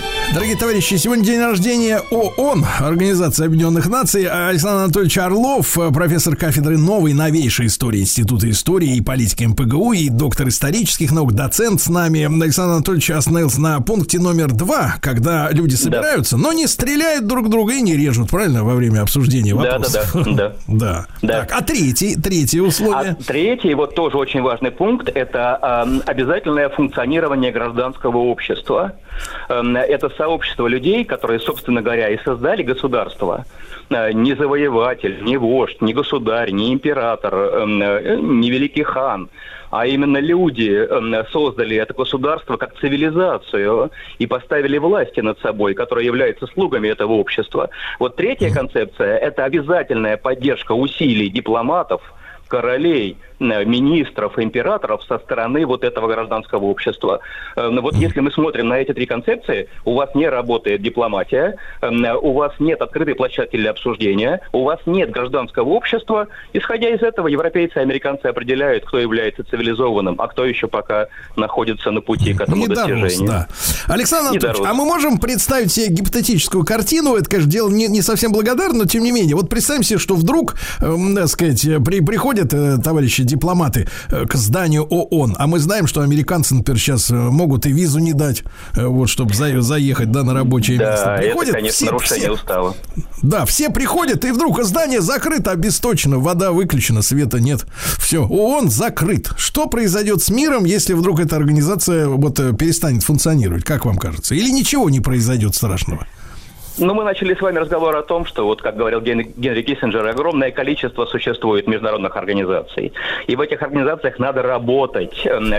Дорогие товарищи, сегодня день рождения ООН, Организации Объединенных Наций. Александр Анатольевич Орлов, профессор кафедры новой новейшей истории Института истории и политики МПГУ и доктор исторических наук, доцент с нами. Александр Анатольевич остановился на пункте номер два, когда люди собираются, но не стреляют друг друга и не режут, правильно, во время обсуждения Да, вопросов? да, да. Да. Да. Так, а третий, третье условие? А третий, вот тоже очень важный пункт, это эм, обязательное функционирование гражданского общества. Эм, это сообщество людей, которые, собственно говоря, и создали государство. Э, не завоеватель, не вождь, не государь, не император, эм, э, не великий хан, а именно люди эм, создали это государство как цивилизацию и поставили власти над собой, которые являются слугами этого общества. Вот третья концепция – это обязательная поддержка усилий дипломатов, королей, э, министров, императоров со стороны вот этого гражданского общества. Э, ну Вот если мы смотрим на эти три концепции, у вас не работает дипломатия, э, у вас нет открытой площадки для обсуждения, у вас нет гражданского общества. Исходя из этого, европейцы и американцы определяют, кто является цивилизованным, а кто еще пока находится на пути к этому Не дорос, достижению. да. Александр Анатольевич, дорос. а мы можем представить себе гипотетическую картину? Это, конечно, дело не, не совсем благодарно, но тем не менее. Вот представим себе, что вдруг, эм, так сказать, э, при, приходят э, товарищи дипломаты э, к зданию ООН, а мы знаем, что американцы, например, сейчас э, могут и визу не дать, вот, чтобы за- заехать, да, на рабочее место. Да, это, Приходят конечно, все- нарушение все- устава. да, все приходят, и вдруг здание закрыто, обесточено, вода выключена, света нет. Все, ООН закрыт. Что произойдет с миром, если вдруг эта организация вот перестанет функционировать, как вам кажется? Или ничего не произойдет страшного? Ну, мы начали с вами разговор о том, что, вот как говорил Ген- Генри Киссинджер, огромное количество существует международных организаций. И в этих организациях надо работать.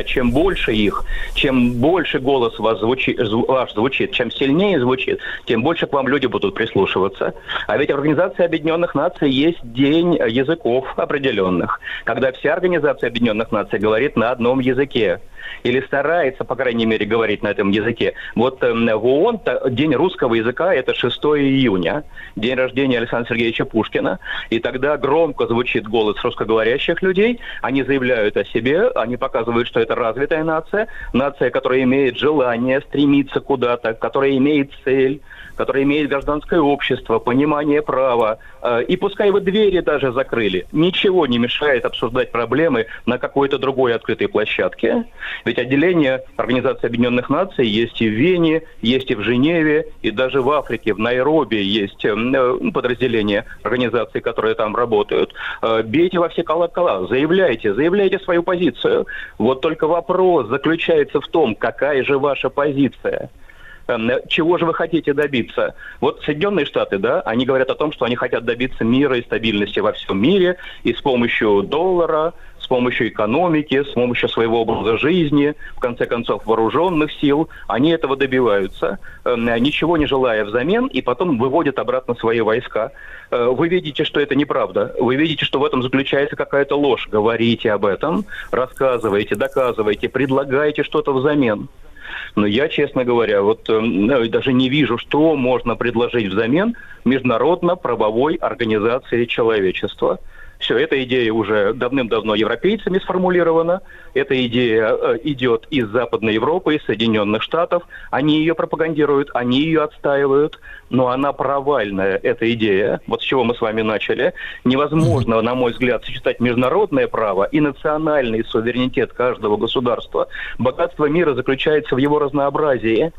Чем больше их, чем больше голос вас звучит, зв- ваш звучит, чем сильнее звучит, тем больше к вам люди будут прислушиваться. А ведь в Организации Объединенных Наций есть день языков определенных, когда вся Организация Объединенных Наций говорит на одном языке или старается, по крайней мере, говорить на этом языке. Вот эм, в ООН день русского языка – это 6 июня, день рождения Александра Сергеевича Пушкина. И тогда громко звучит голос русскоговорящих людей. Они заявляют о себе, они показывают, что это развитая нация, нация, которая имеет желание стремиться куда-то, которая имеет цель, которая имеет гражданское общество, понимание права. Э, И пускай вы двери даже закрыли, ничего не мешает обсуждать проблемы на какой-то другой открытой площадке. Ведь отделение Организации Объединенных Наций есть и в Вене, есть и в Женеве, и даже в Африке, в Найроби есть эм, э, подразделения организаций, которые там работают. Э, Бейте во все колокола, заявляйте, заявляйте свою позицию. Вот только вопрос заключается в том, какая же ваша позиция. Эм, Чего же вы хотите добиться? Вот Соединенные Штаты, да, они говорят о том, что они хотят добиться мира и стабильности во всем мире, и с помощью доллара, с помощью экономики, с помощью своего образа жизни, в конце концов, вооруженных сил, они этого добиваются, эм, ничего не желая взамен, и потом выводят обратно свои войска. Э, Вы видите, что это неправда. Вы видите, что в этом заключается какая-то ложь. Говорите об этом, рассказывайте, доказывайте, предлагайте что-то взамен. Но я, честно говоря, вот э, ну, даже не вижу, что можно предложить взамен международно-правовой организации человечества. Все, эта идея уже давным-давно европейцами сформулирована. Эта идея э, идет из Западной Европы, из Соединенных Штатов. Они ее пропагандируют, они ее отстаивают. Но она провальная, эта идея. Вот с чего мы с вами начали. Невозможно, на мой взгляд, сочетать международное право и национальный суверенитет каждого государства. Богатство мира заключается в его разнообразии.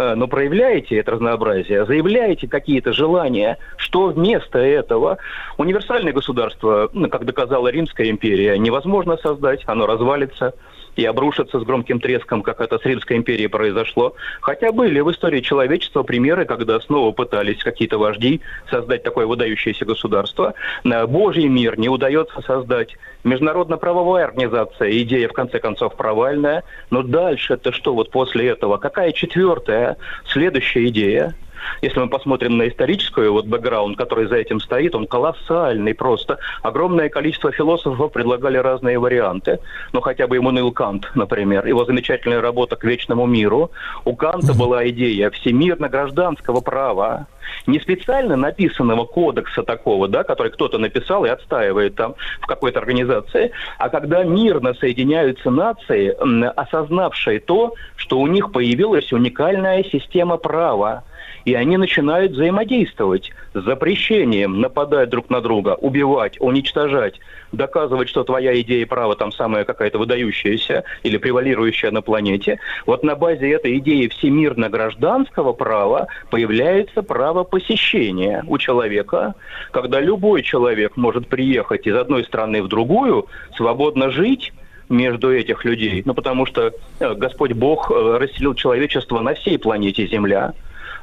Э, но проявляете это разнообразие, заявляете какие-то желания, что вместо этого универсальное государство, ну, как доказала Римская империя, невозможно создать, оно развалится и обрушится с громким треском, как это с Римской империей произошло. Хотя были в истории человечества примеры, когда снова пытались какие-то вожди создать такое выдающееся государство. Божий мир не удается создать. Международно-правовая организация, идея в конце концов провальная. Но дальше это что вот после этого? Какая четвертая, следующая идея? Если мы посмотрим на историческую вот бэкграунд, который за этим стоит, он колоссальный просто. Огромное количество философов предлагали разные варианты. Ну, хотя бы Иммануил Кант, например. Его замечательная работа «К вечному миру». У Канта была идея всемирно-гражданского права не специально написанного кодекса такого, да, который кто-то написал и отстаивает там в какой-то организации, а когда мирно соединяются нации, осознавшие то, что у них появилась уникальная система права, и они начинают взаимодействовать с запрещением нападать друг на друга, убивать, уничтожать, доказывать, что твоя идея права там самая какая-то выдающаяся или превалирующая на планете. Вот на базе этой идеи всемирно-гражданского права появляется право посещения у человека, когда любой человек может приехать из одной страны в другую, свободно жить, между этих людей. Ну, потому что э, Господь Бог э, расселил человечество на всей планете Земля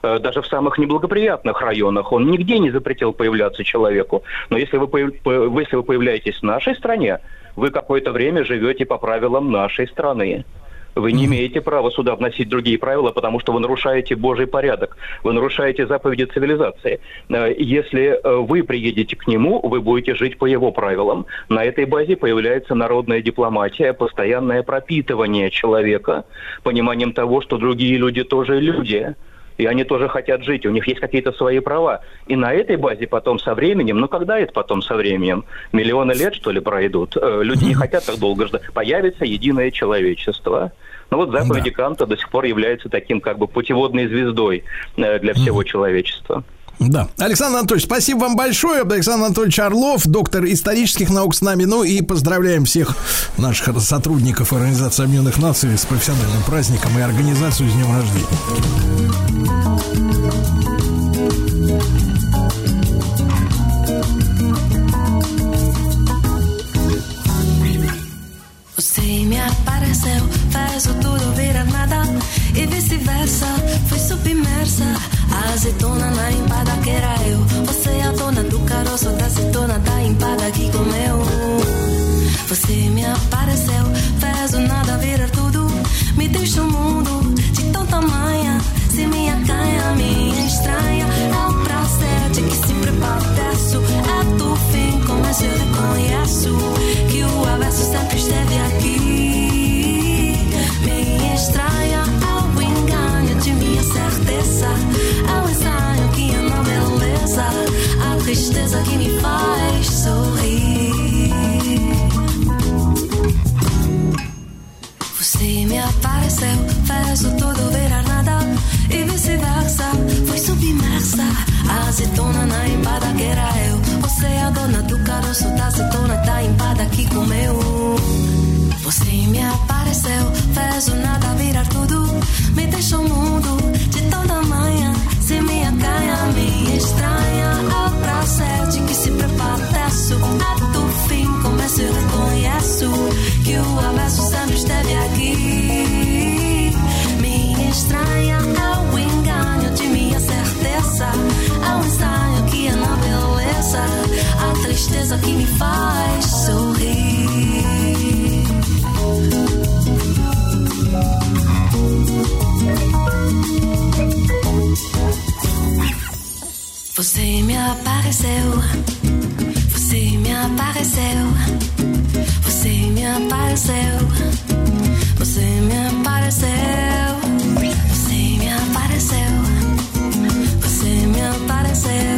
даже в самых неблагоприятных районах. Он нигде не запретил появляться человеку. Но если вы, если вы появляетесь в нашей стране, вы какое-то время живете по правилам нашей страны. Вы не имеете права сюда вносить другие правила, потому что вы нарушаете Божий порядок, вы нарушаете заповеди цивилизации. Э, Если э, вы приедете к нему, вы будете жить по его правилам. На этой базе появляется народная дипломатия, постоянное пропитывание человека, пониманием того, что другие люди тоже люди. И они тоже хотят жить, у них есть какие-то свои права. И на этой базе потом со временем, ну когда это потом со временем? Миллионы лет, что ли, пройдут? Э, Люди не хотят так долго ждать. Появится единое человечество. Ну вот заповеди Канта до сих пор является таким как бы путеводной звездой э, для всего человечества. Да. Александр Анатольевич, спасибо вам большое. Александр Анатольевич Орлов, доктор исторических наук с нами. Ну и поздравляем всех наших сотрудников Организации Объединенных Наций с профессиональным праздником и организацию с днем рождения. Você me apareceu, fez o tudo virar nada E vice-versa, fui submersa Azeitona na empada que era eu. Você é a dona do caroço da azeitona da empada que comeu. Você me apareceu, fez o nada virar tudo. Me deixa o mundo de tão tamanha Se minha canha, minha estranha É o prazer de que se prepadeço É do fim, começo eu reconheço Que o avesso sempre esteve certeza. É o ensaio que é na beleza A tristeza que me faz sorrir. Você me apareceu, fez o todo virar nada E vice-versa, fui submersa. Azeitona na empada que era eu. Você é a dona do caroço da azeitona da empada que comeu Você me apareceu, fez o nada virar tudo. Me deixou mudo de toda manhã Se minha canha, minha estranha. É o prazer de que se prepadeço É do fim, começo eu reconheço Que o avesso sempre esteve aqui. Minha estranha é o engano de minha certeza. É o ensaio que é na beleza. A tristeza que me faz sorrir Você me apareceu, você me apareceu, você me apareceu, você me apareceu, você me apareceu, você me apareceu,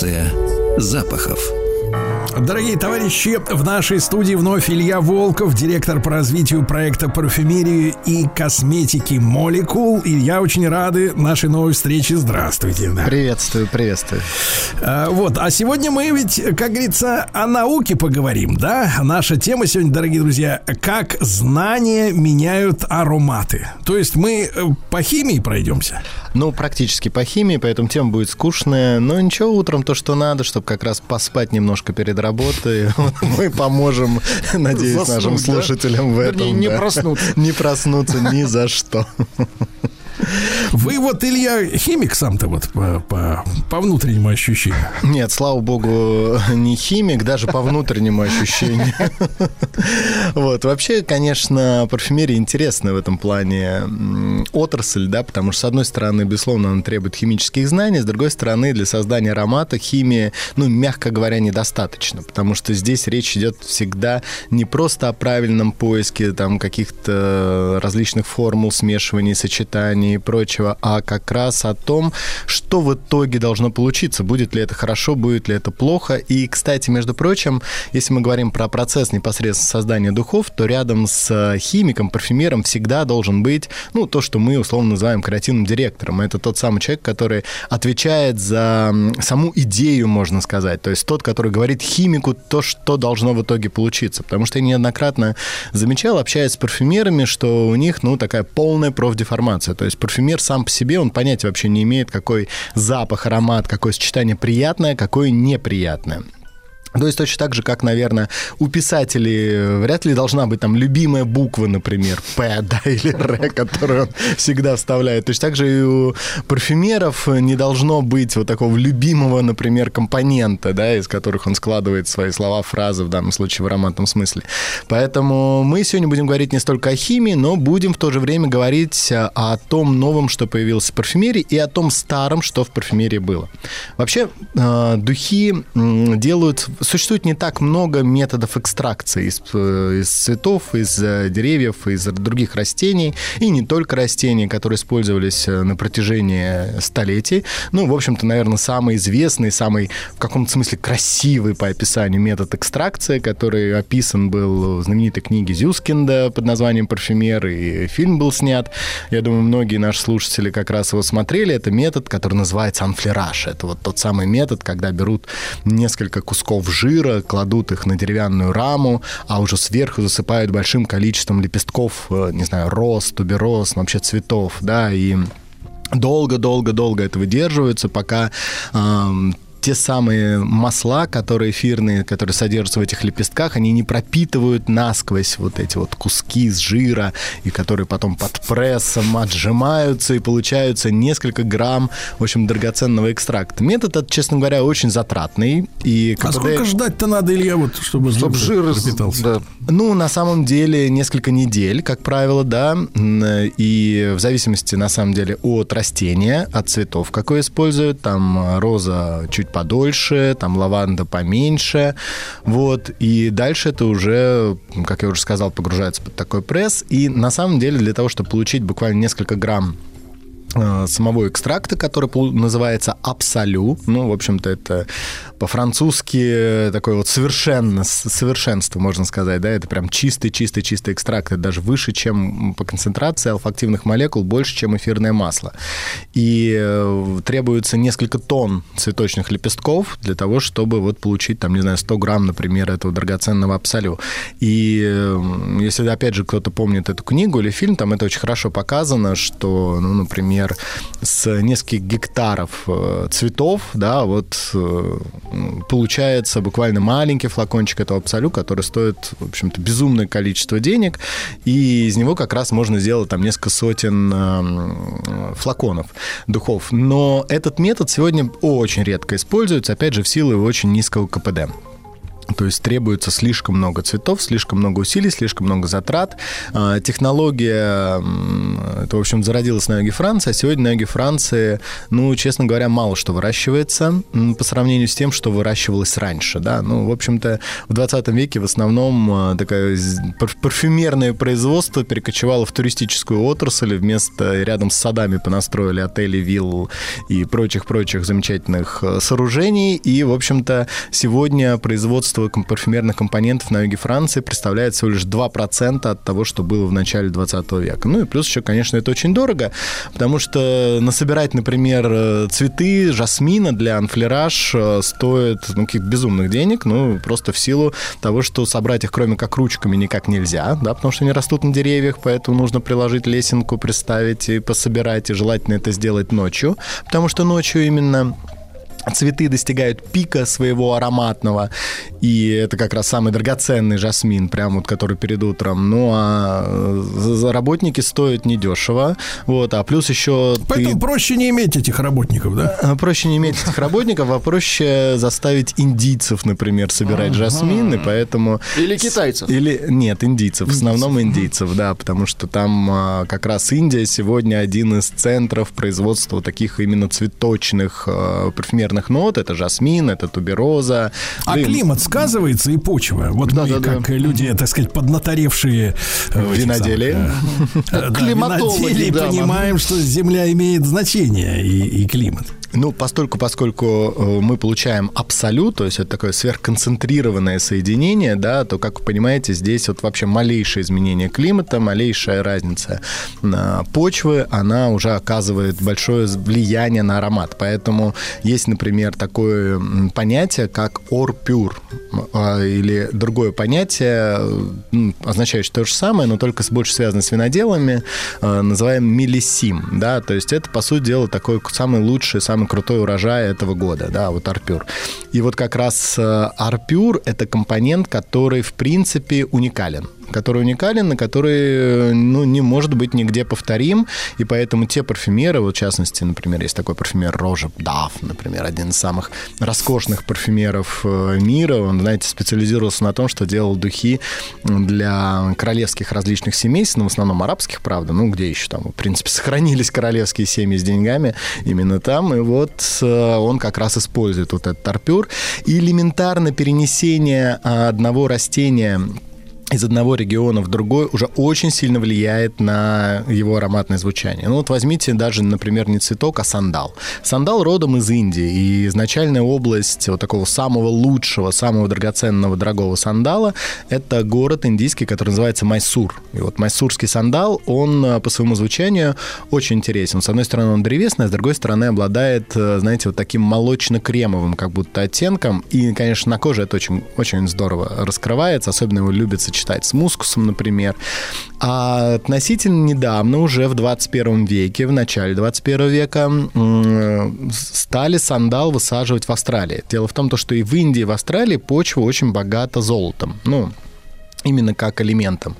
Станция запахов. Дорогие товарищи, в нашей студии вновь Илья Волков, директор по развитию проекта парфюмерии и косметики Молекул. И я очень рады нашей новой встрече. Здравствуйте. Да. Приветствую, приветствую. А, вот, а сегодня мы ведь, как говорится, о науке поговорим, да? Наша тема сегодня, дорогие друзья, как знания меняют ароматы. То есть мы э, по химии пройдемся. Ну, практически по химии, поэтому тема будет скучная. Но ничего, утром то, что надо, чтобы как раз поспать немножко перед работой. Мы поможем, надеюсь, Заснуть, нашим да? слушателям в Вернее, этом. не да. проснуться. Не проснуться ни за что. Вы вот, Илья, химик сам-то вот по, по, по внутреннему ощущению. Нет, слава богу, не химик, даже по внутреннему ощущению. Вот, вообще, конечно, парфюмерия интересная в этом плане отрасль, да, потому что, с одной стороны, безусловно, она требует химических знаний, с другой стороны, для создания аромата химии, ну, мягко говоря, недостаточно, потому что здесь речь идет всегда не просто о правильном поиске там каких-то различных формул, смешиваний, сочетаний и прочего, а как раз о том, что в итоге должно получиться, будет ли это хорошо, будет ли это плохо. И, кстати, между прочим, если мы говорим про процесс непосредственно создания духов, то рядом с э, химиком, парфюмером всегда должен быть, ну, то, что мы условно называем креативным директором. Это тот самый человек, который отвечает за саму идею, можно сказать. То есть тот, который говорит химику то, что должно в итоге получиться. Потому что я неоднократно замечал, общаясь с парфюмерами, что у них, ну, такая полная профдеформация. То есть парфюмер сам по себе, он понятия вообще не имеет, какой запах, аромат, какое сочетание приятное, какое неприятное. То есть точно так же, как, наверное, у писателей э, вряд ли должна быть там любимая буква, например, П, да, или Р, которую он всегда вставляет. Точно так же и у парфюмеров не должно быть вот такого любимого, например, компонента, да, из которых он складывает свои слова, фразы, в данном случае в ароматном смысле. Поэтому мы сегодня будем говорить не столько о химии, но будем в то же время говорить э, о том новом, что появилось в парфюмерии, и о том старом, что в парфюмерии было. Вообще, э, духи делают существует не так много методов экстракции из, э, из цветов, из э, деревьев, из других растений, и не только растений, которые использовались э, на протяжении столетий. Ну, в общем-то, наверное, самый известный, самый в каком-то смысле красивый по описанию метод экстракции, который описан был в знаменитой книге Зюскинда под названием «Парфюмер», и фильм был снят. Я думаю, многие наши слушатели как раз его смотрели. Это метод, который называется анфлераж. Это вот тот самый метод, когда берут несколько кусков жира, кладут их на деревянную раму, а уже сверху засыпают большим количеством лепестков, э, не знаю, роз, тубероз, ну, вообще цветов, да, и долго-долго-долго это выдерживается, пока эм, те самые масла, которые эфирные, которые содержатся в этих лепестках, они не пропитывают насквозь вот эти вот куски из жира, и которые потом под прессом отжимаются, и получаются несколько грамм, в общем, драгоценного экстракта. Метод этот, честно говоря, очень затратный. И А сколько ждать-то надо, Илья, вот, чтобы, Чтоб жир пропитался? Ну, на самом деле, несколько недель, как правило, да. И в зависимости, на самом деле, от растения, от цветов, какое используют. Там роза чуть подольше, там лаванда поменьше. Вот. И дальше это уже, как я уже сказал, погружается под такой пресс. И на самом деле, для того, чтобы получить буквально несколько грамм самого экстракта, который называется абсолю. Ну, в общем-то, это по-французски такое вот совершенно, совершенство, можно сказать, да, это прям чистый-чистый-чистый экстракт, это даже выше, чем по концентрации алфактивных молекул, больше, чем эфирное масло. И э, требуется несколько тонн цветочных лепестков для того, чтобы вот получить, там, не знаю, 100 грамм, например, этого драгоценного абсолю. И э, если, опять же, кто-то помнит эту книгу или фильм, там это очень хорошо показано, что, ну, например, с нескольких гектаров э, цветов, да, вот э, получается буквально маленький флакончик этого абсолю, который стоит, в общем-то, безумное количество денег, и из него как раз можно сделать там несколько сотен э, флаконов духов. Но этот метод сегодня очень редко используется, опять же, в силу его очень низкого КПД. То есть требуется слишком много цветов, слишком много усилий, слишком много затрат. А, Технология, это, в общем, зародилась на юге Франции, а сегодня на юге Франции, ну, честно говоря, мало что выращивается по сравнению с тем, что выращивалось раньше, да. Ну, в общем-то, в 20 веке в основном а, такое парфюмерное производство перекочевало в туристическую отрасль, вместо рядом с садами понастроили отели, вилл и прочих-прочих замечательных э, сооружений. И, в общем-то, сегодня производство ком- парфюмерных компонентов на юге Франции представляет всего лишь 2% от того, что было в начале 20 века. Ну и плюс еще, конечно, это очень дорого, потому что насобирать, например, э, цветы жасмина для анфлераж э, стоит ну, каких-то безумных денег, ну, просто в силу того, что собрать их кроме как ручками никак нельзя, да, потому что они растут на деревьях, поэтому нужно приложить лесенку, приставить и пособирать, и желательно это сделать ночью, потому что ночью именно цветы достигают пика своего ароматного, и это как раз самый драгоценный жасмин, прям вот, который перед утром. Ну, а э, работники стоят недешево, вот, а плюс еще Поэтому ты... проще не иметь этих работников, да? А, Проще не иметь этих работников, а проще заставить индийцев, например, собирать жасмин, и поэтому... Или китайцев. Или нет, индийцев, в основном индийцев, да, потому что там а, как раз Индия сегодня один из центров производства таких именно цветочных а, парфюмерных нот. Это жасмин, это тубероза. А Да и- климат сказывается и почва. Вот мы, Да-да-да. как люди, так сказать, поднаторевшие э, Виноделие. э, да, Климатологи, да, понимаем, что Земля имеет значение и климат. Ну, постольку, поскольку э, мы получаем абсолют, то есть это такое сверхконцентрированное соединение, да, то, как вы понимаете, здесь вот вообще малейшее изменение климата, малейшая разница на почвы, она уже оказывает большое влияние на аромат. Поэтому есть, например, такое понятие, как орпюр, а, или другое понятие, э, означающее то же самое, но только больше связано с виноделами, э, называем миллисим, да, то есть это, по сути дела, такой самый лучший, самый крутой урожай этого года, да, вот арпюр. И вот как раз э, арпюр – это компонент, который, в принципе, уникален который уникален и который э, ну, не может быть нигде повторим, и поэтому те парфюмеры, вот в частности, например, есть такой парфюмер Рожа Даф, например, один из самых роскошных парфюмеров э, мира, он, знаете, специализировался на том, что делал духи для королевских различных семейств, ну, в основном арабских, правда, ну, где еще там, в принципе, сохранились королевские семьи с деньгами, именно там, и вот э, он как раз использует вот этот арпюр, и элементарно перенесение а, одного растения из одного региона в другой уже очень сильно влияет на его ароматное звучание. Ну вот возьмите даже, например, не цветок, а сандал. Сандал родом из Индии, и изначальная область вот такого самого лучшего, самого драгоценного, дорогого сандала – это город индийский, который называется Майсур. И вот майсурский сандал, он э, по своему звучанию очень интересен. С одной стороны, он древесный, а с другой стороны, обладает, э, знаете, вот таким молочно-кремовым как будто оттенком. И, конечно, на коже это очень, очень здорово раскрывается, особенно его любят сочетать с мускусом, например. А относительно недавно, уже в 21 веке, в начале 21 века, стали сандал высаживать в Австралии. Дело в том, то, что и в Индии, и в Австралии почва очень богата золотом. Ну, именно как элементом.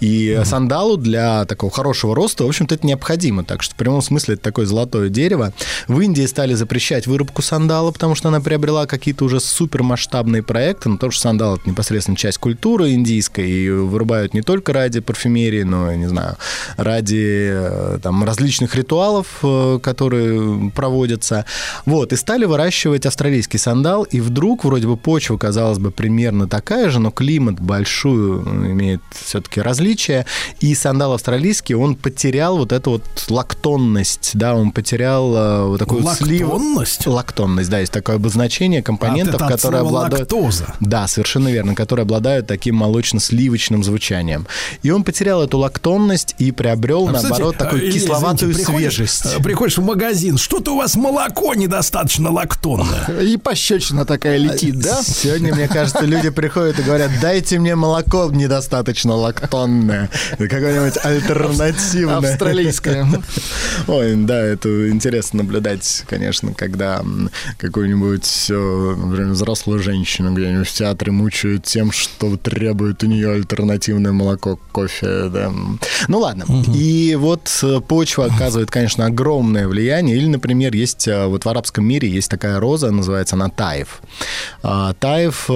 И сандалу для такого хорошего роста, в общем-то, это необходимо. Так что в прямом смысле это такое золотое дерево. В Индии стали запрещать вырубку сандала, потому что она приобрела какие-то уже супермасштабные проекты. Но то, что сандал — это непосредственно часть культуры индийской, и вырубают не только ради парфюмерии, но, я не знаю, ради э, там, различных ритуалов, э, которые проводятся. Вот, и стали выращивать австралийский сандал, и вдруг вроде бы почва, казалось бы, примерно такая же, но климат большую имеет все-таки различия, и сандал австралийский, он потерял вот эту вот лактонность, да, он потерял э, вот такую вот слив- Лактонность? Лактонность, да, есть такое обозначение компонентов, А, которые слова обладают... лактоза. Да, совершенно верно, которые обладают таким молочно-сливочным звучанием. И он потерял эту лактонность и приобрел, А, кстати, наоборот, такую Илья, кисловатую извините, приходишь, свежесть. э, Приходишь в магазин, что-то у вас молоко недостаточно лактонное. И пощечина такая летит, да? Сегодня, мне кажется, люди приходят и говорят, дайте мне молоко недостаточно лактонное. Какое-нибудь альтернативное. Австралийское. Ой, да, это интересно наблюдать, конечно, когда какую-нибудь, э, например, взрослую женщину где-нибудь в театре мучают тем, что требует у нее альтернативное молоко, кофе, да. Ну ладно. И вот э, почва оказывает, конечно, огромное влияние. Или, например, есть э, вот в арабском мире есть такая роза, называется она таев. А, Таев,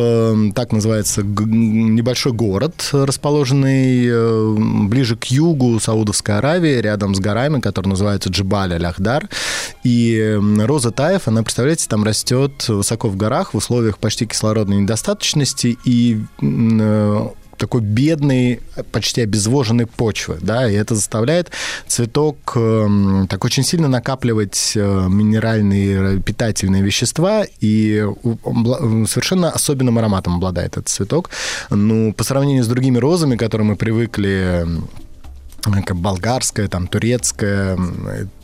так называется небольшой город, расположенный э, ближе к югу Саудовской Аравии, рядом с горами, которые называются Джибаль Аль-Ахдар. И роза Таев, она, представляете, там растет высоко в горах в условиях почти кислородной недостаточности и э, такой бедной, почти обезвоженной почвы, да, и это заставляет цветок эм, так очень сильно накапливать э, минеральные э, питательные вещества, и обла- совершенно особенным ароматом обладает этот цветок. Ну, по сравнению с другими розами, к которым мы привыкли, э, как болгарская, там, турецкая,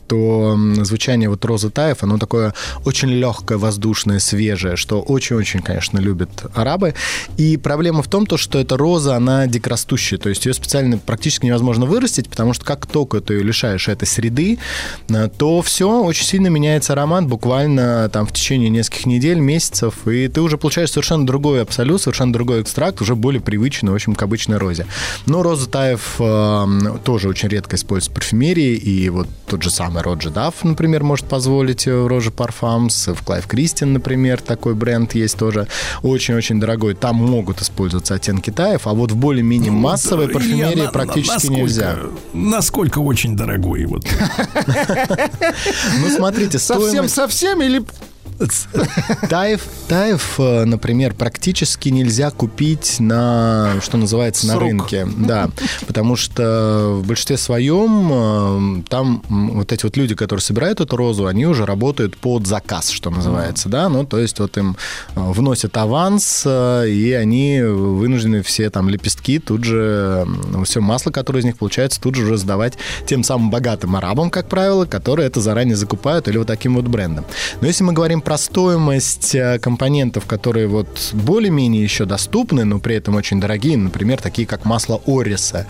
м, то м, звучание вот розы Таев, оно такое очень легкое, воздушное, свежее, что очень-очень, конечно, любят арабы. И проблема в том, то, что эта роза, она дикорастущая, то есть ее специально практически невозможно вырастить, потому что как только ты ее лишаешь этой среды, э, то все, очень сильно меняется аромат, буквально там в течение нескольких недель, месяцев, и ты уже получаешь совершенно другой абсолют, совершенно другой экстракт, уже более привычный, в общем, к обычной розе. Но роза Таиф э, тоже очень редко используется в парфюмерии, и вот тот же самый Roja Dove, например, может позволить э, в Roja Parfums, в Clive Christian, например, такой бренд есть тоже очень-очень дорогой. Там могут использоваться оттенки Таев, а вот в более-менее массовой Илья, парфюмерии на- на- практически насколько- нельзя. Насколько очень дорогой вот. Ну, смотрите, стоимость... Совсем-совсем или... Таев, таев, э, например, практически нельзя купить на, что называется, на Срок. рынке. Да, потому что в большинстве своем э, там вот эти вот люди, которые собирают эту розу, они уже работают под заказ, что называется, да, ну, то есть вот им э, вносят аванс, и они вынуждены все там лепестки тут же, все масло, которое из них получается, тут же уже сдавать тем самым богатым арабам, как правило, которые это заранее закупают или вот таким вот брендом. Но если мы говорим про стоимость э, компонентов, которые вот более-менее еще доступны, но при этом очень дорогие, например, такие как масло ориса,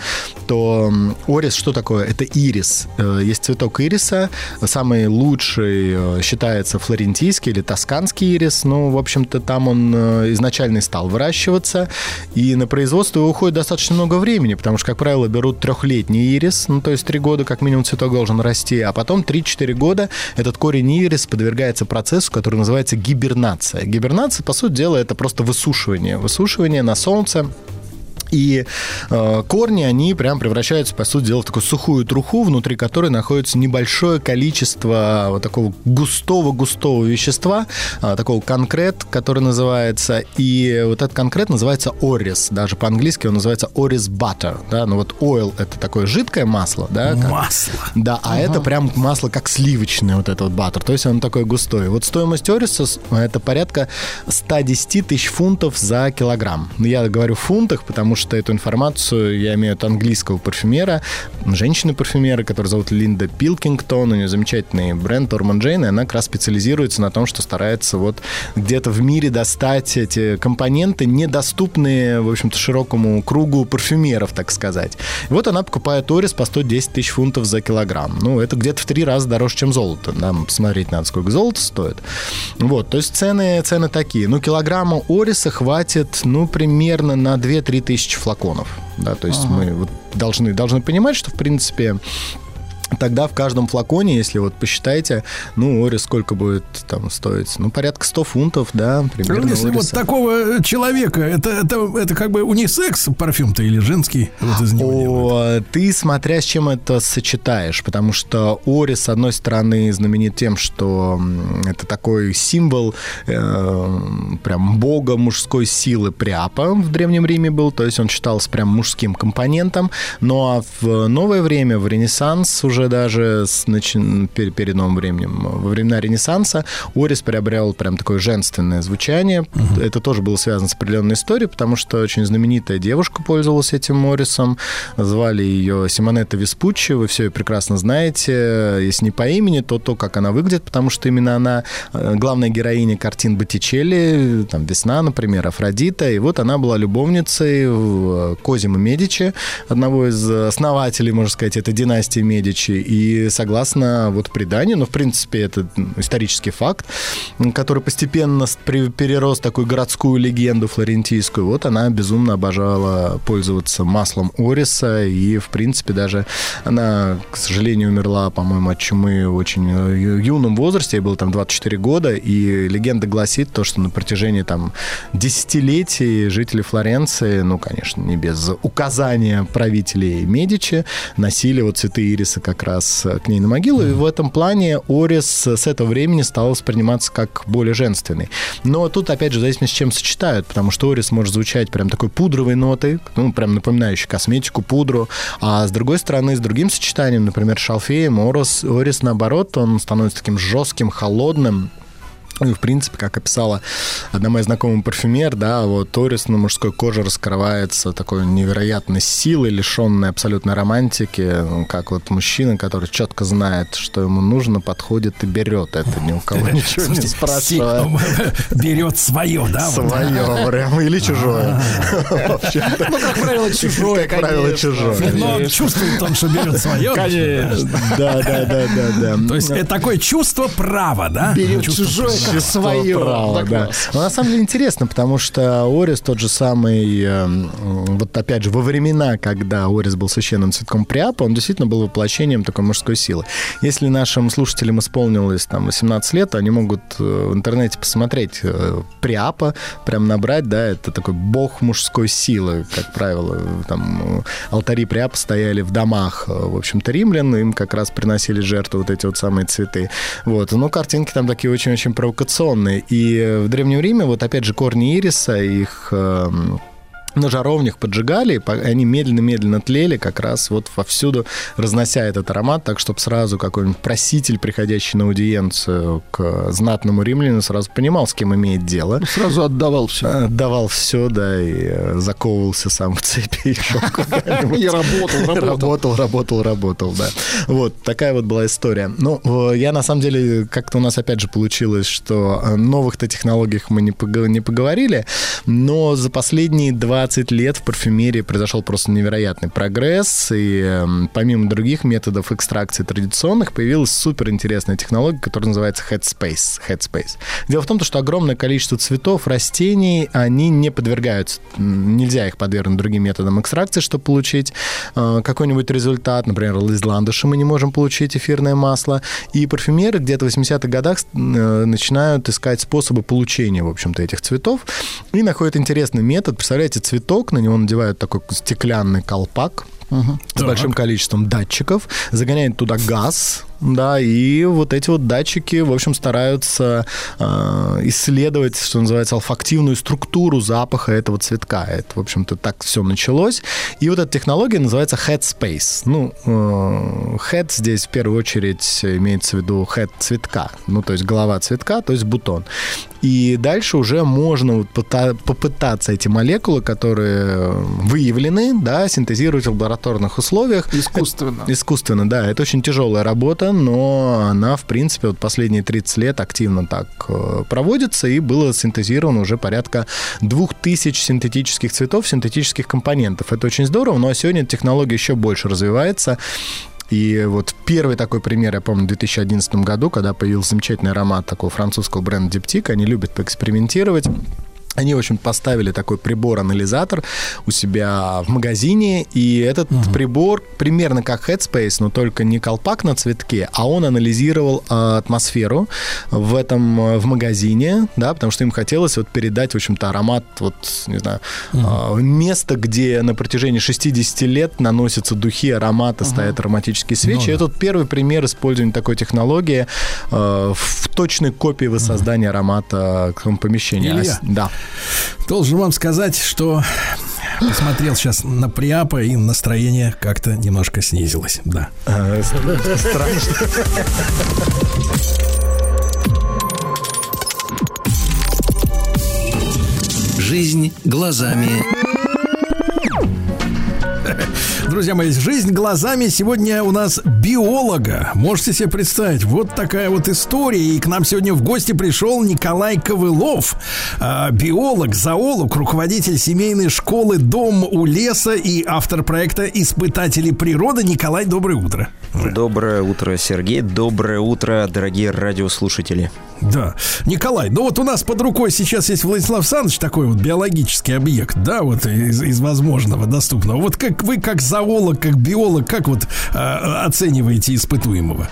то орис что такое? Это ирис. Э, Есть цветок ириса, самый лучший э, считается флорентийский или тосканский ирис, ну, в общем-то, там он изначально и стал выращиваться, и на производство уходит достаточно много времени, потому что, как правило, берут трехлетний ирис, ну, то есть три года как минимум цветок должен расти, а потом 3-4 года этот корень ирис подвергается процессу, который называется гибернация. Гибернация, по сути дела, это просто высушивание. Высушивание на солнце и э, корни, они прям превращаются, по сути дела, в такую сухую труху, внутри которой находится небольшое количество вот такого густого-густого вещества, э, такого конкрет, который называется, и вот этот конкрет называется орис, даже по-английски он называется орис butter, да, ну вот oil это такое жидкое масло, да, как- Масло. да, а это прям масло как сливочное, вот это вот баттер. То есть он такой густой. Вот стоимость ориса это порядка 110 тысяч фунтов за килограмм. Я говорю в фунтах, потому что эту информацию я имею от английского парфюмера, женщины-парфюмера, которая зовут Линда Пилкингтон. У нее замечательный бренд Орман Джейн, и она как раз специализируется на том, что старается вот где-то в мире достать эти компоненты, недоступные, в общем-то, широкому кругу парфюмеров, так сказать. И вот она покупает Орис по 110 тысяч фунтов за килограмм. Ну, это где-то в три раза дороже, чем золото. Нам посмотреть надо, сколько золото стоит. Вот, то есть цены, цены такие. Ну, килограмма Ориса хватит, ну, примерно на 2-3 тысячи флаконов. Да, то есть мы вот должны, должны понимать, что, в принципе, Тогда в каждом флаконе, если вот посчитаете, ну, Орис сколько будет там стоить? Ну, порядка 100 фунтов, да, примерно. Ну, Если вот Ориса. такого человека, это, это, это как бы унисекс парфюм-то или женский? Вот из него делают? О, ты смотря с чем это сочетаешь, потому что Орис, с одной стороны, знаменит тем, что это такой символ э, прям бога мужской силы Приапа в Древнем Риме был, то есть он считался прям мужским компонентом, ну а в новое время, в Ренессанс, уже даже с, начин- пер- перед новым временем, во времена Ренессанса, Орис приобрел прям такое женственное звучание. Это тоже было связано с определенной историей, потому что очень знаменитая девушка пользовалась этим Орисом. Звали ее Симонетта Веспуччи. Вы все ее прекрасно знаете. Если не по имени, то то, как она выглядит, потому что именно она э, главная героиня картин Боттичелли, там «Весна», например, Афродита. И вот она была любовницей Козимо Медичи, одного из основателей, можно сказать, этой династии Медичи. Медичи. И согласно вот преданию, ну, в принципе, это исторический факт, который постепенно перерос такую городскую легенду флорентийскую. Вот она безумно обожала пользоваться маслом ориса. И, в принципе, даже она, к сожалению, умерла, по-моему, от чумы в очень э, юном возрасте. Ей было там 24 года. И легенда гласит то, что на протяжении там десятилетий жители Флоренции, ну, конечно, не без указания правителей Медичи, носили вот цветы ириса как раз э, к ней на могилу. И в этом плане Орис с этого времени стал восприниматься как более женственный. Но тут, опять же, в зависимости с чем сочетают, потому что Орис может звучать прям такой пудровой нотой, ну, прям напоминающей косметику, пудру, а с другой стороны, с другим сочетанием, например, шалфеем, Орис, Орис, наоборот, он становится таким жестким, холодным, ну, и, в принципе, как описала одна моя знакомая парфюмер, да, вот Торис на мужской коже раскрывается такой невероятной силой, лишенной абсолютной романтики, ну, как вот мужчина, который четко знает, что ему нужно, подходит и берет это, ни у кого ничего не Слушайте, си- Берет свое, да? вот? Свое прям, или чужое. В Ну, как правило, чужое, Как правило, чужое. Но он чувствует он, что берет свое. Конечно. Да, да, да, да, да. То есть это такое чувство права, да? Берет чужое, Чувство свое. права, Да. Но на самом деле интересно, потому что Орис тот же самый, э, м, вот опять же, во времена, когда Орис был священным цветком Приапа, он действительно был воплощением такой мужской силы. Если нашим слушателям исполнилось там 18 лет, они могут э, в интернете посмотреть э, Приапа, прям набрать, да, это такой бог мужской силы, как правило, там алтари Приапа стояли в домах, э, в общем-то, римлян, им как раз приносили жертву вот эти вот самые цветы. Вот, но картинки там такие очень-очень провокационные. И э, в Древнем Риме, вот опять же, корни ириса, их эм, на жаровнях поджигали, и они медленно-медленно тлели, как раз вот вовсюду разнося этот аромат, так, чтобы сразу какой-нибудь проситель, приходящий на аудиенцию к знатному римлянину, сразу понимал, с кем имеет дело. Сразу отдавал все. Отдавал все, да, и э, заковывался сам в цепи и шел. И работал, работал. Работал, работал, работал, да. Вот, такая вот была история. Ну, э, я на самом деле, как-то у нас опять же получилось, что о новых-то технологиях мы не, пого- не поговорили, но за последние 20 лет в парфюмерии произошел просто невероятный прогресс, и эм, помимо других методов экстракции традиционных, появилась супер интересная технология, которая называется Headspace. Headspace. Дело в том, что огромное количество цветов, растений, они не подвергаются, нельзя их подвергнуть другим методам экстракции, чтобы получить э, какой-нибудь результат. Например, из ландыша мы не можем получить эфирное масло. И парфюмеры где-то в 80-х годах э, начинают искать способы получения, в общем-то, этих цветов. И находят интересный метод. Представляете, цветок, на него надевают такой стеклянный колпак, с большим количеством датчиков, загоняют туда газ, да, и вот эти вот датчики, в общем, стараются э, исследовать, что называется, олфактивную структуру запаха этого цветка. Это, в общем-то, так все началось. И вот эта технология называется Headspace. Ну, э, head здесь в первую очередь имеется в виду head цветка, ну, то есть голова цветка, то есть бутон. И дальше уже можно вот попытаться эти молекулы, которые выявлены, да, синтезировать в лабораторных условиях. Искусственно. Это- искусственно, да. Это очень тяжелая работа, но она, в принципе, вот последние 30 лет активно так э, проводится, и было синтезировано уже порядка 2000 синтетических цветов, синтетических компонентов. Это очень здорово, но сегодня технология еще больше развивается. И вот первый такой пример, я помню, в 2011 году, когда появился замечательный аромат такого французского бренда Диптик, они любят поэкспериментировать. Они, в общем, поставили такой прибор-анализатор у себя в магазине, и этот прибор примерно как Headspace, но только не колпак на цветке, а он анализировал э, атмосферу в этом, э, в магазине, да, потому что им хотелось вот передать, в общем-то, аромат, вот, не знаю, э, место, где на протяжении 60 лет наносятся духи, ароматы, стоят ароматические свечи. Ну да. Это вот первый пример использования такой технологии э, в точной копии воссоздания аромата к тому помещению. А Илья. с- Да. Должен вам сказать, что посмотрел сейчас на Приапа, и настроение как-то немножко снизилось. Да. Странно, что... Жизнь глазами Друзья мои, жизнь глазами сегодня у нас биолога. Можете себе представить, вот такая вот история. И к нам сегодня в гости пришел Николай Ковылов, а, биолог, зоолог, руководитель семейной школы «Дом у леса» и автор проекта «Испытатели природы». Николай, доброе утро. Доброе утро, Сергей. Доброе утро, дорогие радиослушатели. Да. Николай, ну вот у нас под рукой сейчас есть Владислав Саныч, такой вот биологический объект, да, вот из, из возможного, доступного. Вот как вы, как зоолог, как биолог, как вот э, оцениваете испытуемого?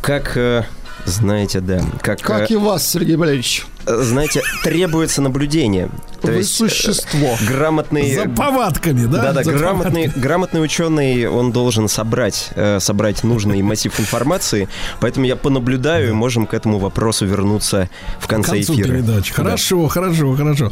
Как, э, знаете, да, как... Как э, и вас, Сергей Валерьевич. Знаете, требуется наблюдение. То Вы есть, э, существо. Грамотный... За повадками, да? Да, да, За грамотный, повадками. грамотный ученый, он должен собрать, э, собрать нужный массив информации, поэтому я понаблюдаю, и можем к этому вопросу вернуться в К конце концу эфира. передачи. Хорошо, хорошо, хорошо.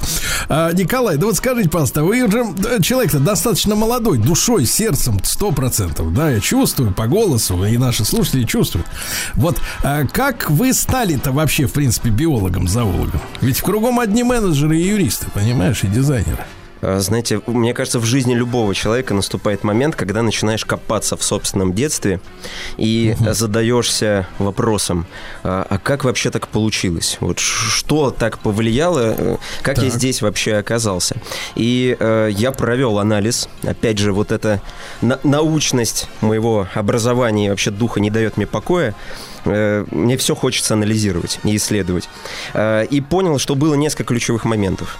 А, Николай, да вот скажите, пожалуйста, вы уже э, человек-то достаточно молодой, душой, сердцем, сто процентов, да, я чувствую по голосу, и наши слушатели чувствуют. Вот а как вы стали-то вообще, в принципе, биологом, зоологом? Ведь в кругом одни менеджеры и юристы, понимаешь, и дизайнеры. А, Знаете, мне кажется, в жизни любого человека наступает момент, когда начинаешь копаться в собственном детстве и задаешься вопросом, а а как вообще так получилось? Вот что так повлияло, э, как я Так. здесь вообще оказался? И э, я провел анализ. Опять же, вот эта на- научность моего образования и вообще духа не дает мне покоя. Э, Мне все хочется анализировать и исследовать. Э, И понял, что было несколько ключевых моментов.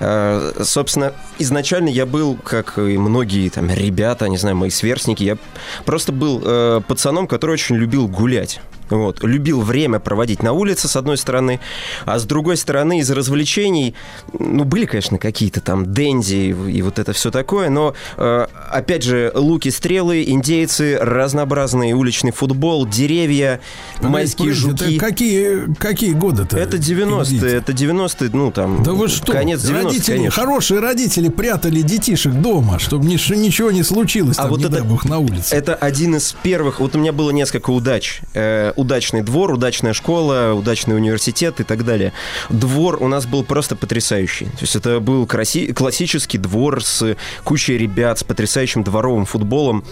Э, Собственно, изначально я был, как и многие там ребята, не знаю, мои сверстники, я просто был пацаном, который очень любил гулять. Вот. Любил время проводить на улице, с одной стороны, а с другой стороны, из развлечений, ну, были, конечно, какие-то там денди и вот это все такое, но, э, опять же, луки, стрелы, индейцы, разнообразный уличный футбол, деревья, майские Погодите, это жуки. какие, какие годы-то? Это 90-е, это 90-е, ну, там, Да вы что? конец 90-х, родители, конечно. хорошие родители прятали детишек дома, чтобы нич- ничего не случилось, А там, вот не это- бог, на улице. Это один из первых. Вот у меня было несколько удач. Э, удачный двор, удачная школа, удачный университет и так далее. Двор у нас был просто потрясающий. То есть это был краси- классический двор с кучей ребят, с потрясающим дворовым футболом.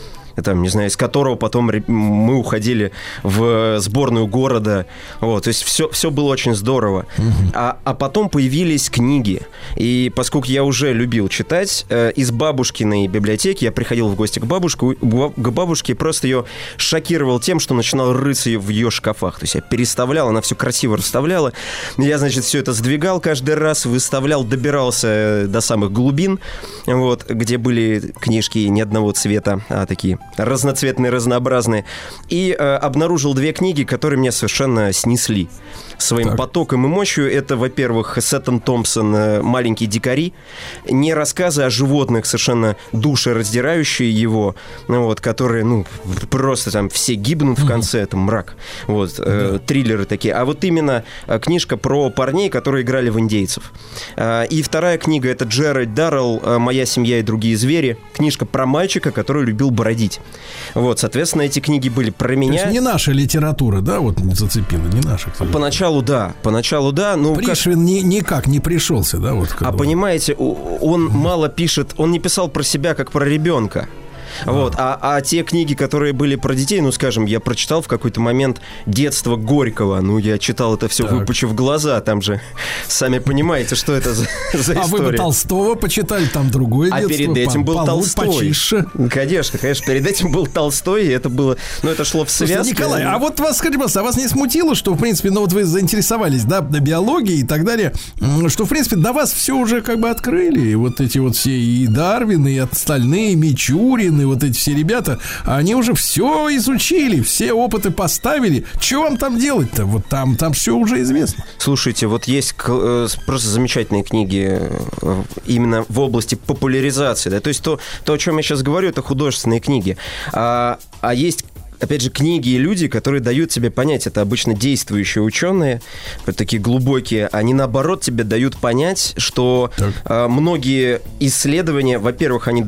Там, не знаю, из которого потом мы уходили в сборную города. Вот, то есть все, все было очень здорово. А, а потом появились книги. И поскольку я уже любил читать, э, из бабушкиной библиотеки я приходил в гости к бабушке, к бабушке и просто ее шокировал тем, что начинал рыться в ее шкафах. То есть я переставлял, она все красиво расставляла. Я, значит, все это сдвигал каждый раз, выставлял, добирался э, до самых глубин, вот, где были книжки не одного цвета, а такие разноцветные, разнообразные. И э, обнаружил две книги, которые меня совершенно снесли своим потоком и мощью. Это, во-первых, Сеттон Томпсон э, «Маленькие дикари». Не рассказы о животных, совершенно душераздирающие его, ну, вот, которые, ну, просто там все гибнут в конце, это мрак. Вот, э, триллеры такие. А вот именно э, книжка про парней, которые играли в индейцев. А, И вторая книга это Джеральд Даррелл э, «Моя семья и другие звери». Книжка про мальчика, который любил бродить. Вот, соответственно, эти книги были про То меня. есть не наша литература, да, вот зацепила, не наша. ли. Поначалу да, поначалу да, как- Пришвин ни- никак не пришелся, да, вот. А понимаете, у- он мало пишет, он не писал про себя как про ребенка. Вот, а, а те книги, которые были про детей, ну, скажем, я прочитал в какой-то момент детство Горького, ну, я читал это все, выпучив глаза, там же, сами понимаете, что это за, за А вы бы история. Толстого почитали, там другое А детство. перед этим по- был Толстой. почище. Конечно, конечно, перед этим был Толстой, и это было, ну, это шло в Слушайте, связке. Николай, а вот вас, скажите, пожалуйста, а вас не смутило, что, в принципе, ну вот вы заинтересовались, да, биологией и так далее, что, в принципе, до вас все уже как бы открыли, и вот эти вот все и Дарвины, и остальные, Мичурины, вот эти все ребята, они уже все изучили, все опыты поставили. Что вам там делать-то? Вот там, там все уже известно. Слушайте, вот есть э, просто замечательные книги э, именно в области популяризации. Да? То есть то, то, о чем я сейчас говорю, это художественные книги. А, а есть Опять же, книги и люди, которые дают тебе понять, это обычно действующие ученые, такие глубокие, они наоборот тебе дают понять, что э, многие исследования, во-первых, они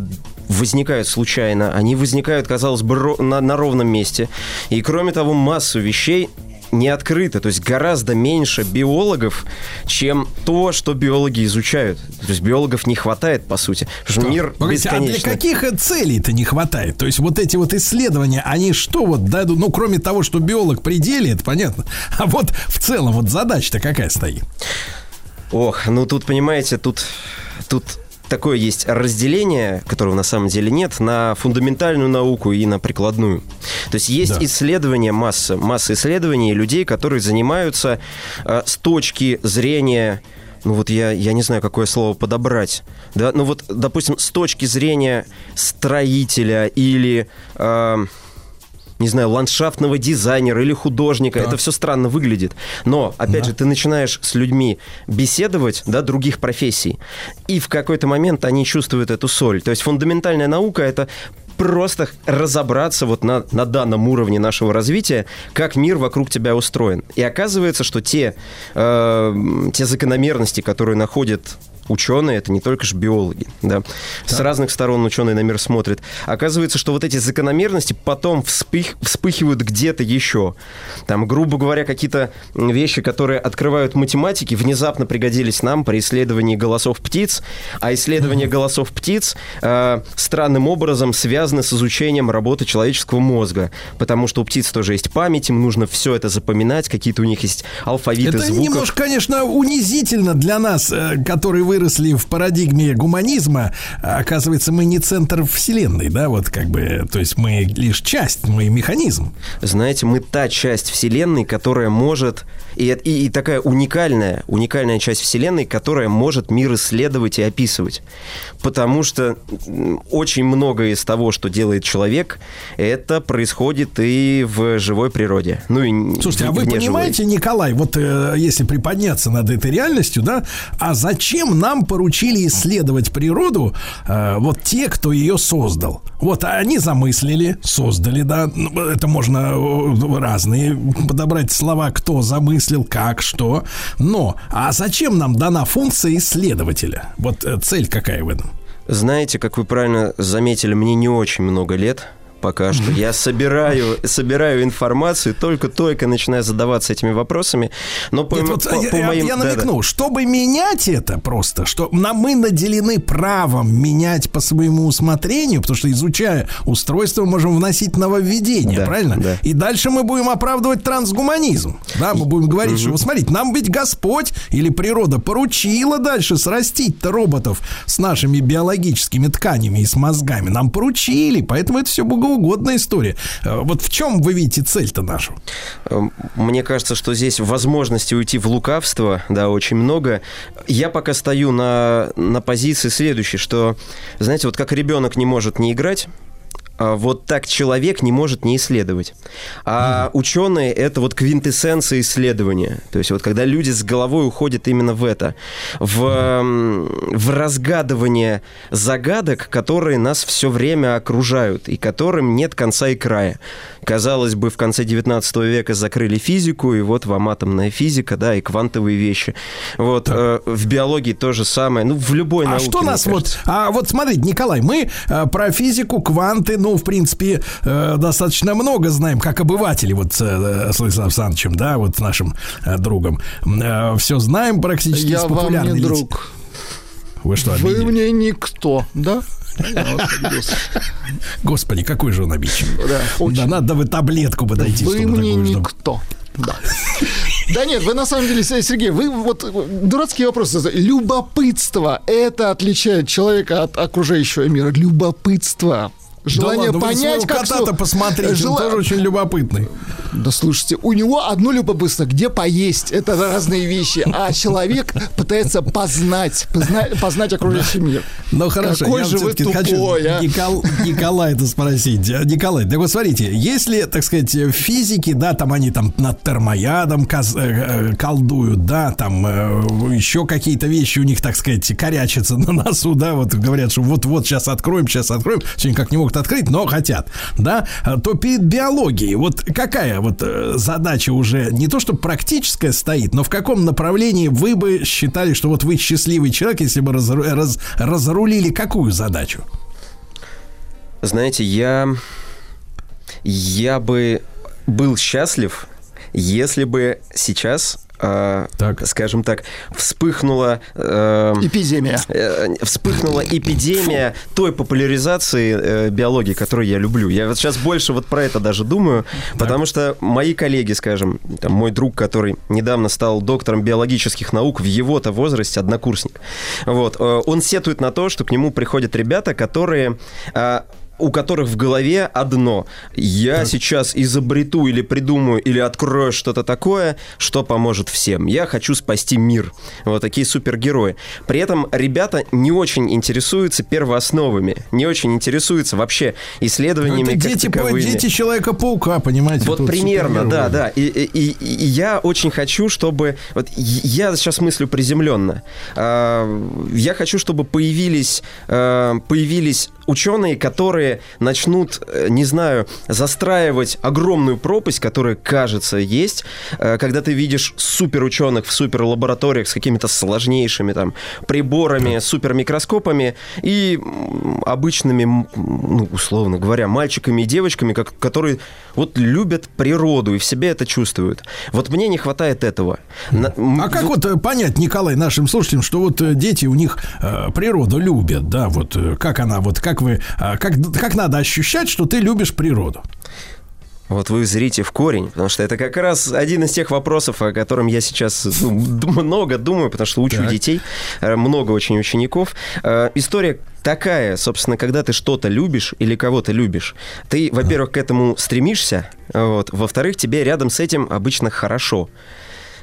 возникают случайно, они возникают, казалось бы, на, на ровном месте. И кроме того, массу вещей не открыто, то есть гораздо меньше биологов, чем то, что биологи изучают. То есть биологов не хватает, по сути. Что мир Погодите, а для бесконечный. каких целей-то не хватает? То есть вот эти вот исследования, они что вот дадут, ну, кроме того, что биолог при деле, это понятно, а вот в целом вот задача-то какая стоит? Ох, ну тут, понимаете, тут, тут такое есть разделение, которого на самом деле нет, на фундаментальную науку и на прикладную. То есть есть Да. исследования, масса, масса исследований людей, которые занимаются э, с точки зрения ну вот я, я не знаю, какое слово подобрать. Да, ну вот, допустим, с точки зрения строителя или, э, не знаю, ландшафтного дизайнера или художника, это все странно выглядит. Но, опять же, ты начинаешь с людьми беседовать, да, других профессий, и в какой-то момент они чувствуют эту соль. То есть фундаментальная наука — это просто разобраться вот на, на данном уровне нашего развития, как мир вокруг тебя устроен. И оказывается, что те, э, те закономерности, которые находят ученые, это не только же биологи, да. С разных сторон ученые на мир смотрят. Оказывается, что вот эти закономерности потом вспых- вспыхивают где-то еще. Там, грубо говоря, какие-то вещи, которые открывают математики, внезапно пригодились нам при исследовании голосов птиц, а исследование голосов птиц э, странным образом связано с изучением работы человеческого мозга, потому что у птиц тоже есть память, им нужно все это запоминать, какие-то у них есть алфавиты Это звуков. немножко, конечно, унизительно для нас, э, которые выросли в парадигме гуманизма. А, Оказывается, мы не центр вселенной, да, вот как бы, то есть мы лишь часть, мы механизм. Знаете, мы та часть Вселенной, которая может... И, и- и такая уникальная, уникальная часть Вселенной, которая может мир исследовать и описывать. Потому что очень многое из того, что делает человек, это происходит и в живой природе. Ну и Слушайте, а в вы неживой. понимаете, Николай, вот э, если приподняться над этой реальностью, да, а зачем нам поручили исследовать природу э, вот те, кто ее создал? Вот они замыслили, создали, да, это можно э, разные подобрать слова, кто замыслил, как, что, но, а зачем нам дана функция исследователя? Вот э, цель какая в этом? Знаете, как вы правильно заметили, мне не очень много лет пока что. Я собираю, собираю информацию, только-только начинаю задаваться этими вопросами. Но по, Нет, вот по- я, по моим... я да-да. намекнул, чтобы менять это просто, что нам, мы наделены правом менять по своему усмотрению, потому что изучая устройство, мы можем вносить нововведения, Да, правильно? да. И дальше мы будем оправдывать трансгуманизм. Да, мы будем говорить, что, вот смотрите, нам ведь Господь или природа поручила дальше срастить-то роботов с нашими биологическими тканями и с мозгами. Нам поручили, поэтому это все богоугодная история. Э, Вот в чем вы видите цель-то нашу? Эм, Мне кажется, что здесь возможности уйти в лукавство, да, очень много. Я пока стою на, на позиции следующей, что, знаете, вот как ребенок не может не играть, вот так человек не может не исследовать. А ученые это вот квинтэссенция исследования. То есть вот когда люди с головой уходят именно в это, в, м, в разгадывание загадок, которые нас все время окружают и которым нет конца и края. Казалось бы, в конце 19 века закрыли физику, и вот вам атомная физика, да, и квантовые вещи. Вот э, в биологии то же самое. Ну, в любой А науке. что мне нас кажется. вот... А вот смотрите, Николай, мы э, про физику, кванты, ну, в принципе, э, достаточно много знаем, как обыватели, вот э, с Владиславом Александровичем, да, вот нашим э, другом. все знаем практически Я из вам популярной не друг. Вы что, Вы обидели? мне никто, да? Господи, какой же он обидчивый. Да, надо бы таблетку бы дойти, Вы мне никто. Да. Да нет, вы на самом деле, Сергей, вы вот дурацкие вопросы. Любопытство – это отличает человека от окружающего мира. Любопытство. Желание да ладно, понять, как... кота-то посмотрите, Жела- он тоже очень любопытный. Да слушайте, у него одно любопытство, где поесть, это разные вещи, а человек пытается познать, позна- познать окружающий мир. Ну хорошо, Какой я же вы тупой, хочу а? Никол- Николая-то спросить. А, Николай, так вот смотрите, если, так сказать, физики, да, там они там над термоядом каз- э, э, колдуют, да, там э, еще какие-то вещи у них, так сказать, корячатся на носу, да, вот говорят, что вот-вот сейчас откроем, сейчас откроем, все никак не могут открыть, но хотят, да, то перед биологией, вот какая вот э, задача уже не то, что практическая стоит, но в каком направлении вы бы считали, что вот вы счастливый человек, если бы разру- раз- разрулили какую задачу? Знаете, я... Я бы был счастлив, если бы сейчас э, скажем так, вспыхнула... э, Эпидемия. э, вспыхнула эпидемия той популяризации э, биологии, которую я люблю. Я вот сейчас больше вот про это даже думаю, потому что мои коллеги, скажем, там, мой друг, который недавно стал доктором биологических наук в его-то возрасте, однокурсник, вот, э, он сетует на то, что к нему приходят ребята, которые... э, у которых в голове одно. Я сейчас изобрету или придумаю, или открою что-то такое, что поможет всем. Я хочу спасти мир. Вот такие супергерои. При этом ребята не очень интересуются первоосновами, не очень интересуются вообще исследованиями Это дети, таковыми. дети Человека-паука, понимаете? Вот примерно, да, да. И, и- и- и я очень хочу, чтобы... Вот я сейчас мыслю приземленно. А, Я хочу, чтобы появились, а, появились ученые, которые начнут, э, не знаю, застраивать огромную пропасть, которая, кажется, есть, э, когда ты видишь суперученых в суперлабораториях с какими-то сложнейшими там приборами, супермикроскопами и м, обычными, ну, условно говоря, мальчиками и девочками, как, которые вот любят природу и в себе это чувствуют. Вот мне не хватает этого. На- А как вот э, понять, Николай, нашим слушателям, что вот дети у них э, природу любят, да, вот как она, вот как вы, э, как, как надо ощущать, что ты любишь природу? Вот вы зрите в корень, потому что это как раз один из тех вопросов, о котором я сейчас ну, много думаю, потому что учу Так. детей, э, много очень учеников. Э, История такая, собственно, когда ты что-то любишь или кого-то любишь, ты, во-первых, к этому стремишься, вот, во-вторых, тебе рядом с этим обычно хорошо.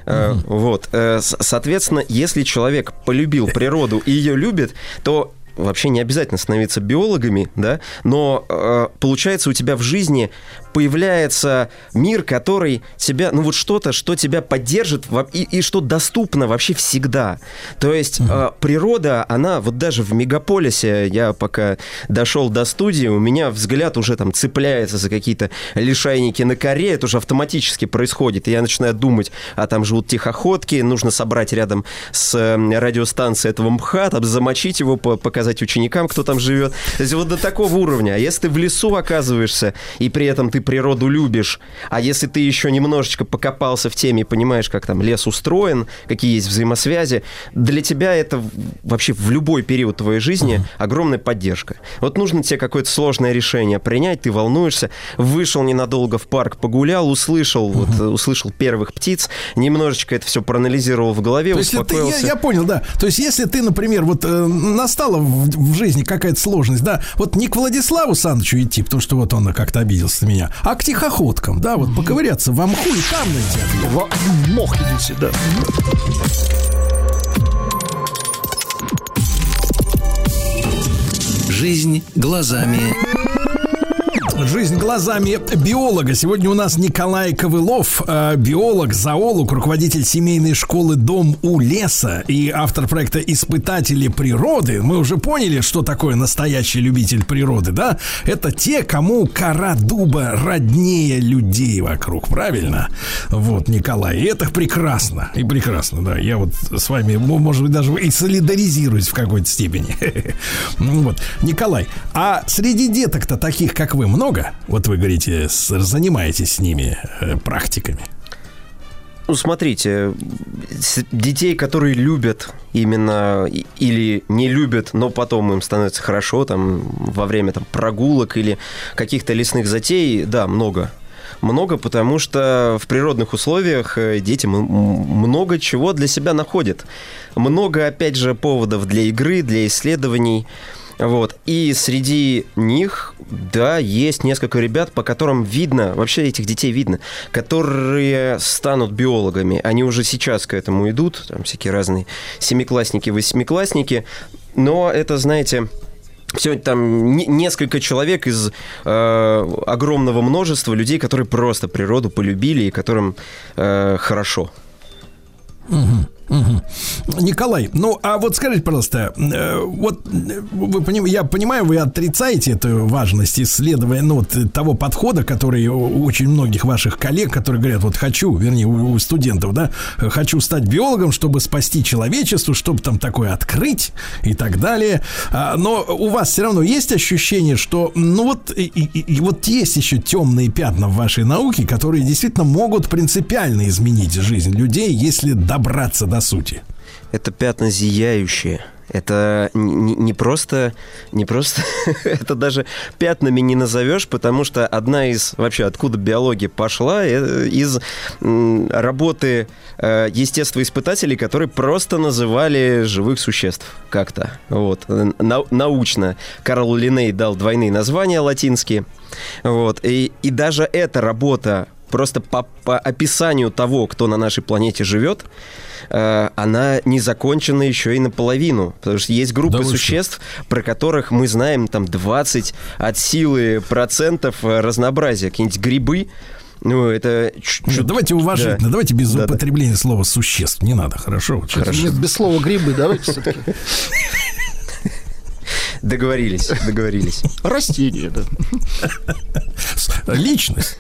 Э, Вот, соответственно, если человек полюбил природу и ее любит, то вообще не обязательно становиться биологами, да, но э, получается у тебя в жизни появляется мир, который тебя, ну вот что-то, что тебя поддержит и, и что доступно вообще всегда. То есть э, природа, она вот даже в мегаполисе, я пока дошел до студии, у меня взгляд уже там цепляется за какие-то лишайники на коре, это уже автоматически происходит. И я начинаю думать, а там живут тихоходки, нужно собрать рядом с э, радиостанцией этого МХАТ, там замочить его, по- показать ученикам, кто там живет. То есть вот до такого уровня. А если ты в лесу оказываешься, и при этом ты природу любишь, а если ты еще немножечко покопался в теме и понимаешь, как там лес устроен, какие есть взаимосвязи, для тебя это вообще в любой период твоей жизни огромная поддержка. Вот нужно тебе какое-то сложное решение принять, ты волнуешься, вышел ненадолго в парк, погулял, услышал, вот, услышал первых птиц, немножечко это все проанализировал в голове, То есть это я, успокоился. я понял, да. То есть если ты, например, вот э, настала в, в жизни какая-то сложность, да, вот не к Владиславу Санычу идти, потому что вот он как-то обиделся на меня, а к тихоходкам, да, вот поковыряться в мху и там найти ответ. В мох идите, да. Жизнь глазами Жизнь глазами биолога. Сегодня у нас Николай Ковылов, э, биолог, зоолог, руководитель семейной школы «Дом у леса» и автор проекта «Испытатели природы». Мы уже поняли, что такое настоящий любитель природы, да? Это те, кому кора дуба роднее людей вокруг, правильно? Вот, Николай, и это прекрасно, и прекрасно, да. Я вот с вами, может быть, даже и солидаризируюсь в какой-то степени. Вот. Николай, а среди деток-то таких, как вы, много? Вот вы говорите, занимаетесь с ними э, практиками. Ну, смотрите, детей, которые любят именно или не любят, но потом им становится хорошо там во время там прогулок или каких-то лесных затей, да, много. Много, потому что в природных условиях э, дети много чего для себя находят. Много, опять же, поводов для игры, для исследований. Вот. И среди них, да, есть несколько ребят, по которым видно, вообще этих детей видно, которые станут биологами. Они уже сейчас к этому идут, там всякие разные семиклассники, восьмиклассники. Но это, знаете, все там не- несколько человек из э, огромного множества людей, которые просто природу полюбили и которым э, хорошо. Мгм. Николай, ну а вот скажите, пожалуйста, э, вот э, вы поним- я понимаю, вы отрицаете эту важность исследования, ну, вот, того подхода, который у очень многих ваших коллег, которые говорят, вот хочу, вернее, у, у студентов, да, хочу стать биологом, чтобы спасти человечество, чтобы там такое открыть и так далее. А, но у вас все равно есть ощущение, что, ну вот, и, и- и вот есть еще темные пятна в вашей науке, которые действительно могут принципиально изменить жизнь людей, если добраться до сути. Это пятна зияющие. Это не, не просто, не просто, это даже пятнами не назовешь, потому что одна из, вообще, откуда биология пошла, э, из работы э, естествоиспытателей, которые просто называли живых существ как-то. Вот. Нау- научно. Карл Линней дал двойные названия латинские. Вот. И, и даже эта работа просто по, по описанию того, кто на нашей планете живет, э, она не закончена еще и наполовину. Потому что есть группы Да вы что? существ, про которых мы знаем там 20 от силы процентов э, разнообразия. Какие-нибудь грибы, ну, это... чуть- Нет, давайте уважительно, да. давайте без Да-да. употребления слова существ. Не надо, хорошо? Вот сейчас. Нет, без слова грибы, давайте все-таки. Договорились, договорились. Растение, да. Личность.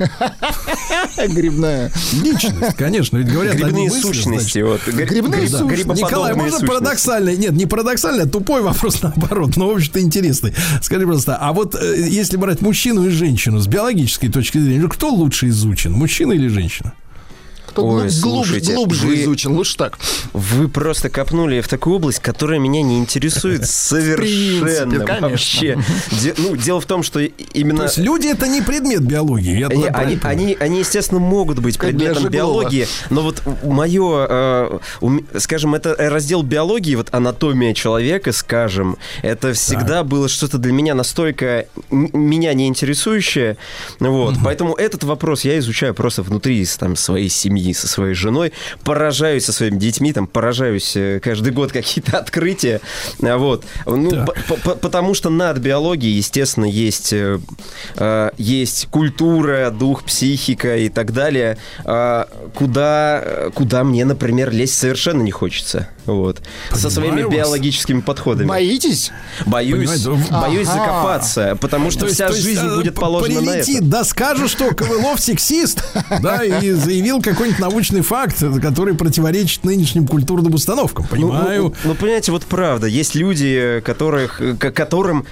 Грибная. Личность, конечно. Ведь говорят, Грибные мысли, сущности. значит, вот. Гри- Грибные гри- сущности. Николай, можно сущности. парадоксально? Нет, не парадоксально, а тупой вопрос наоборот, но, в общем-то, интересный. Скажи, просто, а вот э, если брать мужчину и женщину с биологической точки зрения, ну, кто лучше изучен, мужчина или женщина? Кто Ой, глуб- глубже, слушайте, глубже вы- изучен, лучше так. Вы просто копнули в такую область, которая меня не интересует совершенно вообще. Ну, дело в том, что То именно... есть люди это не предмет биологии. Они, естественно, могут быть предметом биологии, но вот мое, скажем, это раздел биологии, вот анатомия человека, скажем, это всегда было что-то для меня настолько меня не интересующее, вот, поэтому этот вопрос я изучаю просто внутри там, своей семьи, со своей женой, поражаюсь со своими детьми, там, поражаюсь э, каждый год какие-то открытия, а, вот, ну, по- по- потому что над биологией, естественно, есть, э, э, есть культура, дух, психика и так далее, а, куда, куда мне, например, лезть совершенно не хочется. Вот. Со своими Понимаю вас. биологическими подходами. Боитесь? Боюсь, Понимаете, боюсь Ага. закопаться, потому что То вся есть, жизнь будет положена на прилетит, это. да скажут, что Ковылов сексист, да, и заявил какой-нибудь научный факт, который противоречит нынешним культурным установкам. Ну, Понимаю. Ну, ну, понимаете, вот правда, есть люди, которых, э, к- которым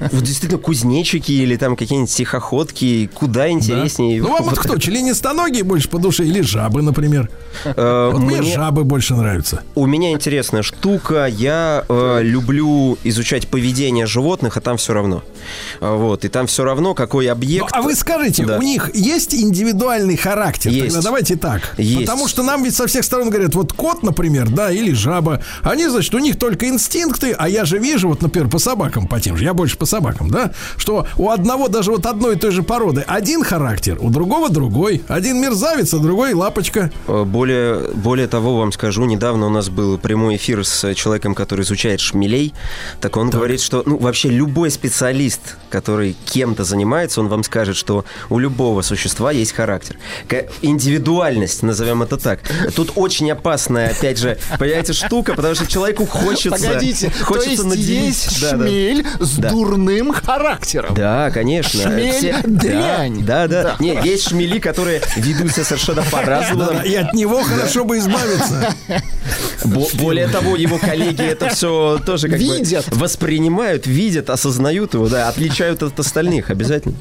вот действительно кузнечики или там какие-нибудь тихоходки куда интереснее. Ну, вам вот кто, членистоногие больше по душе или жабы, например? Э, Вот мне жабы больше нравятся. У меня интересная штука. Я э, люблю изучать поведение животных, а там все равно. А, Вот. И там все равно, какой Ну, объект. а вы скажите, Да. у них есть индивидуальный характер? Есть. Тогда давайте так. Есть. Потому что нам ведь со всех сторон говорят, вот кот, например, да, или жаба, они, значит, у них только инстинкты, а я же вижу, вот, например, по собакам, по тем же, я больше по собакам, да, что у одного даже вот одной и той же породы один характер, у другого другой. Один мерзавец, а другой лапочка. Э, Более, более того, вам скажу, недавно у нас был прямой эфир с человеком, который изучает шмелей. Так он говорит, что ну, вообще любой специалист, который кем-то занимается, он вам скажет, что у любого существа есть характер. Индивидуальность, назовем это так. Тут очень опасная, опять же, понимаете, штука, потому что человеку хочется... Погодите, то хочется есть наделить- есть Да, да. шмель с Да. дурным характером. Да, конечно. Шмель дрянь. Да, да, Да. да. Не, есть шмели, которые ведут себя совершенно по-разному. Да, и от него хорошо бы избавиться. Бо- более того, его коллеги это все тоже как Видят. бы воспринимают, видят, осознают его, да, отличают от остальных обязательно.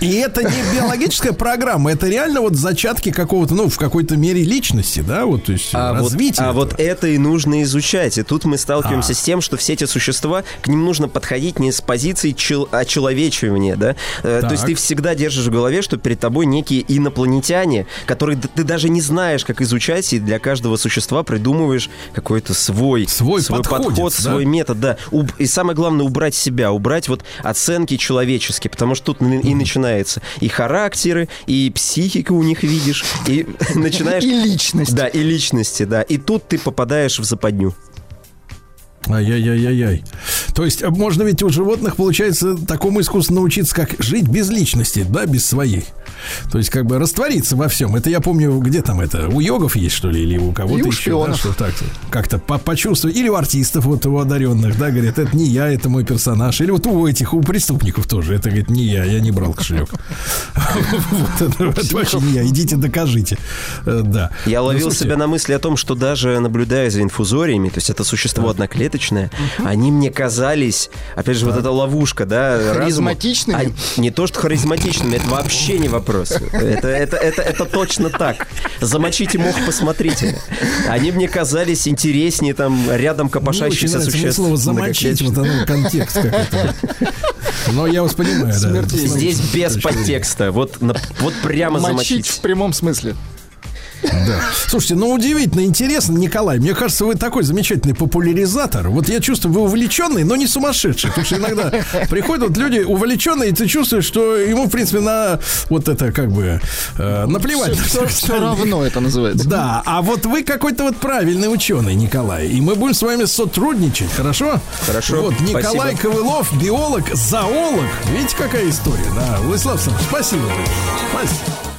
И это не биологическая программа, это реально вот зачатки какого-то, ну, в какой-то мере личности, да, вот, то есть А, вот, развитие. а вот это и нужно изучать. И тут мы сталкиваемся А. с тем, что все эти существа, к ним нужно подходить не с позиции чел- очеловечивания, да? Э, То Так. есть ты всегда держишь в голове, что перед тобой некие инопланетяне, которые ты даже не знаешь, как изучать, и для каждого существа придумываешь какой-то свой, Свой подход, подходец, да? свой метод, да. И самое главное, убрать себя, убрать вот оценки человеческие, потому что тут и начинается и характеры, и психика у них видишь, и начинаешь... И личность. Да, и личности, да. И тут ты попадаешь в западню. Ай-яй-яй-яй-яй. То есть э, можно ведь у животных, получается, такому искусству научиться, как жить без личности, да, без своей. То есть, как бы раствориться во всем. Это я помню, где там это, у йогов есть, что ли, или у кого-то еще, да, что так как-то по- почувствовать. Или у артистов, вот у одаренных, да, говорят, это не я, это мой персонаж. Или вот у этих, у преступников тоже. Это, говорит, не я, я не брал кошелек. Вот это вообще не я. Идите, докажите. Э, Да. Я Ну, ловил себя на мысли о том, что даже наблюдая за инфузориями, то есть это существо одноклеточное, они мне казались, опять же, вот эта ловушка, да, разума. Харизматичными? А, не то, что харизматичными, это вообще не вопрос. Это, это, это, это точно так. Замочите мох, посмотрите. Они мне казались интереснее там рядом очень копошащихся существ. слово замочить, вот оно контекст какой-то. Но я вас понимаю, да. Здесь без подтекста. Вот, вот прямо Мочить замочить. в прямом смысле. Да. Слушайте, ну удивительно интересно, Николай. Мне кажется, вы такой замечательный популяризатор. Вот я чувствую, вы увлеченный, но не сумасшедший. Потому что иногда приходят вот люди увлеченные, и ты чувствуешь, что ему, в принципе, на вот это как бы э, наплевать. на Все, всех остальных. равно это называется. Да, а вот вы какой-то вот правильный ученый, Николай. И мы будем с вами сотрудничать, хорошо? Хорошо, Вот Николай спасибо. Ковылов, биолог, зоолог. Видите, какая история? Да, Владислав Александрович, спасибо. Спасибо.